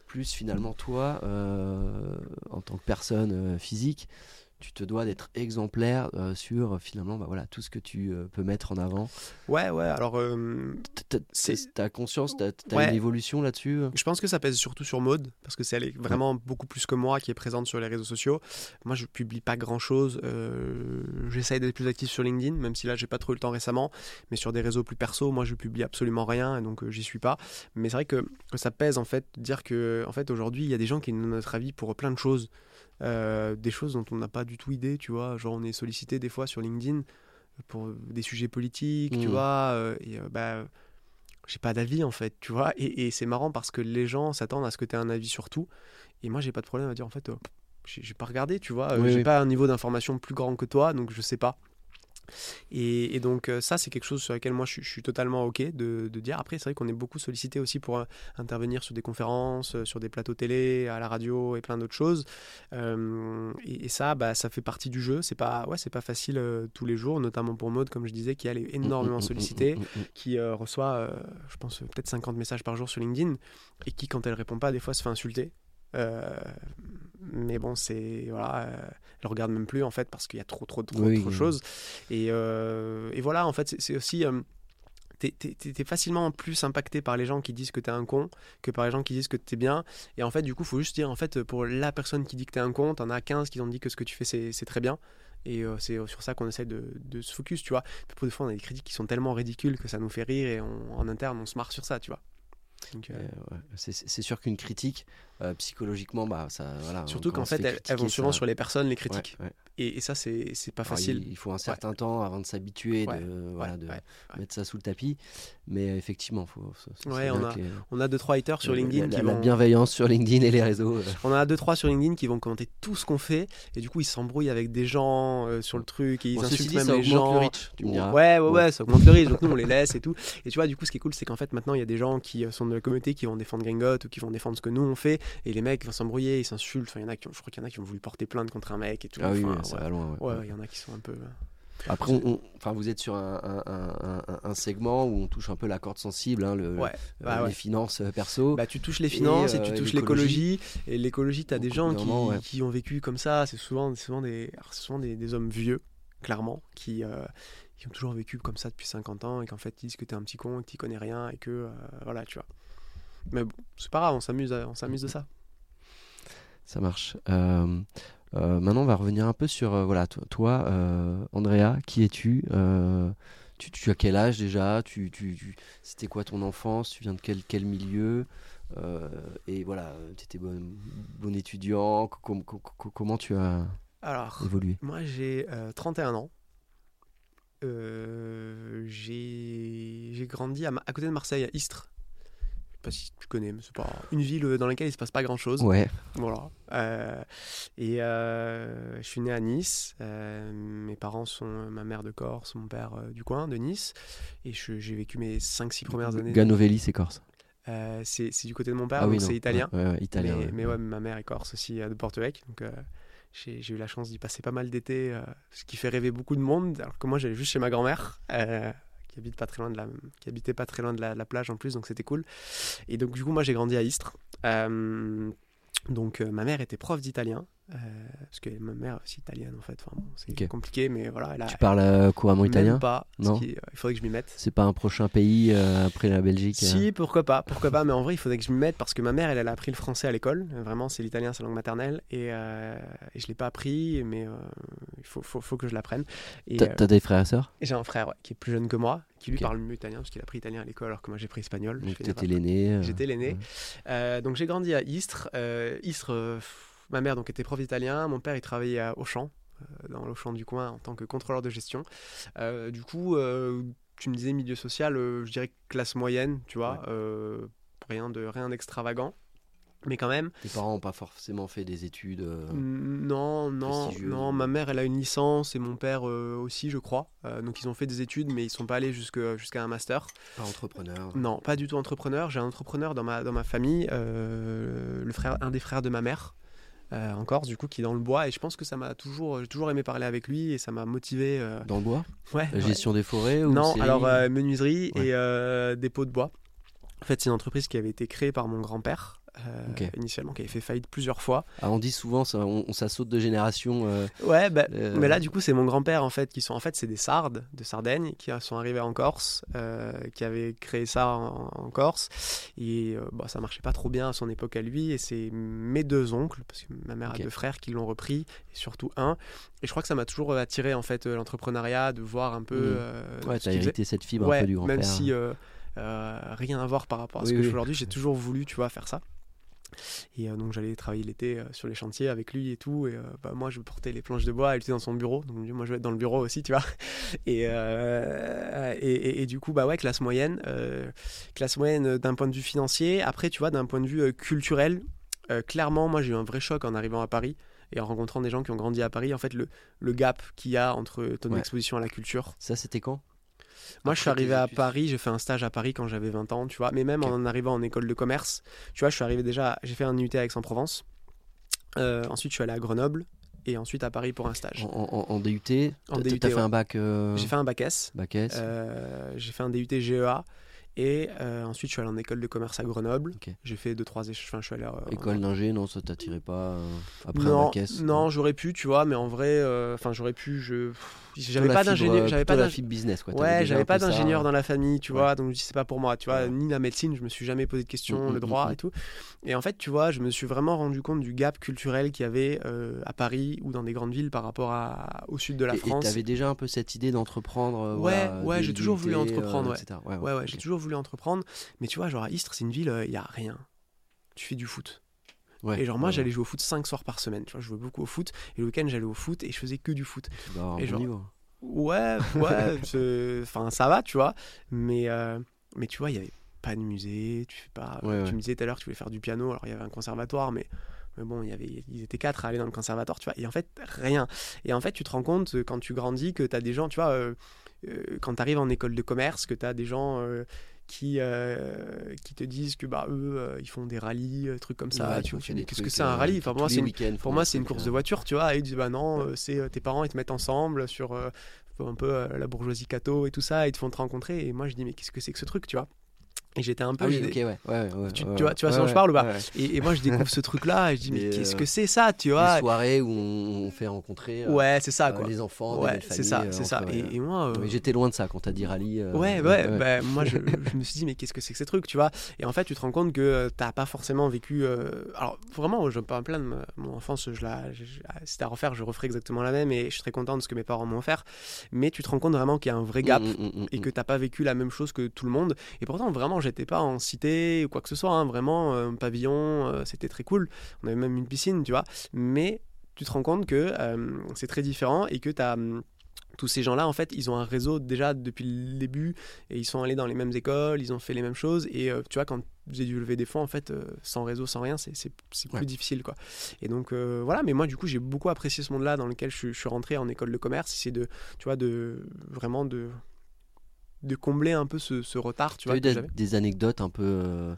Speaker 2: plus finalement toi, en tant que personne physique, tu te dois d'être exemplaire euh, sur finalement bah, voilà, tout ce que tu euh, peux mettre en avant.
Speaker 1: Ouais, ouais, alors. euh,
Speaker 2: T'as- conscience, t'as
Speaker 1: Ouais.
Speaker 2: une évolution là-dessus euh?
Speaker 1: Je pense que ça pèse surtout sur Maude, parce que c'est elle est vraiment beaucoup plus que moi qui est présente sur les réseaux sociaux. Moi, je publie pas grand-chose. euh, J'essaye d'être plus actif sur LinkedIn, même si là, j'ai pas trop eu le temps récemment. Mais sur des réseaux plus perso, moi, je publie absolument rien, et donc euh, j'y suis pas. Mais c'est vrai que, que ça pèse, en fait, de dire que, en fait, aujourd'hui, il y a des gens qui nous donnent notre avis pour plein de choses. Euh, des choses dont on n'a pas du tout idée, tu vois. Genre, on est sollicité des fois sur LinkedIn pour des sujets politiques, tu
Speaker 2: Mhm.
Speaker 1: vois. euh, et euh, bah j'ai pas d'avis en fait, tu vois. Et, et c'est marrant parce que les gens s'attendent à ce que tu aies un avis sur tout. Et moi, j'ai pas de problème à dire en fait, j'ai pas regardé, tu vois.
Speaker 2: Oui,
Speaker 1: j'ai
Speaker 2: oui.
Speaker 1: pas un niveau d'information plus grand que toi, donc je sais pas. Et, et donc, euh, ça, c'est quelque chose sur lequel moi je, suis- je suis totalement OK de, de dire. Après, c'est vrai qu'on est beaucoup sollicité aussi pour euh, intervenir sur des conférences, euh, sur des plateaux télé, à la radio et plein d'autres choses. Euh, et, et ça, bah, ça fait partie du jeu. C'est pas, ouais, c'est pas facile euh, tous les jours, notamment pour Maud, comme je disais, qui elle est énormément
Speaker 2: Mm, mm, mm,
Speaker 1: sollicitée qui euh, reçoit, je pense, peut-être 50 messages par jour sur LinkedIn, et qui, quand elle répond pas, des fois se fait insulter. Mais bon, c'est. Voilà, euh, elle regarde même plus, en fait, parce qu'il y a trop, trop, trop,
Speaker 2: Oui,
Speaker 1: trop de choses. Et, euh, et voilà, en fait, c'est- aussi. euh, T'es facilement plus impacté par les gens qui disent que t'es un con que par les gens qui disent que t'es bien. Et en fait, du coup, faut juste dire, en fait, pour la personne qui dit que t'es un con, t'en as 15 qui t'ont dit que ce que tu fais, c'est très bien. Et euh, c'est sur ça qu'on essaie de, de se focus, tu vois. Pour des fois, on a des critiques qui sont tellement ridicules que ça nous fait rire et on- en interne, on se marre sur ça, tu vois. Euh,
Speaker 2: ouais. C'est sûr qu'une critique, euh, psychologiquement, bah, ça, voilà,
Speaker 1: surtout qu'en fait, elles, elles vont souvent
Speaker 2: ça-
Speaker 1: sur les personnes, les critiques.
Speaker 2: ouais.
Speaker 1: Et, et ça, c'est c'est pas
Speaker 2: Alors,
Speaker 1: facile.
Speaker 2: il, il faut un certain temps avant de s'habituer, de, voilà, mettre ça sous le tapis. Mais euh, effectivement, faut,
Speaker 1: on a
Speaker 2: les-
Speaker 1: On a deux trois haters sur LinkedIn
Speaker 2: la,
Speaker 1: qui
Speaker 2: la
Speaker 1: vont.
Speaker 2: bienveillance sur LinkedIn et les réseaux. euh,
Speaker 1: On a deux trois sur LinkedIn qui vont commenter tout ce qu'on fait et du coup ils s'embrouillent avec des gens euh, sur le truc et ils
Speaker 2: Bon,
Speaker 1: insultent
Speaker 2: dit,
Speaker 1: même
Speaker 2: ça
Speaker 1: les gens.
Speaker 2: le reach, tu me diras.
Speaker 1: Ouais, ouais, ça augmente le risque. Donc nous, on les laisse et tout. Et tu vois, du coup, ce qui est cool, c'est qu'en fait, maintenant, il y a des gens qui euh, sont de la communauté qui vont défendre Gringot ou qui vont défendre ce que nous on fait. Et les mecs vont s'embrouiller, ils s'insultent. Enfin, il y en a qui ont- je crois qu'il y en a qui ont voulu porter plainte contre un mec et tout.
Speaker 2: Ah oui,
Speaker 1: Enfin,
Speaker 2: ça
Speaker 1: ouais.
Speaker 2: va loin. ouais.
Speaker 1: Il y en a qui sont un peu. euh,
Speaker 2: Après, on- on- enfin, vous êtes sur un, un- un- un- un segment où on touche un peu la corde sensible, hein, le,
Speaker 1: Ouais,
Speaker 2: euh,
Speaker 1: bah ouais.
Speaker 2: les finances euh, perso.
Speaker 1: Bah, tu touches les finances et,
Speaker 2: Et,
Speaker 1: tu touches
Speaker 2: l'écologie.
Speaker 1: Et l'écologie, t'as des
Speaker 2: Au
Speaker 1: gens qui,
Speaker 2: moment, ouais.
Speaker 1: qui ont vécu comme ça. C'est souvent, souvent, des, souvent des, des hommes vieux, clairement, qui, euh, qui ont toujours vécu comme ça depuis 50 ans et qu'en fait, ils disent que t'es un petit con et que t'y connais rien et que. euh, voilà, tu vois. Mais bon, c'est pas grave, on s'amuse, à- on s'amuse de ça.
Speaker 2: Ça marche. Euh, euh, maintenant, on va revenir un peu sur euh, voilà, toi, toi, euh, Andrea, qui es-tu Euh, tu, tu as quel âge déjà? Tu, tu, tu- C'était quoi ton enfance? Tu viens de quel, quel milieu? Euh, Et voilà, tu étais bon, bon étudiant. Com- com- com- comment tu as
Speaker 1: Alors,
Speaker 2: évolué?
Speaker 1: moi, j'ai euh, 31 ans. Euh, j'ai grandi à, à côté de Marseille, à Istres. Je sais pas si tu connais, mais c'est pas une ville dans laquelle il se passe pas grand chose.
Speaker 2: Ouais.
Speaker 1: Voilà. Euh, et euh, je suis né à Nice. Euh, mes parents sont ma mère de Corse, mon père euh, du coin, de Nice. Et j'ai vécu mes 5-6 premières années.
Speaker 2: Ganovelli, c'est corse.
Speaker 1: Euh, c'est du côté de mon père,
Speaker 2: ah oui,
Speaker 1: donc c'est italien.
Speaker 2: Ouais, ouais, ouais, italien.
Speaker 1: mais,
Speaker 2: ouais.
Speaker 1: mais ouais, ma mère est corse aussi, euh, de Porto-Vec. Donc euh, j'ai eu la chance d'y passer pas mal d'été, euh, ce qui fait rêver beaucoup de monde. Alors que moi, j'allais juste chez ma grand-mère. euh, qui pas très loin de la habitait pas très loin de la, la plage en plus donc c'était cool. Et donc du coup moi j'ai grandi à Istres. Euh, donc euh, ma mère était prof d'italien euh, parce que ma mère est aussi italienne en fait enfin, bon, c'est compliqué mais voilà elle a
Speaker 2: Tu parles euh, couramment italien
Speaker 1: pas
Speaker 2: Non.
Speaker 1: qui est- il faudrait que je m'y mette
Speaker 2: C'est pas un prochain pays euh, après la Belgique euh
Speaker 1: si, pourquoi pas, pourquoi pas, mais en vrai, il faudrait que je m'y mette parce que ma mère, elle, elle a appris le français à l'école. Euh, Vraiment, c'est l'italien, sa langue maternelle. Et, euh, et je l'ai pas appris, mais euh, il faut, faut, faut que je l'apprenne.
Speaker 2: T'as
Speaker 1: euh,
Speaker 2: des frères et sœurs?
Speaker 1: j'ai un frère ouais, qui est plus jeune que moi, qui lui parle mieux italien parce qu'il a pris italien à l'école alors que moi j'ai pris espagnol.
Speaker 2: Donc t'étais l'aîné. euh,
Speaker 1: J'étais l'aîné. euh, donc j'ai grandi à Istres. Euh, Istres, euh, ma mère donc était prof d'italien, mon père il travaillait à Auchan, euh, dans l'Auchan du coin en tant que contrôleur de gestion. Euh, du coup, euh, tu me disais milieu social, je dirais classe moyenne, tu vois, rien de rien d'extravagant. Mais quand même,
Speaker 2: Tes parents n'ont pas forcément fait des études. euh,
Speaker 1: non, non, non. Ma mère, elle a une licence et mon père euh, aussi, je crois. Euh, donc ils ont fait des études, mais ils sont pas allés jusqu'à un master.
Speaker 2: Pas entrepreneur.
Speaker 1: Non, pas du tout entrepreneur. J'ai un entrepreneur dans ma, dans ma famille, le frère, un des frères de ma mère, euh, en Corse, du coup, qui est dans le bois. Et je pense que ça m'a toujours, j'ai toujours aimé parler avec lui et ça m'a motivé. euh,
Speaker 2: Dans le bois
Speaker 1: ouais,
Speaker 2: La
Speaker 1: ouais.
Speaker 2: gestion des forêts ou
Speaker 1: Non, alors euh, menuiserie
Speaker 2: Ouais.
Speaker 1: et euh, dépôt de bois. En fait, c'est une entreprise qui avait été créée par mon grand-père euh, initialement, qui avait fait faillite plusieurs fois.
Speaker 2: Ah, on dit souvent, ça, on, on- ça saute de génération. euh,
Speaker 1: Ouais, bah,
Speaker 2: Euh,
Speaker 1: mais là, du coup, c'est mon grand-père, en fait, qui sont, en fait, c'est des Sardes de Sardaigne, qui sont arrivés en Corse, qui avaient créé ça en, en Corse. Et euh, bah, ça marchait pas trop bien à son époque à lui. Et c'est mes deux oncles, parce que ma mère a deux frères, qui l'ont repris, et surtout un. Et je crois que ça m'a toujours attiré, en fait, l'entrepreneuriat, de voir un peu. Euh,
Speaker 2: ouais,
Speaker 1: faisait.
Speaker 2: hérité cette fibre
Speaker 1: Ouais,
Speaker 2: un peu du grand-père.
Speaker 1: même si euh, rien à voir par rapport à ce
Speaker 2: Oui,
Speaker 1: que je
Speaker 2: oui.
Speaker 1: fais aujourd'hui, j'ai toujours voulu, tu vois, faire ça. Et euh, donc j'allais travailler l'été euh, sur les chantiers avec lui et tout. Et euh, bah, moi je portais les planches de bois, elle était dans son bureau. Donc moi je vais être dans le bureau aussi, tu vois. Et, et, et- et du coup, bah ouais, classe moyenne. classe moyenne d'un point de vue financier. Après, tu vois, d'un point de vue culturel, clairement, moi j'ai eu un vrai choc en arrivant à Paris. Et en rencontrant des gens qui ont grandi à Paris, en fait, le, le gap qu'il y a entre ton
Speaker 2: Ouais.
Speaker 1: exposition à la culture
Speaker 2: Ça, c'était quand?
Speaker 1: Moi, je suis arrivé à. Paris, j'ai fait un stage à Paris quand j'avais 20 ans, tu vois. Mais même en arrivant en école de commerce, tu vois, je suis arrivé déjà, j'ai fait un UT à Aix-en-Provence. Euh, ensuite, je suis allé à Grenoble et ensuite à Paris pour un stage.
Speaker 2: en, en- en DUT
Speaker 1: En DUT,
Speaker 2: T'as fait
Speaker 1: ouais.
Speaker 2: un bac, euh,
Speaker 1: J'ai fait un bac S,
Speaker 2: bac S
Speaker 1: euh, j'ai fait un DUT GEA et euh, ensuite je suis allé en école de commerce à Grenoble. J'ai fait deux trois échanges. Enfin, je suis allé euh,
Speaker 2: École d'ingé, non, ça t'attirait pas euh, après
Speaker 1: non,
Speaker 2: bac S
Speaker 1: non, j'aurais pu, tu vois, mais en vrai, euh, enfin, j'aurais pu, je, j'avais
Speaker 2: la
Speaker 1: pas d'ingénieur, j'avais pas
Speaker 2: la
Speaker 1: d'ing-
Speaker 2: fibre business, quoi. T'avais
Speaker 1: Ouais, j'avais pas
Speaker 2: ça.
Speaker 1: d'ingénieur dans la famille, tu
Speaker 2: Ouais.
Speaker 1: vois, donc je dis c'est pas pour moi, tu vois,
Speaker 2: Ouais.
Speaker 1: ni la médecine, je me suis jamais posé de questions,
Speaker 2: Mm,
Speaker 1: le
Speaker 2: mm,
Speaker 1: droit
Speaker 2: mm,
Speaker 1: et tout. Et en fait, tu vois, je me suis vraiment rendu compte du gap culturel qu'il y avait à Paris ou dans des grandes villes par rapport à, au sud de la
Speaker 2: Et- Et
Speaker 1: France.
Speaker 2: t'avais déjà un peu cette idée d'entreprendre
Speaker 1: Ouais,
Speaker 2: voilà,
Speaker 1: ouais, j'ai toujours voulu entreprendre, ouais. Ouais, j'ai toujours voulu entreprendre, mais tu vois, genre à Istres, c'est une ville, il y a rien. Tu fais du foot.
Speaker 2: Ouais,
Speaker 1: Et genre, moi,
Speaker 2: ouais,
Speaker 1: j'allais jouer au foot 5 soirs par semaine, tu vois, je jouais beaucoup au foot, et le week-end, j'allais au foot et je faisais que du foot. et genre-. Ouais, ouais, enfin ça va, tu vois. Mais, euh, mais tu vois, il n'y avait pas de musée. Tu, fais pas,
Speaker 2: Ouais,
Speaker 1: tu me disais tout à l'heure que tu voulais faire du piano. Alors il y avait un conservatoire, mais, mais bon, il y avait, ils étaient quatre à aller dans le conservatoire, tu vois. Et en fait, rien. Et en fait, tu te rends compte euh, quand tu grandis que tu as des gens, tu vois, euh, euh, quand tu arrives en école de commerce, que tu as des gens. euh, qui, euh, qui te disent que bah eux euh, ils font des rallyes euh, trucs comme ça
Speaker 2: Ouais,
Speaker 1: tu vois qu'est-ce que c'est un rallye enfin pour moi c'est une pour moi, c'est une course de voiture, tu vois. Et ils disent, bah non, c'est tes parents, ils te mettent ensemble sur un peu la bourgeoisie catho et tout ça, ils te font te rencontrer. Et moi, je dis, mais qu'est-ce que c'est que ce truc, tu vois? Et j'étais un peu.
Speaker 2: Ah oui,
Speaker 1: j'ai-
Speaker 2: ok, ouais. ouais, ouais,
Speaker 1: Tu- vois- tu vois ce dont je parle ou pas et, et moi, je découvre ce truc-là et je dis, mais qu'est-ce
Speaker 2: euh,
Speaker 1: que c'est ça, tu vois
Speaker 2: soirées où on, on fait rencontrer euh,
Speaker 1: Ouais, c'est ça,
Speaker 2: euh,
Speaker 1: quoi.
Speaker 2: les enfants,
Speaker 1: Ouais, c'est ça, c'est ça. Et, moi. euh,
Speaker 2: Mais J'étais loin de ça quand t'as dit rallye.
Speaker 1: Ouais, ouais, bah, moi je, je me suis dit, mais qu'est-ce que c'est que ces trucs, tu vois Et en fait, tu te rends compte que t'as pas forcément vécu. Alors, vraiment, je me pas me plaindre, ma- mon enfance, je la, c'était à refaire, je referais exactement la même et je suis très content de ce que mes parents m'ont offert. Mais tu te rends compte vraiment qu'il y a un vrai gap
Speaker 2: Mm, mm, mm,
Speaker 1: et que t'as pas vécu la même chose que tout le monde. Et pourtant, vraiment, j'étais pas en cité ou quoi que ce soit, hein, vraiment, euh, un pavillon, euh, c'était très cool. On avait même une piscine, tu vois. Mais tu te rends compte que euh, c'est très différent et que t'as. hum, tous ces gens-là, en fait, ils ont un réseau déjà depuis le début et ils sont allés dans les mêmes écoles, ils ont fait les mêmes choses. Et euh, tu vois, quand j'ai dû lever des fonds, en fait, euh, sans réseau, sans rien, c'est plus
Speaker 2: Ouais.
Speaker 1: difficile, quoi. Et donc, euh, voilà, mais moi, du coup, j'ai beaucoup apprécié ce monde-là dans lequel je, suis- je suis rentré en école de commerce. C'est de, tu vois, de vraiment de, de combler un peu ce, ce retard, tu vois,
Speaker 2: eu des, anecdotes un peu. euh,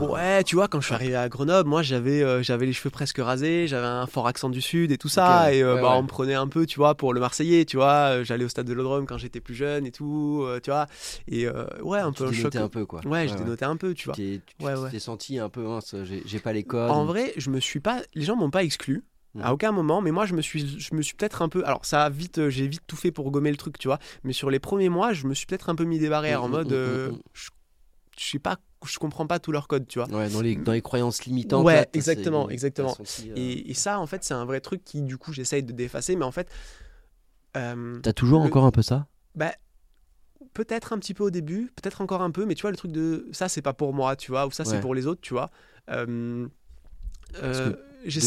Speaker 1: ouais, tu vois, quand je suis arrivé à Grenoble, moi j'avais euh, j'avais les cheveux presque rasés, j'avais un fort accent du sud et tout ça, et euh,
Speaker 2: ouais,
Speaker 1: bah,
Speaker 2: ouais.
Speaker 1: on me prenait un peu, tu vois, pour le Marseillais, tu vois. J'allais au stade de l'Odrome quand j'étais plus jeune et tout, euh, tu vois. Et euh, ouais, un
Speaker 2: tu
Speaker 1: peu un choc.
Speaker 2: dénotais un peu, quoi.
Speaker 1: Ouais, je dénotais un peu, tu vois.
Speaker 2: T'es- Tu
Speaker 1: Ouais,
Speaker 2: t'es
Speaker 1: ouais.
Speaker 2: senti un peu, hein, j'ai pas les codes.
Speaker 1: En vrai, je me suis pas. Les gens m'ont pas exclu.
Speaker 2: Mhm.
Speaker 1: À aucun moment, mais moi je me suis, je me suis peut-être un peu. Alors ça a vite, euh, j'ai vite tout fait pour gommer le truc, tu vois. Mais sur les premiers mois, je me suis peut-être un peu mis des barrières en
Speaker 2: Mm,
Speaker 1: mode,
Speaker 2: mm, mm,
Speaker 1: euh,
Speaker 2: mm.
Speaker 1: je, je sais pas, je comprends pas tous leurs codes, tu vois.
Speaker 2: Ouais, dans les, dans les croyances limitantes.
Speaker 1: Ouais,
Speaker 2: là,
Speaker 1: exactement, exactement.
Speaker 2: euh,
Speaker 1: Et, et ça, en fait, c'est un vrai truc qui, du coup, j'essaye de défacer, mais en fait, euh,
Speaker 2: T'as toujours
Speaker 1: le-
Speaker 2: encore un peu ça?
Speaker 1: Bah, peut-être un petit peu au début, peut-être encore un peu, mais tu vois, le truc de ça, c'est pas pour moi, tu vois, ou ça, c'est pour les autres, tu vois. Euh,
Speaker 2: Parce que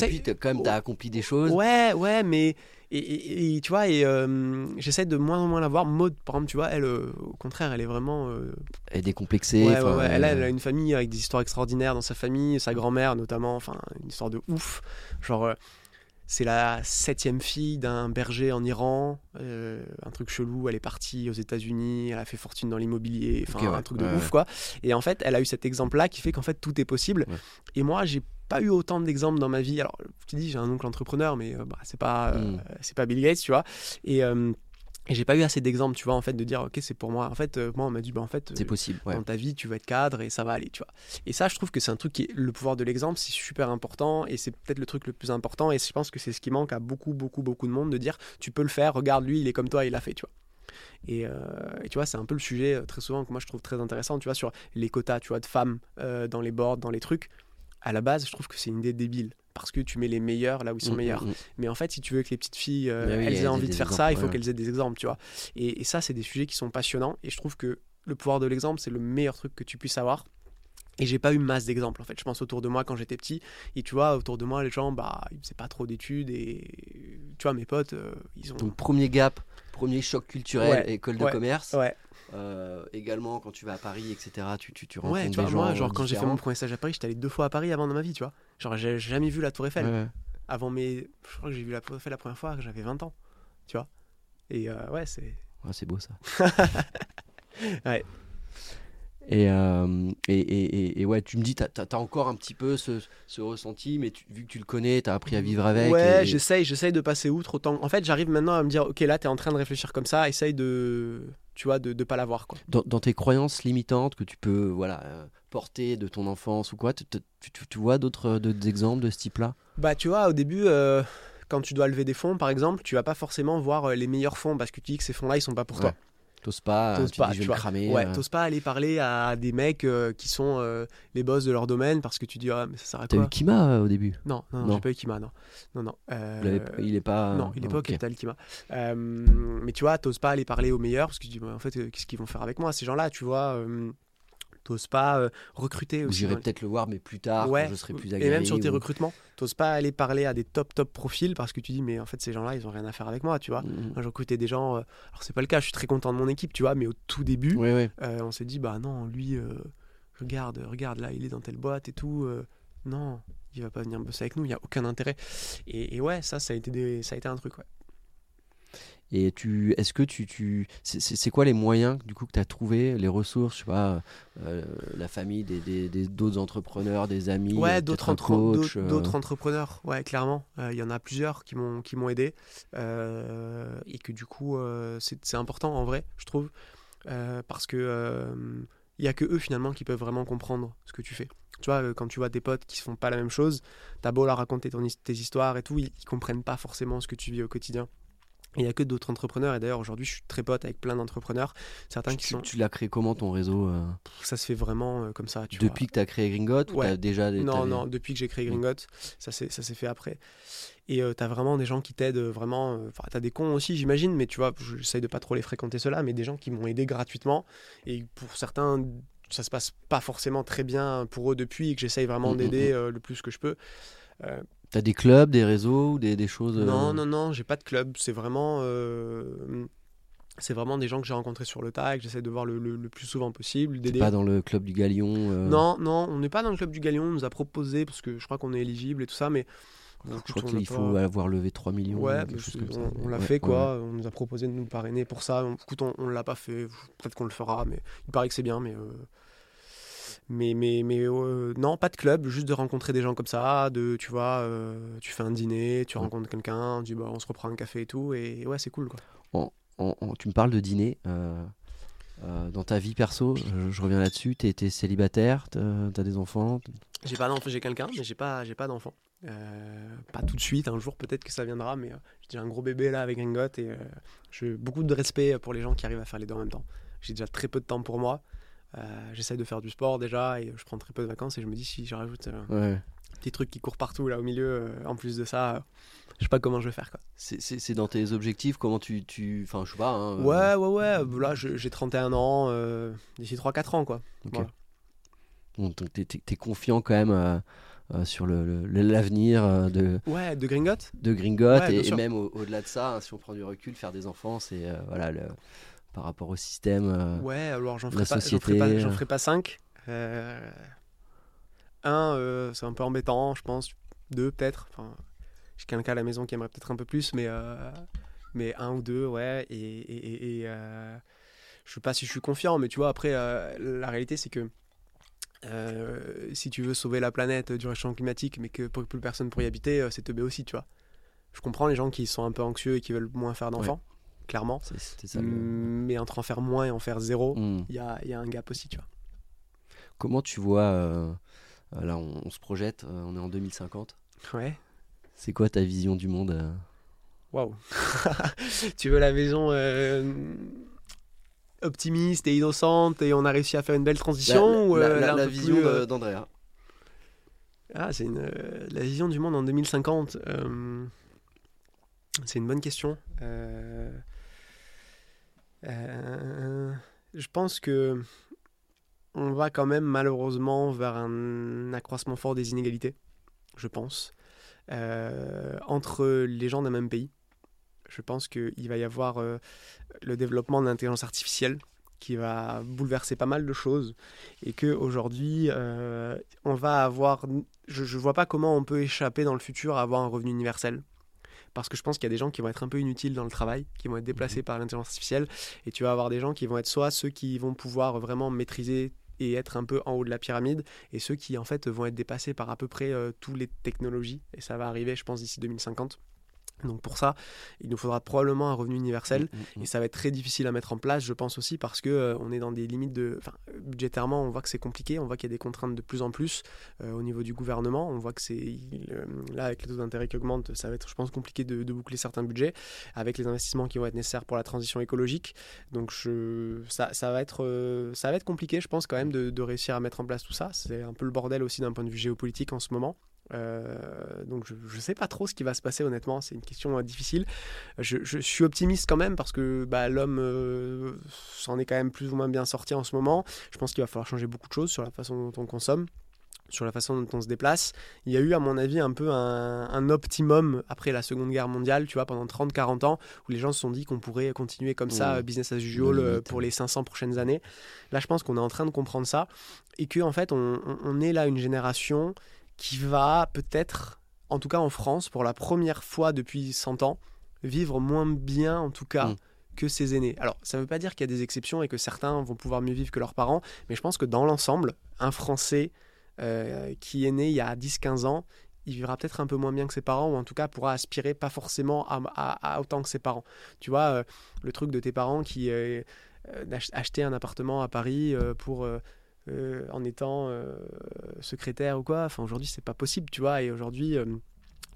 Speaker 2: Depuis, t'as- quand même, t'as accompli des choses.
Speaker 1: Ouais, ouais, mais et, et- et tu vois, et euh, j'essaie de moins en moins la voir. Maud, par exemple, tu vois, elle, euh, au contraire, elle est vraiment. euh,
Speaker 2: Elle est décomplexée.
Speaker 1: ouais, ouais, elle, a- elle a une famille avec des histoires extraordinaires dans sa famille, sa grand-mère notamment, enfin, une histoire de ouf. Genre, c'est la septième fille d'un berger en Iran, un truc chelou. Elle est partie aux États-Unis, elle a fait fortune dans l'immobilier, enfin, un truc de ouf, quoi. Et en fait, elle a eu cet exemple-là qui fait qu'en fait, tout est possible. Et moi, j'ai pas eu autant d'exemples dans ma vie. Alors, je te dis, j'ai un oncle entrepreneur, mais euh, bah, c'est pas, euh,
Speaker 2: Mm.
Speaker 1: c'est pas Bill Gates, tu vois. Et, euh, Et j'ai pas eu assez d'exemples, tu vois, en fait, de dire, ok, c'est pour moi. En fait, euh, moi, on m'a dit, bah, en fait,
Speaker 2: C'est possible. ouais.
Speaker 1: dans ta vie, tu vas être cadre et ça va aller, tu vois. Et ça, je trouve que c'est un truc qui est le pouvoir de l'exemple, c'est super important et c'est peut-être le truc le plus important. Et je pense que c'est ce qui manque à beaucoup, beaucoup, beaucoup de monde de dire, tu peux le faire, regarde lui, il est comme toi, il l'a fait, tu vois. Et, euh, et tu vois, c'est un peu le sujet très souvent que moi je trouve très intéressant, tu vois, sur les quotas, tu vois, de femmes dans les boards, dans les trucs. À la base, je trouve que c'est une idée débile parce que tu mets les meilleurs là où ils sont
Speaker 2: Mm,
Speaker 1: meilleurs.
Speaker 2: mm, mm.
Speaker 1: Mais en fait, si tu veux que les petites filles, euh,
Speaker 2: oui,
Speaker 1: elles aient envie de faire
Speaker 2: exemples,
Speaker 1: ça, il faut
Speaker 2: ouais.
Speaker 1: qu'elles aient des exemples, tu vois. Et, et ça, c'est des sujets qui sont passionnants. Et je trouve que le pouvoir de l'exemple, c'est le meilleur truc que tu puisses avoir. Et j'ai pas eu masse d'exemples en fait. Je pense autour de moi quand j'étais petit. Et tu vois, autour de moi, les gens, bah, ils faisaient pas trop d'études. Et tu vois, mes potes, euh, ils ont.
Speaker 2: Donc premier gap, premier choc culturel,
Speaker 1: Ouais,
Speaker 2: école de
Speaker 1: ouais,
Speaker 2: commerce.
Speaker 1: Ouais,
Speaker 2: Euh, également quand tu vas à Paris, etc. Tu, tu, tu rencontres
Speaker 1: ouais, tu
Speaker 2: des
Speaker 1: vois,
Speaker 2: gens
Speaker 1: moi, genre quand j'ai fait mon premier stage à Paris, j'étais allé deux fois à Paris avant dans ma vie, tu vois. Genre, j'ai jamais vu la Tour Eiffel.
Speaker 2: Ouais.
Speaker 1: Avant mes. Je crois que j'ai vu la Tour Eiffel la première fois que j'avais 20 ans, tu vois. Et euh, ouais, c'est.
Speaker 2: Ouais, c'est beau ça.
Speaker 1: Ouais.
Speaker 2: Et, euh, et, et, et- ouais, tu me dis, t'as as, encore un petit peu ce, ce ressenti, mais tu- vu que tu le connais, t'as appris à vivre avec.
Speaker 1: Ouais, j'essaye, j'essaye de passer outre autant. En fait, j'arrive maintenant à me dire, ok, là, t'es en train de réfléchir comme ça, essaye de, tu vois, de, de pas l'avoir, quoi.
Speaker 2: dans, dans tes croyances limitantes que tu peux voilà, euh, porter de ton enfance ou quoi, tu, tu- tu- tu vois d'autres d'autres exemples de ce type-là?
Speaker 1: Bah, tu vois, au début, euh, quand tu dois lever des fonds, par exemple, tu vas pas forcément voir euh, les meilleurs fonds parce que tu dis que ces fonds-là, ils sont pas pour
Speaker 2: Ouais.
Speaker 1: toi.
Speaker 2: T'oses pas,
Speaker 1: T'oses
Speaker 2: tu
Speaker 1: pas,
Speaker 2: cramer.
Speaker 1: Ouais,
Speaker 2: euh.
Speaker 1: t'oses pas aller parler à des mecs euh, qui sont euh, les boss de leur domaine parce que tu dis, ah, mais ça sert à
Speaker 2: T'as
Speaker 1: quoi
Speaker 2: eu Kima euh, au début?
Speaker 1: Non, non, non,
Speaker 2: Non.
Speaker 1: j'ai pas eu Kima, non. Non, non. euh,
Speaker 2: Il est pas.
Speaker 1: Non, il est pas au capital Kima. Euh, mais tu vois, t'oses pas aller parler aux meilleurs parce que tu dis, bah, en fait, euh, qu'est-ce qu'ils vont faire avec moi, ces gens-là, tu vois euh, T'oses pas euh, recruter.
Speaker 2: J'irai peut-être le voir, mais plus tard,
Speaker 1: ouais,
Speaker 2: quand je serai plus
Speaker 1: et
Speaker 2: aguerri.
Speaker 1: même sur tes
Speaker 2: ou-
Speaker 1: recrutements, t'oses pas aller parler à des top top profils parce que tu dis mais en fait ces gens-là ils ont rien à faire avec moi, tu vois.
Speaker 2: Mm, mm.
Speaker 1: Moi j'ai recruté des gens, euh, alors c'est pas le cas, je suis très content de mon équipe, tu vois, mais au tout début,
Speaker 2: Ouais, ouais.
Speaker 1: euh, on s'est dit bah non lui, euh, regarde, regarde là il est dans telle boîte et tout, euh, non il va pas venir bosser avec nous, il y a aucun intérêt. Et, et ouais ça ça a été des, ça a été un truc ouais.
Speaker 2: Et tu, est-ce que tu, tu c'est- quoi les moyens du coup que tu as trouvé, les ressources, je sais pas, euh, la famille, des, des- des- d'autres entrepreneurs, des amis,
Speaker 1: Ouais, d'autres entre- d'autres-
Speaker 2: euh,
Speaker 1: d'autres entrepreneurs, ouais, clairement. Euh, Il y en a plusieurs qui m'ont qui m'ont aidé et que du coup c'est important en vrai, je trouve, parce que il y a que eux finalement qui peuvent vraiment comprendre ce que tu fais. Tu vois, quand tu vois des potes qui font pas la même chose, t'as beau leur raconter ton tes histoires et tout, ils, ils comprennent pas forcément ce que tu vis au quotidien. Il y a que d'autres entrepreneurs. Et d'ailleurs aujourd'hui, je suis très pote avec plein d'entrepreneurs. Certains
Speaker 2: tu,
Speaker 1: qui
Speaker 2: tu-
Speaker 1: sont,
Speaker 2: tu l'as créé comment ton réseau euh,
Speaker 1: ça se fait vraiment euh, comme ça. Tu vois.
Speaker 2: Depuis que tu as créé Gringot ou
Speaker 1: Ouais.
Speaker 2: déjà
Speaker 1: Non, non, depuis que j'ai créé
Speaker 2: Mm.
Speaker 1: Gringot, ça s'est ça s'est fait après. Et euh, t'as vraiment des gens qui t'aident euh, vraiment. Enfin, t'as des cons aussi, j'imagine, mais tu vois, j'essaye de pas trop les fréquenter ceux-là, mais des gens qui m'ont aidé gratuitement. Et pour certains, ça se passe pas forcément très bien pour eux depuis, et que j'essaye vraiment
Speaker 2: Mm, mm,
Speaker 1: d'aider le plus que je peux.
Speaker 2: T'as des clubs, des réseaux ou des, des choses euh,
Speaker 1: Non, non, non, j'ai pas de club. C'est vraiment. euh, C'est vraiment des gens que j'ai rencontrés sur le tas et que j'essaie de voir le, le- le plus souvent possible,
Speaker 2: T'es pas dans le club du Galion euh,
Speaker 1: Non, non, on n'est pas dans le club du Galion, on nous a proposé, parce que je crois qu'on est éligible et tout ça, mais. bon,
Speaker 2: Je crois qu'il faut
Speaker 1: pas-
Speaker 2: avoir levé 3 millions.
Speaker 1: Ouais, on, on l'a
Speaker 2: Ouais,
Speaker 1: fait
Speaker 2: ouais.
Speaker 1: quoi. On nous a proposé de nous parrainer pour ça. On- Écoute, on, on l'a pas fait. Peut-être qu'on le fera, mais il paraît que c'est bien. Mais, euh, mais, mais, mais euh, non, pas de club, juste de rencontrer des gens comme ça. De, tu vois, euh, tu fais un dîner, tu
Speaker 2: Ouais.
Speaker 1: rencontres quelqu'un, on dit bah, on se reprend un café et tout. Et ouais, c'est cool quoi.
Speaker 2: Tu me parles de dîner. euh, dans ta vie perso, je, je reviens là-dessus, t'es t'es célibataire, t'as des enfants
Speaker 1: J'ai pas d'enfant, j'ai quelqu'un, mais j'ai pas, j'ai pas d'enfant. Pas tout de suite, un jour peut-être que ça viendra, mais j'ai un gros bébé là avec Ringot et euh, j'ai beaucoup de respect pour les gens qui arrivent à faire les deux en même temps. J'ai déjà très peu de temps pour moi. Euh, J'essaie de faire du sport déjà et je prends très peu de vacances et je me dis si je rajoute euh,
Speaker 2: Ouais.
Speaker 1: un petit truc qui court partout là au milieu, euh, en plus de ça, euh, je sais pas comment je vais faire quoi.
Speaker 2: C'est- C'est c'est dans tes objectifs, comment tu. tu... Enfin, je sais pas. hein, euh,
Speaker 1: Ouais, ouais, ouais, là j'ai 31 ans, euh, d'ici 3-4 ans quoi. voilà.
Speaker 2: Donc t'es- t'es t'es confiant quand même euh, euh, sur le- le- l'avenir euh, de,
Speaker 1: Ouais, de Gringot
Speaker 2: de Gringot
Speaker 1: Ouais,
Speaker 2: et, même au- au-delà de ça, hein, si on prend du recul, faire des enfants, c'est euh, voilà, le- par rapport au système. euh,
Speaker 1: Ouais, alors j'en ferai,
Speaker 2: société,
Speaker 1: ferai pas, j'en
Speaker 2: euh.
Speaker 1: ferai pas 5. un, euh, c'est un peu embêtant, je pense. Deux, peut-être. Enfin, j'ai quelqu'un à la maison qui aimerait peut-être un peu plus, mais, euh, mais un ou deux, ouais. Et, et, et- et, euh, je sais pas si je suis confiant, mais tu vois, après, euh, la réalité, c'est que euh, si tu veux sauver la planète du réchauffement climatique, mais que pour- plus personne pour y habiter, euh, c'est teubé aussi, tu vois. Je comprends les gens qui sont un peu anxieux et qui veulent moins faire d'enfants. Clairement.
Speaker 2: Ça. le-
Speaker 1: Mais entre en faire moins et en faire zéro,
Speaker 2: Hmm.
Speaker 1: il y a, il y a un gap aussi, tu vois.
Speaker 2: Comment tu vois, euh, là on, on se projette, euh, on est en 2050.
Speaker 1: Ouais.
Speaker 2: C'est quoi ta vision du monde euh
Speaker 1: Waouh. tu veux la vision euh, optimiste et innocente et on a réussi à faire une belle transition ou, plus, euh,
Speaker 2: d'Andrea.
Speaker 1: Ah, c'est une, la vision du monde en 2050. euh, c'est une bonne question. Euh, euh, je pense que on va quand même malheureusement vers un accroissement fort des inégalités, je pense, euh, entre les gens d'un même pays. Je pense qu'il va y avoir euh, le développement de l'intelligence artificielle qui va bouleverser pas mal de choses et que aujourd'hui on va avoir je ne vois pas comment on peut échapper dans le futur à avoir un revenu universel parce que je pense qu'il y a des gens qui vont être un peu inutiles dans le travail, qui vont être déplacés par l'intelligence artificielle, et tu vas avoir des gens qui vont être soit ceux qui vont pouvoir vraiment maîtriser et être un peu en haut de la pyramide, et ceux qui en fait vont être dépassés par à peu près euh, toutes les technologies, et ça va arriver je pense d'ici 2050. Donc pour ça, il nous faudra probablement un revenu universel.
Speaker 2: Mm,
Speaker 1: Et ça va être très difficile à mettre en place, je pense aussi, parce que euh, on est dans des limites de. Enfin, budgétairement, on voit que c'est compliqué, on voit qu'il y a des contraintes de plus en plus euh, au niveau du gouvernement. On voit que c'est. euh, là, avec les taux d'intérêt qui augmentent, ça va être, je pense, compliqué de, de boucler certains budgets, avec les investissements qui vont être nécessaires pour la transition écologique. Donc je, ça, ça, va être, ça va être compliqué, je pense, quand même, de, de réussir à mettre en place tout ça. C'est un peu le bordel aussi d'un point de vue géopolitique en ce moment. Euh, donc je ne sais pas trop ce qui va se passer honnêtement, c'est une question euh, difficile. Je, je, suis optimiste quand même parce que bah, l'homme euh, s'en est quand même plus ou moins bien sorti en ce moment. Je pense qu'il va falloir changer beaucoup de choses sur la façon dont on consomme sur la façon dont on se déplace. Il y a eu, à mon avis, un peu un, un optimum après la Seconde Guerre mondiale, tu vois, pendant 30-40 ans, où les gens se sont dit qu'on pourrait continuer comme ça, business as usual, pour les 500 prochaines années. Là, je pense qu'on est en train de comprendre ça, et que en fait, on est là une génération qui va peut-être, en tout cas en France, pour la première fois depuis 100 ans, vivre moins bien, en tout cas,
Speaker 2: Mm.
Speaker 1: que ses aînés. Alors, ça ne veut pas dire qu'il y a des exceptions et que certains vont pouvoir mieux vivre que leurs parents, mais je pense que dans l'ensemble, un Français euh, qui est né il y a 10-15 ans, il vivra peut-être un peu moins bien que ses parents, ou en tout cas pourra aspirer pas forcément à, à- à autant que ses parents. Tu vois, euh, le truc de tes parents qui euh, euh, acheter un appartement à Paris pour... euh, en étant euh, secrétaire ou quoi, enfin aujourd'hui c'est pas possible, tu vois, et aujourd'hui euh,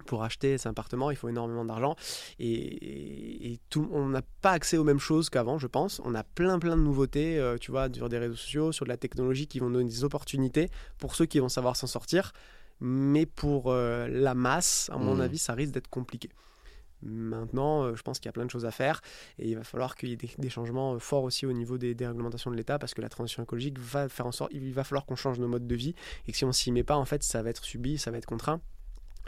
Speaker 1: pour acheter cet appartement, il faut énormément d'argent et, et- et tout, on n'a pas accès aux mêmes choses qu'avant, je pense. On a plein plein de nouveautés, tu vois, sur des réseaux sociaux, sur de la technologie qui vont donner des opportunités pour ceux qui vont savoir s'en sortir. Mais pour la masse, à mon
Speaker 2: Mhm.
Speaker 1: avis, ça risque d'être compliqué. Maintenant, euh, je pense qu'il y a plein de choses à faire et il va falloir qu'il y ait des, changements euh, forts aussi au niveau des, réglementations de l'État parce que la transition écologique va faire en sorte, il va falloir qu'on change nos modes de vie et que si on s'y met pas, en fait, ça va être subi, ça va être contraint.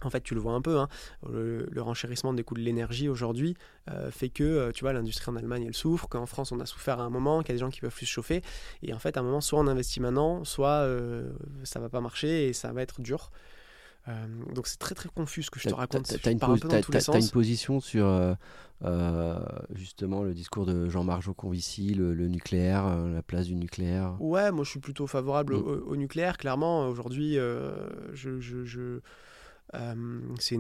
Speaker 1: En fait, tu le vois un peu, hein, le, renchérissement des coûts de l'énergie aujourd'hui euh, fait que, tu vois, l'industrie en Allemagne, elle souffre, qu'en France, on a souffert à un moment, qu'il y a des gens qui peuvent plus se chauffer. Et en fait, à un moment, soit on investit maintenant, soit euh, ça va pas marcher et ça va être dur. Euh, donc c'est très très confus ce que je te raconte. Je
Speaker 2: T'as une, une position sur euh, euh, justement le discours de Jean-Marc Jancovici, le, le nucléaire, la place du nucléaire?
Speaker 1: Ouais, moi je suis plutôt favorable
Speaker 2: Mm.
Speaker 1: au, au nucléaire. Clairement, aujourd'hui, je, je- je- euh, c'est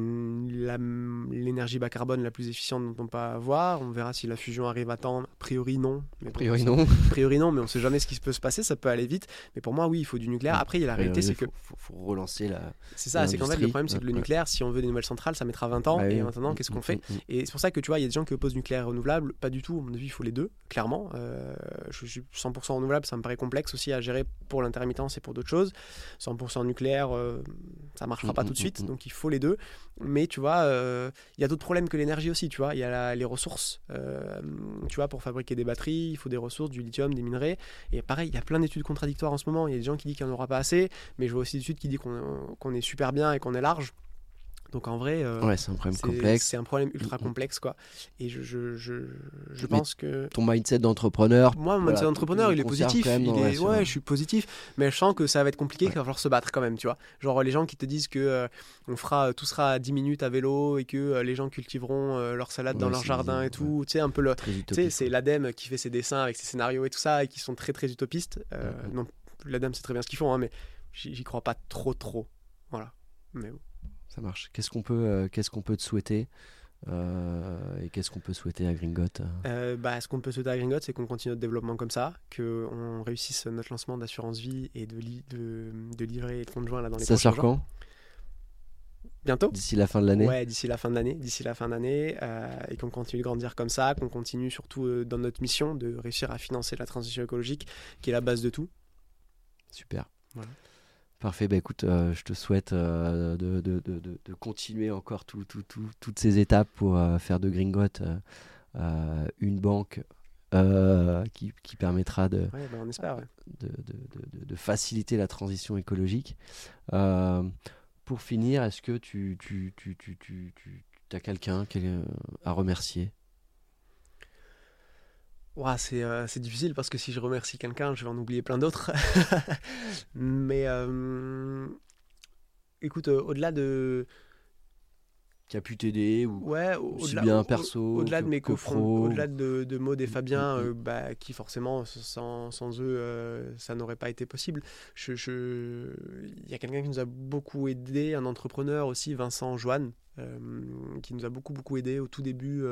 Speaker 1: l'énergie bas carbone la plus efficiente dont on peut avoir. On verra si la fusion arrive à temps. A priori, non. Mais
Speaker 2: A priori non.
Speaker 1: A priori, non, mais on sait jamais ce qui peut se passer. Ça peut aller vite. Mais pour moi, oui, il faut du nucléaire.
Speaker 2: Mm.
Speaker 1: Après, il y a la réalité, c'est que
Speaker 2: faut, faut- relancer la.
Speaker 1: c'est ça. C'est qu'en fait, le problème, c'est que le nucléaire, si on veut des nouvelles centrales, ça mettra 20 ans.
Speaker 2: Bah
Speaker 1: et
Speaker 2: oui.
Speaker 1: maintenant, qu'est-ce qu'on fait
Speaker 2: Mm, mm,
Speaker 1: et c'est pour ça que tu vois, il y a des gens qui opposent nucléaire et renouvelable. Pas du tout. À mon avis, il faut les deux, clairement. Euh, je suis 100% renouvelable, ça me paraît complexe aussi à gérer pour l'intermittence et pour d'autres choses. 100% nucléaire, euh, ça marchera
Speaker 2: Mm,
Speaker 1: pas
Speaker 2: mm,
Speaker 1: tout de
Speaker 2: mm,
Speaker 1: suite.
Speaker 2: mm.
Speaker 1: Donc il faut les deux. Mais tu vois, euh, il y a d'autres problèmes que l'énergie aussi. Tu vois, il y a les ressources. Euh, tu vois, pour fabriquer des batteries, il faut des ressources, du lithium, des minerais. Et pareil, il y a plein d'études contradictoires en ce moment. Il y a des gens qui disent qu'il n'y en aura pas assez, mais je vois aussi des études qui disent qu'on est super bien et qu'on est large. Donc en vrai, euh,
Speaker 2: Ouais, c'est un problème complexe.
Speaker 1: C'est un problème ultra
Speaker 2: Mm, mm.
Speaker 1: complexe, quoi. Et je, je, je, je pense que.
Speaker 2: Ton mindset d'entrepreneur.
Speaker 1: Moi, mon
Speaker 2: voilà,
Speaker 1: mindset d'entrepreneur, il est positif.
Speaker 2: même
Speaker 1: Il
Speaker 2: ouais, un-
Speaker 1: je suis positif. Mais je sens que ça va être compliqué, qu'il va falloir se battre quand même, tu vois. Genre, les gens qui te disent que euh, on fera, tout sera à 10 minutes à vélo et que euh, les gens cultiveront leur salade dans leur jardin et tout. Tu sais, un peu le. C'est l'ADEME qui fait ses dessins avec ses scénarios et tout ça et qui sont très très utopistes. Non, l'ADEME, c'est très bien ce qu'ils font, hein, mais j'y j'y crois pas trop trop. Voilà. Mais bon.
Speaker 2: Ça marche. Qu'est-ce qu'on peut, euh, qu'est-ce qu'on peut te souhaiter et qu'est-ce qu'on peut souhaiter à Gringot
Speaker 1: bah, Ce qu'on peut souhaiter à Gringot, c'est qu'on continue notre développement comme ça, qu'on réussisse notre lancement d'assurance vie et de, de, de livrer le compte joint là, dans les
Speaker 2: Ça sort quand?
Speaker 1: Bientôt.
Speaker 2: D'ici la fin de l'année?
Speaker 1: Ouais, d'ici la fin de l'année. D'ici la fin d'année. Euh, et qu'on continue de grandir comme ça, qu'on continue surtout euh, dans notre mission de réussir à financer la transition écologique, qui est la base de tout.
Speaker 2: Super. Parfait, bah écoute, euh, je te souhaite de, de, de, de, continuer encore tout, tout, toutes ces étapes pour faire de Gringot une banque qui, qui, permettra de,
Speaker 1: ouais, bah on espère,
Speaker 2: de, faciliter la transition écologique. Pour finir, est-ce que tu, tu, tu, tu, tu, as quelqu'un à remercier?
Speaker 1: C'est, euh, difficile parce que si je remercie quelqu'un, je vais en oublier plein d'autres. Mais euh, écoute, euh, au-delà de,
Speaker 2: qui a pu t'aider ou
Speaker 1: ouais,
Speaker 2: aussi bien perso
Speaker 1: au-delà de mes au-delà de, de Maud et Fabien bah, qui forcément sans, sans eux euh, ça n'aurait pas été possible. Je, je... il y a quelqu'un qui nous a beaucoup aidé un entrepreneur aussi Vincent Joanne qui nous a beaucoup beaucoup aidé au tout début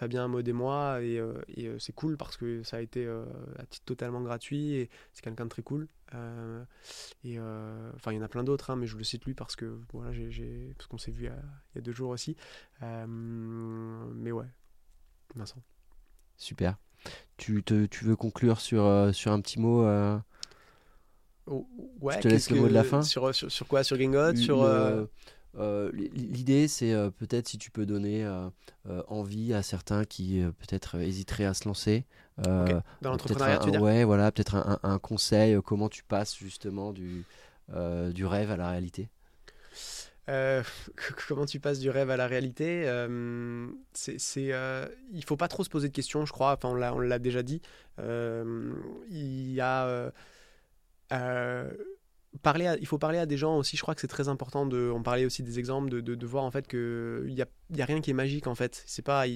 Speaker 1: Fabien, Maud et moi. Et, euh, euh, c'est cool parce que ça a été euh, à titre totalement gratuit et c'est quelqu'un de très cool. et enfin, il y en a plein d'autres, hein, mais je le cite lui parce que voilà, j'ai, parce qu'on s'est vu il y, a, deux jours aussi. mais ouais, Vincent.
Speaker 2: Super. Tu, te, tu veux conclure sur, sur un petit mot
Speaker 1: oh, ouais,
Speaker 2: Je te laisse le mot de la fin.
Speaker 1: Sur, sur, sur quoi? Sur Gringot Sur.
Speaker 2: Euh, l'idée, c'est euh, peut-être si tu peux donner euh, envie à certains qui peut-être hésiteraient à se lancer.
Speaker 1: Dans l'entrepreneuriat, tu veux dire
Speaker 2: Ouais, voilà, peut-être un, conseil, comment tu passes justement du, du rêve à la réalité?
Speaker 1: Comment tu passes du rêve à la réalité? C'est, Il faut pas trop se poser de questions, je crois. Enfin, on l'a déjà dit. Il y a parler il faut parler à des gens aussi je crois que c'est très important de on parlait aussi des exemples de, de, voir en fait que il y a, y a, rien qui est magique en fait c'est pas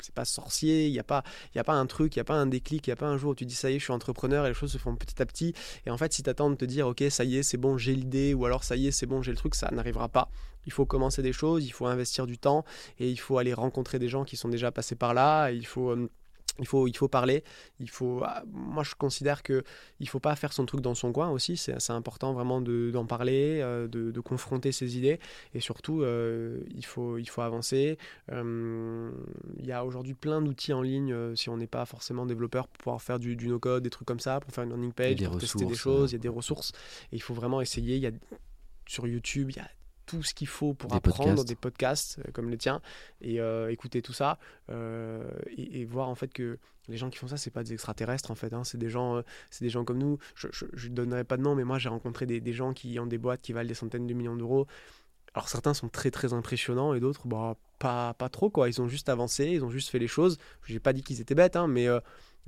Speaker 1: c'est pas sorcier, il n'y a, pas, y a pas un truc, il n'y a pas un déclic, il n'y a pas un jour où tu dis ça y est, je suis entrepreneur et les choses se font petit à petit. Et en fait, si tu attends de te dire, ok, ça y est, c'est bon, j'ai l'idée, ou alors ça y est, c'est bon, j'ai le truc, ça n'arrivera pas. Il faut commencer des choses, il faut investir du temps et il faut aller rencontrer des gens qui sont déjà passés par là, il faut. Il faut, il faut parler. Il faut, ah, moi, je considère que il faut pas faire son truc dans son coin aussi. C'est assez important vraiment d'en parler, euh, de, de, confronter ses idées. Et surtout, euh, il, faut, il faut avancer. Euh, il y a aujourd'hui plein d'outils en ligne, si on n'est pas forcément développeur, pour pouvoir faire du, du no-code, des trucs comme ça, pour faire une landing page, pour tester des choses. Il y a des ressources. Et il faut vraiment essayer. Il y a, sur YouTube, il y a tout ce qu'il faut pour apprendre des podcasts euh, comme le tien et euh, écouter tout ça euh, et, voir en fait que les gens qui font ça c'est pas des extraterrestres en fait hein, c'est des gens c'est des gens comme nous. Je, je, donnerai pas de nom mais moi j'ai rencontré des, des, gens qui ont des boîtes qui valent des centaines de millions d'euros. Alors certains sont très très impressionnants et d'autres bah pas pas trop quoi. Ils ont juste avancé ils ont juste fait les choses. J'ai pas dit qu'ils étaient bêtes hein, mais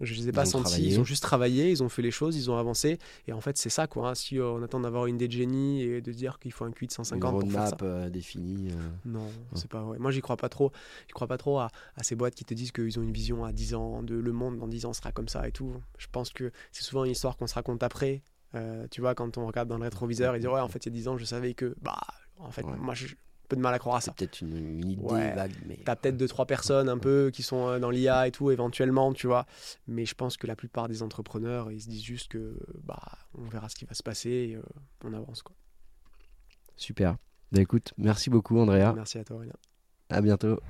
Speaker 1: je les ai pas sentis, ils ont juste travaillé, ils ont fait les choses, ils ont avancé. Et en fait, c'est ça, quoi. Hein. Si euh, on attend d'avoir une idée de génie et de dire qu'il faut un QI de 150
Speaker 2: une
Speaker 1: pour faire
Speaker 2: ça. Euh, définie. Euh.
Speaker 1: Non, c'est pas vrai. Moi, j'y crois pas trop. Je crois pas trop à, ces boîtes qui te disent qu'ils ont une vision à 10 ans, de le monde dans 10 ans sera comme ça et tout. Je pense que c'est souvent une histoire qu'on se raconte après. tu vois, quand on regarde dans le rétroviseur et dit ouais, en fait, il y a 10 ans, je savais que, bah, en fait, moi, je, peu de mal à croire à ça.
Speaker 2: Peut-être une, idée vague, mais.
Speaker 1: T'as peut-être deux trois personnes un peu qui sont euh, dans l'IA et tout éventuellement, tu vois. Mais je pense que la plupart des entrepreneurs, ils se disent juste que bah on verra ce qui va se passer, et, euh, on avance quoi.
Speaker 2: Super. Bah écoute, merci beaucoup Andrea.
Speaker 1: Merci à toi Aurélien.
Speaker 2: À bientôt.